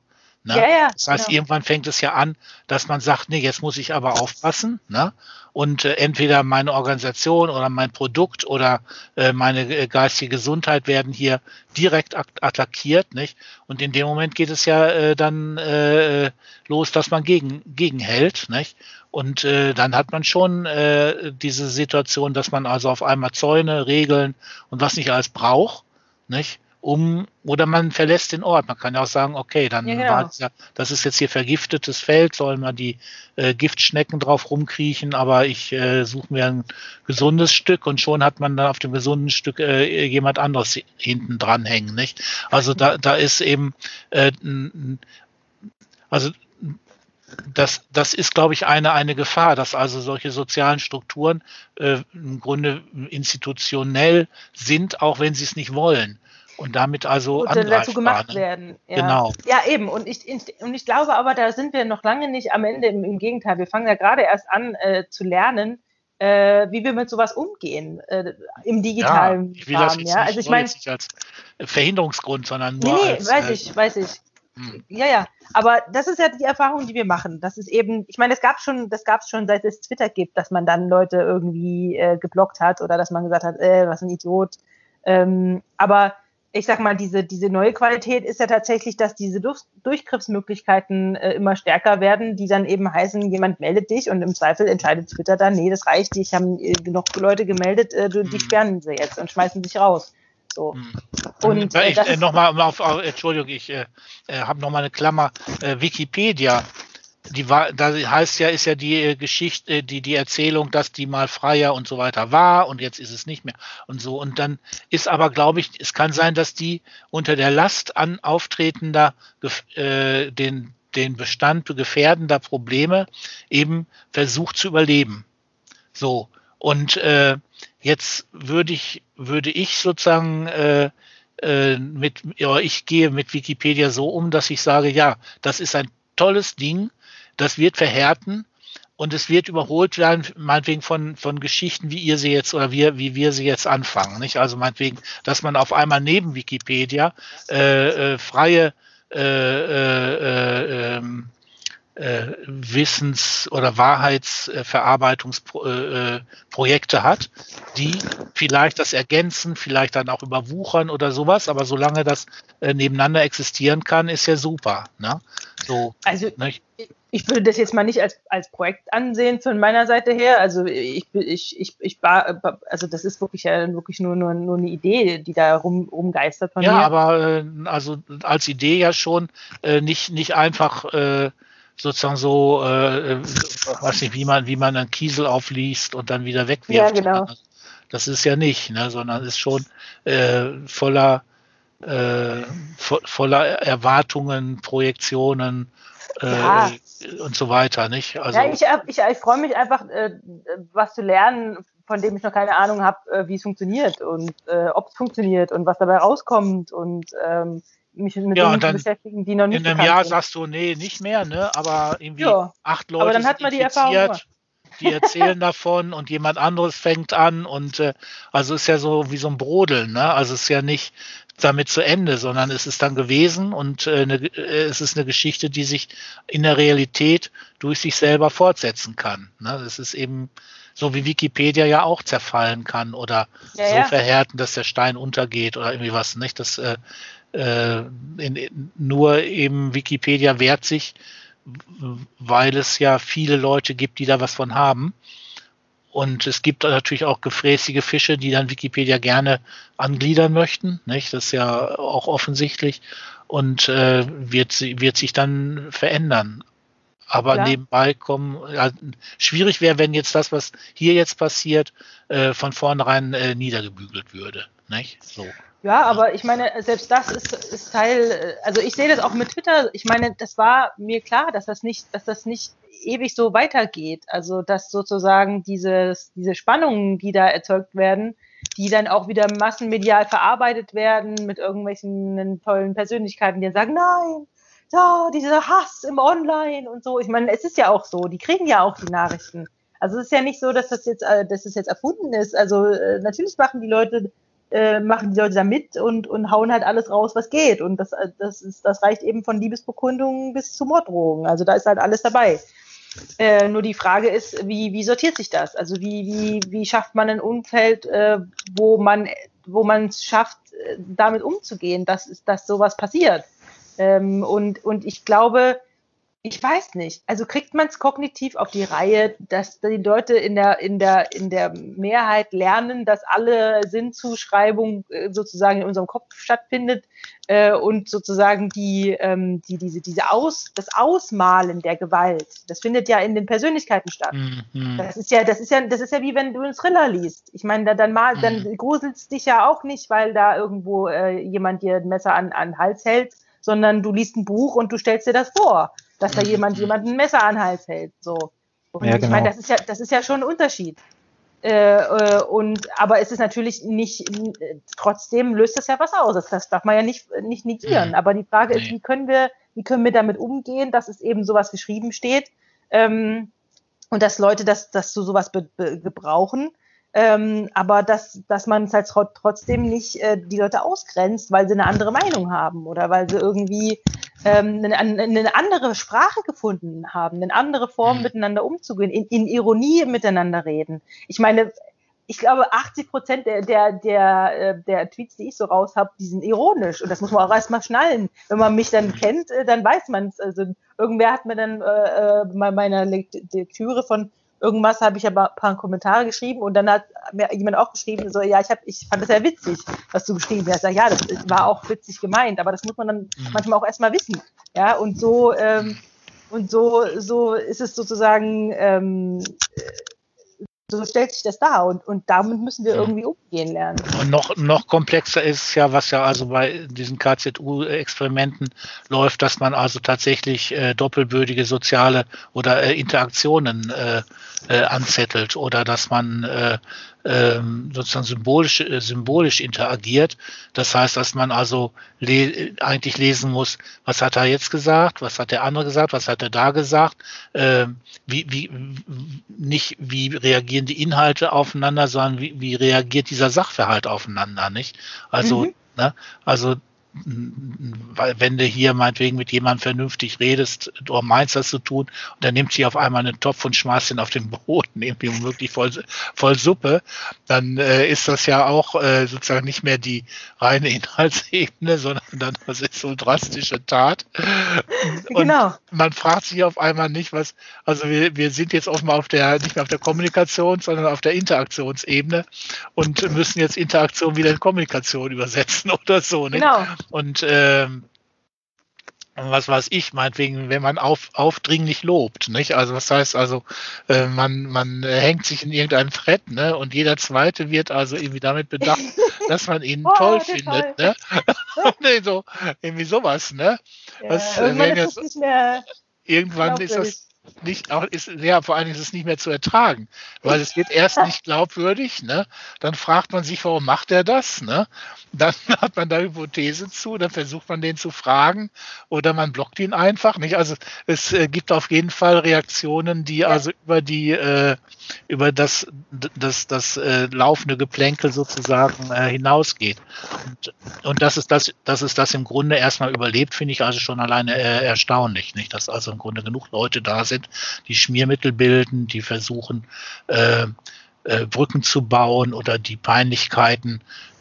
Ne? Ja, ja, das heißt, genau. irgendwann fängt es ja an, dass man sagt, nee, jetzt muss ich aber aufpassen. Ne? Und äh, entweder meine Organisation oder mein Produkt oder äh, meine äh, geistige Gesundheit werden hier direkt attackiert. Nicht? Und in dem Moment geht es ja äh, dann äh, los, dass man gegen, gegenhält. Nicht? Und äh, dann hat man schon äh, diese Situation, dass man also auf einmal Zäune, Regeln und was nicht alles braucht. Nicht? Um oder man verlässt den Ort. Man kann ja auch sagen, okay, dann ja, genau. ja, das ist jetzt hier vergiftetes Feld, sollen mal die äh, Giftschnecken drauf rumkriechen, aber ich äh, suche mir ein gesundes Stück und schon hat man dann auf dem gesunden Stück äh, jemand anderes hinten dran hängen, nicht? Also da, da ist eben äh, also das, das ist, glaube ich, eine, eine Gefahr, dass also solche sozialen Strukturen äh, im Grunde institutionell sind, auch wenn sie es nicht wollen und damit also dazu gemacht werden. Ja. Genau. Ja, eben. Und ich, und ich glaube aber, da sind wir noch lange nicht am Ende. Im, im Gegenteil, wir fangen ja gerade erst an äh, zu lernen, äh, wie wir mit sowas umgehen äh, im digitalen ja, ich will Rahmen. Das jetzt ja? Nicht, also ich meine nicht als Verhinderungsgrund, sondern nur nee, nee, als, weiß äh, ich, weiß ich. Hm. Ja, ja. Aber das ist ja die Erfahrung, die wir machen. Das ist eben, ich meine, es gab schon, das gab es schon, seit es Twitter gibt, dass man dann Leute irgendwie äh, geblockt hat oder dass man gesagt hat, äh, was ein Idiot, Ähm, aber ich sag mal, diese, diese neue Qualität ist ja tatsächlich, dass diese Durch Durchgriffsmöglichkeiten äh, immer stärker werden, die dann eben heißen, jemand meldet dich und im Zweifel entscheidet Twitter dann, nee, das reicht, ich haben äh, genug Leute gemeldet, äh, die mhm. sperren sie jetzt und schmeißen sich raus. So. Mhm. Und äh, ich, äh, nochmal auf, Entschuldigung, ich äh, äh habe nochmal eine Klammer. Äh, Wikipedia die war, da heißt ja, ist ja die äh, Geschichte, äh, die, die Erzählung, dass die mal freier und so weiter war und jetzt ist es nicht mehr und so. Und dann ist aber, glaube ich, es kann sein, dass die unter der Last an auftretender, äh, den, den Bestand gefährdender Probleme eben versucht zu überleben. So. Und äh, jetzt würde ich, würde ich sozusagen äh, äh, mit, ja, ich gehe mit Wikipedia so um, dass ich sage, ja, das ist ein tolles Ding, das wird verhärten und es wird überholt werden, meinetwegen von, von Geschichten, wie ihr sie jetzt oder wir, wie wir sie jetzt anfangen. Nicht? Also meinetwegen, dass man auf einmal neben Wikipedia äh, äh, freie äh, äh, ähm, äh, Wissens- oder Wahrheitsverarbeitungsprojekte hat, die vielleicht das ergänzen, vielleicht dann auch überwuchern oder sowas, aber solange das äh, nebeneinander existieren kann, ist ja super. Ne? So, also ne? Ich würde das jetzt mal nicht als, als Projekt ansehen von meiner Seite her. Also ich, ich, ich, ich war, also das ist wirklich ja wirklich nur, nur, nur eine Idee, die da rum, rumgeistert von ja, mir. Ja, aber also als Idee ja schon äh, nicht, nicht einfach äh, sozusagen so, äh, weiß nicht, wie man, wie man einen Kiesel aufliest und dann wieder wegwirft. Ja, genau. Das ist ja nicht, ne, sondern ist schon äh, voller, äh, vo voller Erwartungen, Projektionen äh, ja. und so weiter, nicht? Also, ja, ich, ich, ich freue mich einfach, äh, was zu lernen, von dem ich noch keine Ahnung habe, äh, wie es funktioniert und äh, ob es funktioniert und was dabei rauskommt und ähm, mich mit ja, Dingen zu beschäftigen, die noch nicht In einem Jahr sind. sagst du, nee, nicht mehr, ne? Aber irgendwie ja, acht Leute aber dann hat man die Erfahrung die erzählen davon und jemand anderes fängt an und äh, also ist ja so wie so ein Brodeln, ne? Also ist ja nicht damit zu Ende, sondern es ist dann gewesen und äh, eine, äh, es ist eine Geschichte, die sich in der Realität durch sich selber fortsetzen kann. Ne? Es ist eben so wie Wikipedia ja auch zerfallen kann oder ja, so ja. verhärten, dass der Stein untergeht oder irgendwie was, nicht? Das äh, äh, in, nur eben Wikipedia wehrt sich, weil es ja viele Leute gibt, die da was von haben. Und es gibt natürlich auch gefräßige Fische, die dann Wikipedia gerne angliedern möchten. Nicht? Das ist ja auch offensichtlich und äh, wird, wird sich dann verändern. Aber ja. nebenbei kommen, ja, schwierig wäre, wenn jetzt das, was hier jetzt passiert, äh, von vornherein äh, niedergebügelt würde. Nicht? So. Ja, aber ich meine, selbst das ist, ist Teil, also ich sehe das auch mit Twitter. Ich meine, das war mir klar, dass das nicht, dass das nicht ewig so weitergeht. Also, dass sozusagen dieses, diese Spannungen, die da erzeugt werden, die dann auch wieder massenmedial verarbeitet werden mit irgendwelchen tollen Persönlichkeiten, die sagen, nein, ja, dieser Hass im Online und so. Ich meine, es ist ja auch so, die kriegen ja auch die Nachrichten. Also es ist ja nicht so, dass das jetzt, äh, dass das jetzt erfunden ist. Also äh, natürlich machen die Leute äh, machen die Leute da mit und, und hauen halt alles raus, was geht. Und das, äh, das, ist, das reicht eben von Liebesbekundungen bis zu Morddrohungen. Also da ist halt alles dabei. Äh, nur die Frage ist, wie, wie sortiert sich das? Also wie, wie, wie schafft man ein Umfeld, äh, wo man wo man es schafft, äh, damit umzugehen, dass, dass sowas passiert. Ähm, und, und ich glaube, ich weiß nicht. Also kriegt man es kognitiv auf die Reihe, dass die Leute in der, in der, in der Mehrheit lernen, dass alle Sinnzuschreibung äh, sozusagen in unserem Kopf stattfindet äh, und sozusagen die, ähm, die, diese, diese Aus, das Ausmalen der Gewalt, das findet ja in den Persönlichkeiten statt. Mhm. Das ist ja, das ist ja, das ist ja wie wenn du einen Thriller liest. Ich meine, da, dann mal, mhm. dann gruselst dich ja auch nicht, weil da irgendwo äh, jemand dir ein Messer an, an den Hals hält, sondern du liest ein Buch und du stellst dir das vor dass da mhm. jemand jemanden ein Messer an den Hals hält. So. Und ja, ich genau. meine, das ist ja, das ist ja schon ein Unterschied. Äh, äh, und aber es ist natürlich nicht äh, trotzdem löst das ja was aus. Das, das darf man ja nicht, nicht negieren. Mhm. Aber die Frage ist, wie können wir, wie können wir damit umgehen, dass es eben sowas geschrieben steht ähm, und dass Leute das, das zu sowas be, be, gebrauchen ähm, aber dass, dass man es halt trotzdem nicht äh, die Leute ausgrenzt, weil sie eine andere Meinung haben oder weil sie irgendwie ähm, eine, eine andere Sprache gefunden haben, eine andere Form mhm. miteinander umzugehen, in, in Ironie miteinander reden. Ich meine, ich glaube, 80 Prozent der, der, der, äh, der Tweets, die ich so raus habe, die sind ironisch. Und das muss man auch erstmal schnallen. Wenn man mich dann kennt, äh, dann weiß man es. Also irgendwer hat mir dann äh, bei meiner Lektüre von irgendwas habe ich aber ein paar Kommentare geschrieben und dann hat mir jemand auch geschrieben, so, ja, ich, hab, ich fand das ja witzig, was du geschrieben hast. Ja, das war auch witzig gemeint, aber das muss man dann mhm. manchmal auch erstmal wissen. Ja, und so, ähm, und so, so ist es sozusagen, ähm, so stellt sich das dar und, und damit müssen wir irgendwie umgehen lernen. Und noch, noch komplexer ist ja, was ja also bei diesen KZU-Experimenten läuft, dass man also tatsächlich äh, doppelbödige soziale oder äh, Interaktionen äh, äh, anzettelt oder dass man äh, ähm, sozusagen symbolisch, äh, symbolisch interagiert. Das heißt, dass man also le eigentlich lesen muss, was hat er jetzt gesagt, was hat der andere gesagt, was hat er da gesagt, äh, wie, wie, nicht wie reagieren die Inhalte aufeinander, sondern wie, wie reagiert dieser Sachverhalt aufeinander, nicht? Also, mhm. ne, also weil wenn du hier meinetwegen mit jemandem vernünftig redest, du meinst das zu tun, und dann nimmt sie auf einmal einen Topf und schmeißt ihn auf den Boden, (laughs) irgendwie wirklich voll, voll Suppe, dann äh, ist das ja auch äh, sozusagen nicht mehr die reine (laughs) Inhaltsebene, sondern dann das ist so drastische Tat. Und genau. man fragt sich auf einmal nicht, was, also wir, wir sind jetzt offenbar auf der, nicht mehr auf der Kommunikation, sondern auf der Interaktionsebene und müssen jetzt Interaktion wieder in Kommunikation übersetzen (laughs) oder so. Nicht? Genau. Und ähm, was weiß ich, meinetwegen, wenn man auf, aufdringlich lobt, nicht? Also was heißt also, äh, man, man hängt sich in irgendein Thread, ne? Und jeder zweite wird also irgendwie damit bedacht, (laughs) dass man ihn oh, toll findet, toll. ne? (laughs) nee, so, irgendwie sowas, ne? Ja, was, irgendwann ist jetzt, irgendwann ist das nicht auch ist ja vor allen Dingen ist es nicht mehr zu ertragen, weil es wird erst nicht glaubwürdig, ne? Dann fragt man sich, warum macht er das, ne? Dann (laughs) hat man da Hypothese zu, dann versucht man den zu fragen oder man blockt ihn einfach, nicht? Also es äh, gibt auf jeden Fall Reaktionen, die ja. also über die äh, über das das das äh, laufende Geplänkel sozusagen äh, hinausgeht. Und, und das ist das das ist das im Grunde erstmal überlebt, finde ich also schon alleine äh, erstaunlich, nicht? Dass also im Grunde genug Leute da sind sind, die Schmiermittel bilden, die versuchen, äh, äh, Brücken zu bauen oder die Peinlichkeiten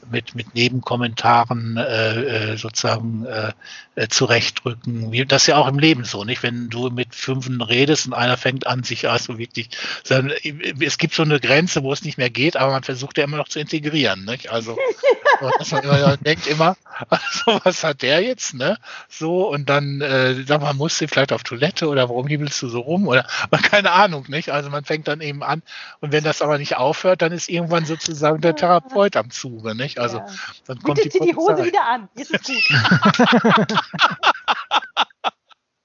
mit, mit Nebenkommentaren äh, äh, sozusagen äh, äh, zurechtdrücken. Wie, das ist ja auch im Leben so, nicht? Wenn du mit Fünfen redest und einer fängt an, sich also wirklich, sondern es gibt so eine Grenze, wo es nicht mehr geht, aber man versucht ja immer noch zu integrieren, nicht? Also, (laughs) man immer denkt immer, (laughs) also, was hat der jetzt, ne? So, und dann, äh, sag mal, musst du vielleicht auf Toilette oder warum hiebelst du so rum oder, (laughs) keine Ahnung, nicht? Also, man fängt dann eben an und wenn das aber nicht aufhört, dann ist irgendwann sozusagen der Therapeut am Zuge, nicht? Also ja. dann kommt Bitte die, zieh die Hose wieder an. Jetzt ist gut.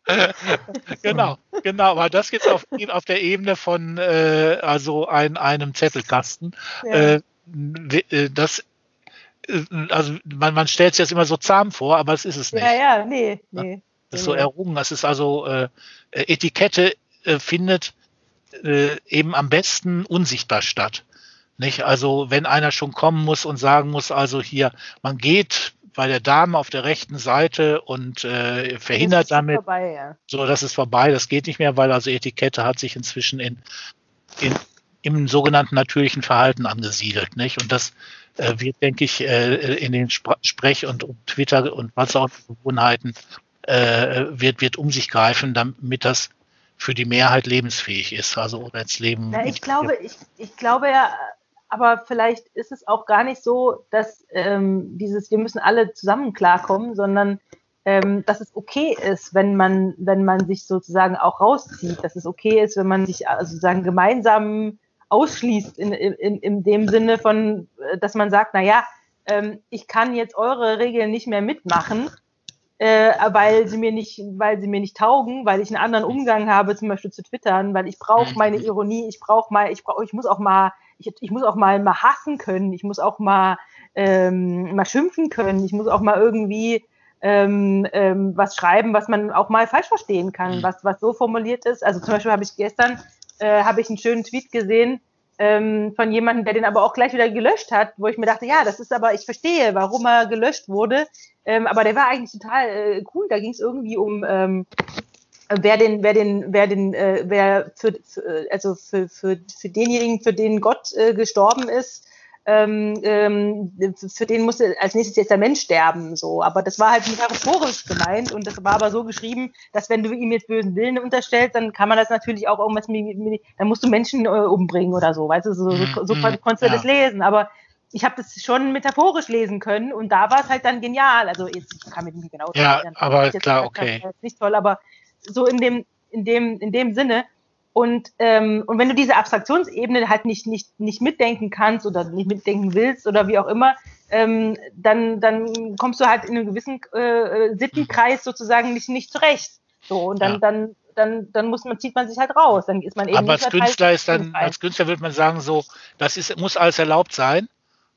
(laughs) genau, genau, weil das jetzt auf, auf der Ebene von äh, also ein, einem Zettelkasten. Ja. Äh, äh das äh, also man, man stellt sich das immer so zahm vor, aber es ist es nicht. Ja, ja, nee, nee. Das ist so errungen. Das ist also äh, Etikette äh, findet eben am besten unsichtbar statt. Nicht? Also wenn einer schon kommen muss und sagen muss, also hier, man geht bei der Dame auf der rechten Seite und äh, verhindert das damit. Vorbei, ja. So, das ist vorbei, das geht nicht mehr, weil also Etikette hat sich inzwischen in, in im sogenannten natürlichen Verhalten angesiedelt, nicht? Und das äh, wird, denke ich, äh, in den Spr Sprech- und, und Twitter und was auch Gewohnheiten äh, wird, wird um sich greifen, damit das für die Mehrheit lebensfähig ist, also oder ins Leben. Ja, ich glaube, ich, ich glaube ja, aber vielleicht ist es auch gar nicht so, dass ähm, dieses, wir müssen alle zusammen klarkommen, sondern ähm, dass es okay ist, wenn man, wenn man sich sozusagen auch rauszieht, dass es okay ist, wenn man sich also sozusagen gemeinsam ausschließt in, in, in dem Sinne von, äh, dass man sagt, na ja, ähm, ich kann jetzt eure Regeln nicht mehr mitmachen, äh, weil sie mir nicht, weil sie mir nicht taugen, weil ich einen anderen Umgang habe, zum Beispiel zu twittern, weil ich brauche mhm. meine Ironie, ich brauche mal, ich brauche, ich muss auch mal ich, ich muss auch mal, mal hassen können, ich muss auch mal, ähm, mal schimpfen können, ich muss auch mal irgendwie ähm, ähm, was schreiben, was man auch mal falsch verstehen kann, mhm. was, was so formuliert ist. Also zum Beispiel habe ich gestern äh, habe ich einen schönen Tweet gesehen ähm, von jemandem, der den aber auch gleich wieder gelöscht hat, wo ich mir dachte, ja, das ist aber, ich verstehe, warum er gelöscht wurde, ähm, aber der war eigentlich total äh, cool. Da ging es irgendwie um ähm, wer den, wer den, wer den, äh, wer für, für also für, für, für denjenigen, für den Gott äh, gestorben ist, ähm, ähm, für den musste als nächstes jetzt der Mensch sterben, so. Aber das war halt metaphorisch gemeint und das war aber so geschrieben, dass wenn du ihm jetzt bösen Willen unterstellst, dann kann man das natürlich auch irgendwas dann musst du Menschen äh, umbringen oder so, weißt du, so, so, so, so mhm, konntest du ja. das lesen. Aber ich habe das schon metaphorisch lesen können und da war es halt dann genial. Also jetzt kann ich nicht genau Ja, aber klar, okay. Nicht toll, aber so in dem, in dem, in dem Sinne. Und, ähm, und wenn du diese Abstraktionsebene halt nicht, nicht, nicht mitdenken kannst oder nicht mitdenken willst oder wie auch immer, ähm, dann, dann kommst du halt in einem gewissen äh, Sittenkreis sozusagen nicht, nicht zurecht. So, und dann, ja. dann, dann, dann muss man, zieht man sich halt raus. Dann ist man eben. Aber als Künstler ist dann, als Künstler würde man sagen, so, das ist, muss alles erlaubt sein.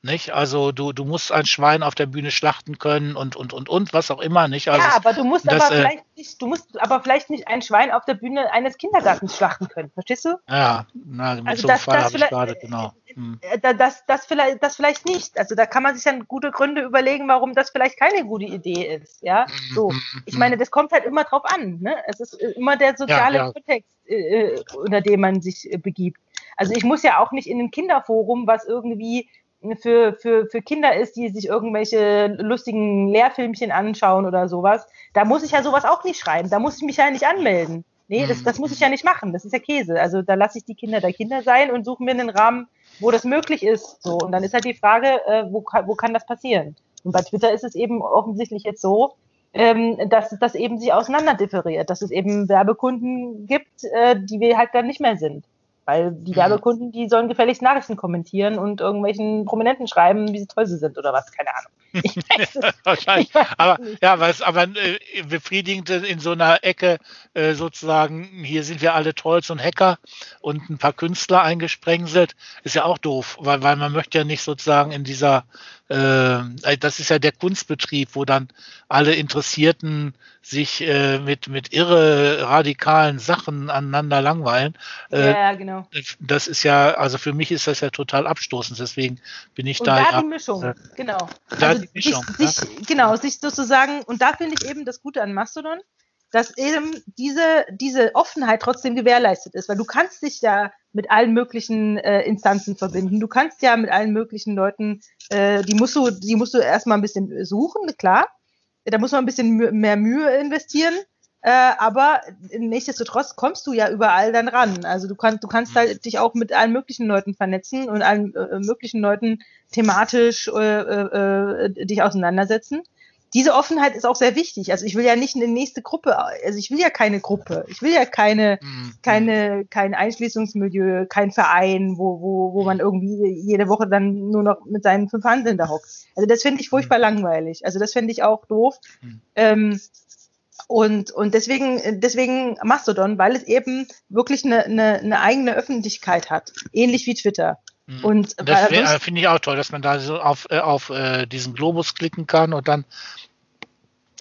Nicht? Also du, du musst ein Schwein auf der Bühne schlachten können und und und und was auch immer, nicht? Also ja, aber du musst das, aber äh, vielleicht nicht, du musst aber vielleicht nicht ein Schwein auf der Bühne eines Kindergartens schlachten können, verstehst du? Ja, na, mit also so das, Fall habe ich gerade, genau. Hm. Äh, das, das, vielleicht, das vielleicht nicht. Also da kann man sich dann gute Gründe überlegen, warum das vielleicht keine gute Idee ist. Ja, so. Ich meine, das kommt halt immer drauf an. Ne? Es ist immer der soziale ja, ja. Kontext, äh, äh unter dem man sich äh, begibt. Also ich muss ja auch nicht in einem Kinderforum, was irgendwie für, für, für Kinder ist, die sich irgendwelche lustigen Lehrfilmchen anschauen oder sowas, da muss ich ja sowas auch nicht schreiben. Da muss ich mich ja nicht anmelden. Nee, das, das muss ich ja nicht machen. Das ist ja Käse. Also da lasse ich die Kinder der Kinder sein und suche mir einen Rahmen, wo das möglich ist. So. Und dann ist halt die Frage, äh, wo, wo kann das passieren? Und bei Twitter ist es eben offensichtlich jetzt so, ähm, dass das eben sich auseinanderdifferiert, dass es eben Werbekunden gibt, äh, die wir halt dann nicht mehr sind. Weil die mhm. Werbekunden, die sollen gefälligst Nachrichten kommentieren und irgendwelchen Prominenten schreiben, wie sie toll sie sind oder was, keine Ahnung. Ich (laughs) weiß es, Wahrscheinlich. aber nicht. ja, was aber äh, befriedigend in so einer Ecke äh, sozusagen, hier sind wir alle Trolls und Hacker und ein paar Künstler eingesprengselt, ist ja auch doof, weil, weil man möchte ja nicht sozusagen in dieser äh, das ist ja der Kunstbetrieb, wo dann alle Interessierten sich äh, mit, mit irre radikalen Sachen aneinander langweilen. Äh, ja, genau. Das ist ja, also für mich ist das ja total abstoßend, deswegen bin ich und da. Da ja, die Mischung, äh, genau. Da also die Mischung, sich, ja. sich, genau, sich sozusagen, und da finde ich eben das Gute an Mastodon, dass eben diese, diese Offenheit trotzdem gewährleistet ist, weil du kannst dich ja mit allen möglichen äh, Instanzen verbinden. Du kannst ja mit allen möglichen Leuten, äh, die musst du, die musst du erstmal ein bisschen suchen, klar. Da muss man ein bisschen mehr Mühe investieren. Äh, aber nichtsdestotrotz kommst du ja überall dann ran. Also du kannst, du kannst halt dich auch mit allen möglichen Leuten vernetzen und allen äh, möglichen Leuten thematisch äh, äh, äh dich auseinandersetzen diese Offenheit ist auch sehr wichtig. Also ich will ja nicht eine nächste Gruppe, also ich will ja keine Gruppe, ich will ja keine, mhm. keine, kein Einschließungsmilieu, kein Verein, wo, wo, wo man irgendwie jede Woche dann nur noch mit seinen fünf Handeln da hockt. Also das finde ich furchtbar mhm. langweilig. Also das finde ich auch doof. Mhm. Ähm, und, und deswegen, deswegen Mastodon, weil es eben wirklich eine, eine, eine eigene Öffentlichkeit hat. Ähnlich wie Twitter. Mhm. Und das äh, finde ich auch toll, dass man da so auf, äh, auf äh, diesen Globus klicken kann und dann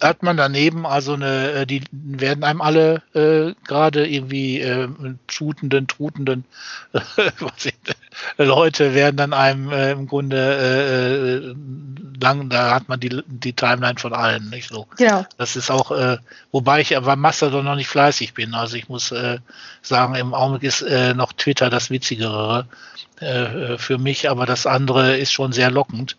hat man daneben also eine, äh, die werden einem alle äh, gerade irgendwie äh, shootenden, trutenden (laughs) äh, Leute werden dann einem äh, im Grunde äh, äh, lang, da hat man die, die Timeline von allen, nicht so. Genau. Das ist auch, äh, wobei ich aber Mastodon noch nicht fleißig bin. Also ich muss äh, sagen, im Augenblick ist äh, noch Twitter das Witzigere äh, für mich, aber das andere ist schon sehr lockend.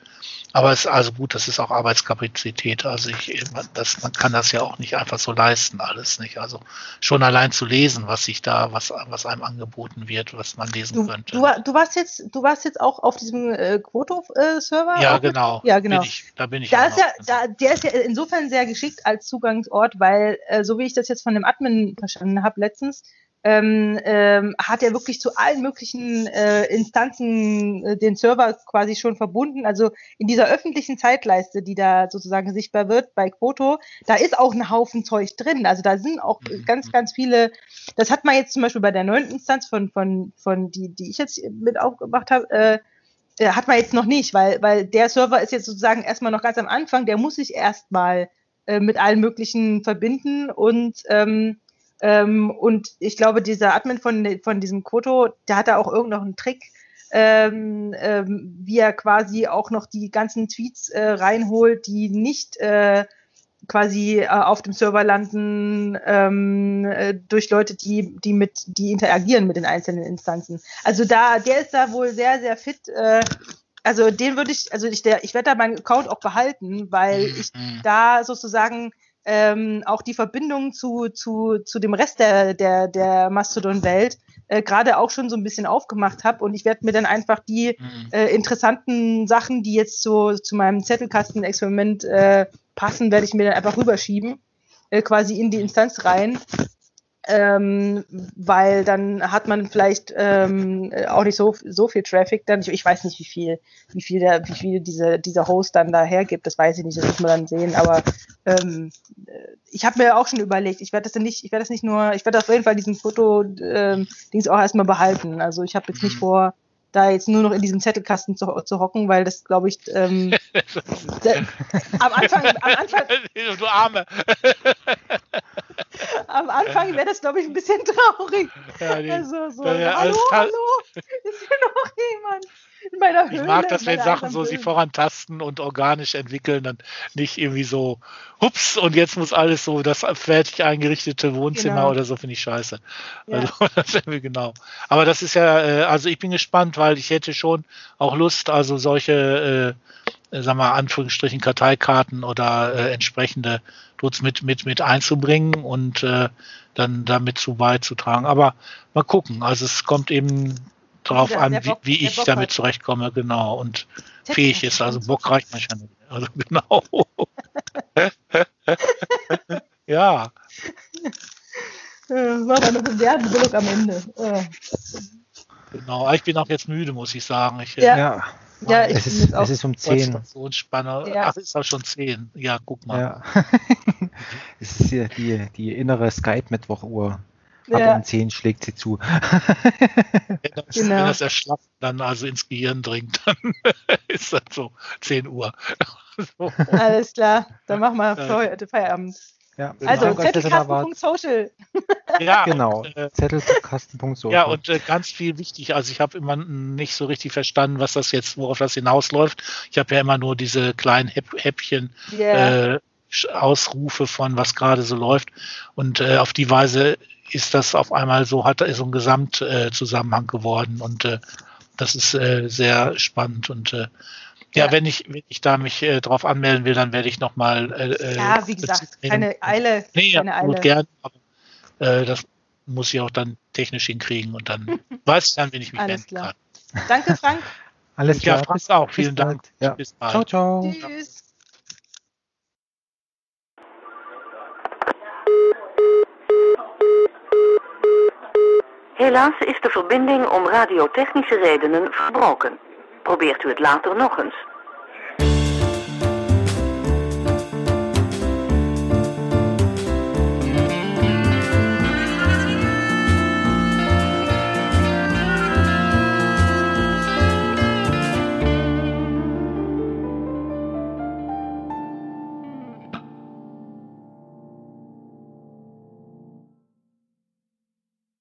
Aber es ist also gut, das ist auch Arbeitskapazität. Also ich, das, man kann das ja auch nicht einfach so leisten, alles nicht. Also schon allein zu lesen, was sich da, was, was einem angeboten wird, was man lesen du, könnte. Du, du warst jetzt, du warst jetzt auch auf diesem äh, Quoto-Server? Äh, ja, genau. Ja, genau. Bin ich, da bin ich. Da ist ja, da, der ist ja insofern sehr geschickt als Zugangsort, weil, äh, so wie ich das jetzt von dem Admin verstanden habe letztens, ähm, ähm, hat er wirklich zu allen möglichen äh, Instanzen äh, den Server quasi schon verbunden. Also in dieser öffentlichen Zeitleiste, die da sozusagen sichtbar wird bei Quoto, da ist auch ein Haufen Zeug drin. Also da sind auch mhm. ganz, ganz viele. Das hat man jetzt zum Beispiel bei der neunten Instanz von von von die die ich jetzt mit aufgemacht habe. Äh, äh, hat man jetzt noch nicht, weil, weil der Server ist jetzt sozusagen erstmal noch ganz am Anfang, der muss sich erstmal äh, mit allen möglichen verbinden und ähm, ähm, und ich glaube, dieser Admin von, von diesem Koto, der hat da auch irgendeinen Trick, ähm, ähm, wie er quasi auch noch die ganzen Tweets äh, reinholt, die nicht äh, quasi äh, auf dem Server landen ähm, äh, durch Leute, die, die mit, die interagieren mit den einzelnen Instanzen. Also da, der ist da wohl sehr, sehr fit. Äh, also den würde ich, also ich, der, ich werde da meinen Account auch behalten, weil mhm. ich da sozusagen ähm, auch die Verbindung zu, zu, zu dem Rest der, der, der Mastodon-Welt äh, gerade auch schon so ein bisschen aufgemacht habe. Und ich werde mir dann einfach die mhm. äh, interessanten Sachen, die jetzt so zu meinem Zettelkasten-Experiment äh, passen, werde ich mir dann einfach rüberschieben, äh, quasi in die Instanz rein ähm, weil dann hat man vielleicht ähm, auch nicht so, so viel Traffic dann. Ich, ich, weiß nicht, wie viel, wie viel, der, wie viel diese, dieser Host dann da hergibt, das weiß ich nicht, das muss man dann sehen, aber ähm, ich habe mir auch schon überlegt, ich werde das dann nicht, ich werde das nicht nur, ich werde auf jeden Fall diesen Foto-Dings ähm, auch erstmal behalten. Also ich habe jetzt nicht mhm. vor, da jetzt nur noch in diesem Zettelkasten zu, zu hocken, weil das glaube ich ähm, (laughs) am Anfang, am Anfang (laughs) du Arme (laughs) (laughs) am Anfang wäre das, glaube ich, ein bisschen traurig. Ja, die, also so, ja, hallo, hallo, ist hier noch jemand? In meiner Höhle, ich mag das, wenn Sachen so sich vorantasten und organisch entwickeln, dann nicht irgendwie so, hups, und jetzt muss alles so, das fertig eingerichtete Wohnzimmer genau. oder so, finde ich scheiße. Ja. Also, (laughs) das genau. Aber das ist ja, äh, also ich bin gespannt, weil ich hätte schon auch Lust, also solche, äh, sagen wir, Anführungsstrichen Karteikarten oder äh, entsprechende Dudes mit, mit, mit einzubringen und äh, dann damit zu beizutragen. Aber mal gucken. Also es kommt eben drauf der, an, der Bock, wie, wie ich Bock damit hat. zurechtkomme, genau. Und Tipp fähig ist. Also Bock reicht manchmal nicht. Also (laughs) genau. (laughs) ja. War dann noch ein Werbeblock am Ende. Genau, ich bin auch jetzt müde, muss ich sagen. Ich, ja. ja. Ja, ich es, ist, es ist um 10. Stationsspanner. Ja. Ach, ist auch schon 10. Ja, guck mal. Ja. (laughs) es ist hier die, die innere Skype-Mittwochuhr. Ab ja. um 10 schlägt sie zu. wenn, das, genau. wenn das Erschlaffen dann also ins Gehirn dringt, (laughs) dann ist das so 10 Uhr. (laughs) so. Alles klar, dann machen wir Feierabend. Ja, also zettelkasten.social. (laughs) Ja, genau. Äh, zettelkasten.social. Ja, und äh, ganz viel wichtig. Also ich habe immer nicht so richtig verstanden, was das jetzt, worauf das hinausläuft. Ich habe ja immer nur diese kleinen Häpp Häppchen. Yeah. Äh, Ausrufe von was gerade so läuft und äh, auf die Weise ist das auf einmal so hat so ein Gesamtzusammenhang äh, geworden und äh, das ist äh, sehr spannend und äh, ja, ja, wenn ich, wenn ich da mich äh, drauf anmelden will, dann werde ich nochmal. Äh, äh, ja, wie gesagt, keine Eile. Nee, keine ja, gut, gern, aber äh, das muss ich auch dann technisch hinkriegen und dann (laughs) weiß ich dann, wenn ich mich Alles wenden klar. kann. Danke, Frank. (laughs) Alles klar. Ja, Frank auch. Vielen Bis Dank. Ja. Bis bald. Ciao, ciao. Tschüss. Helaas is de verbinding om radiotechnische redenen verbroken. Probeert u het later nog eens.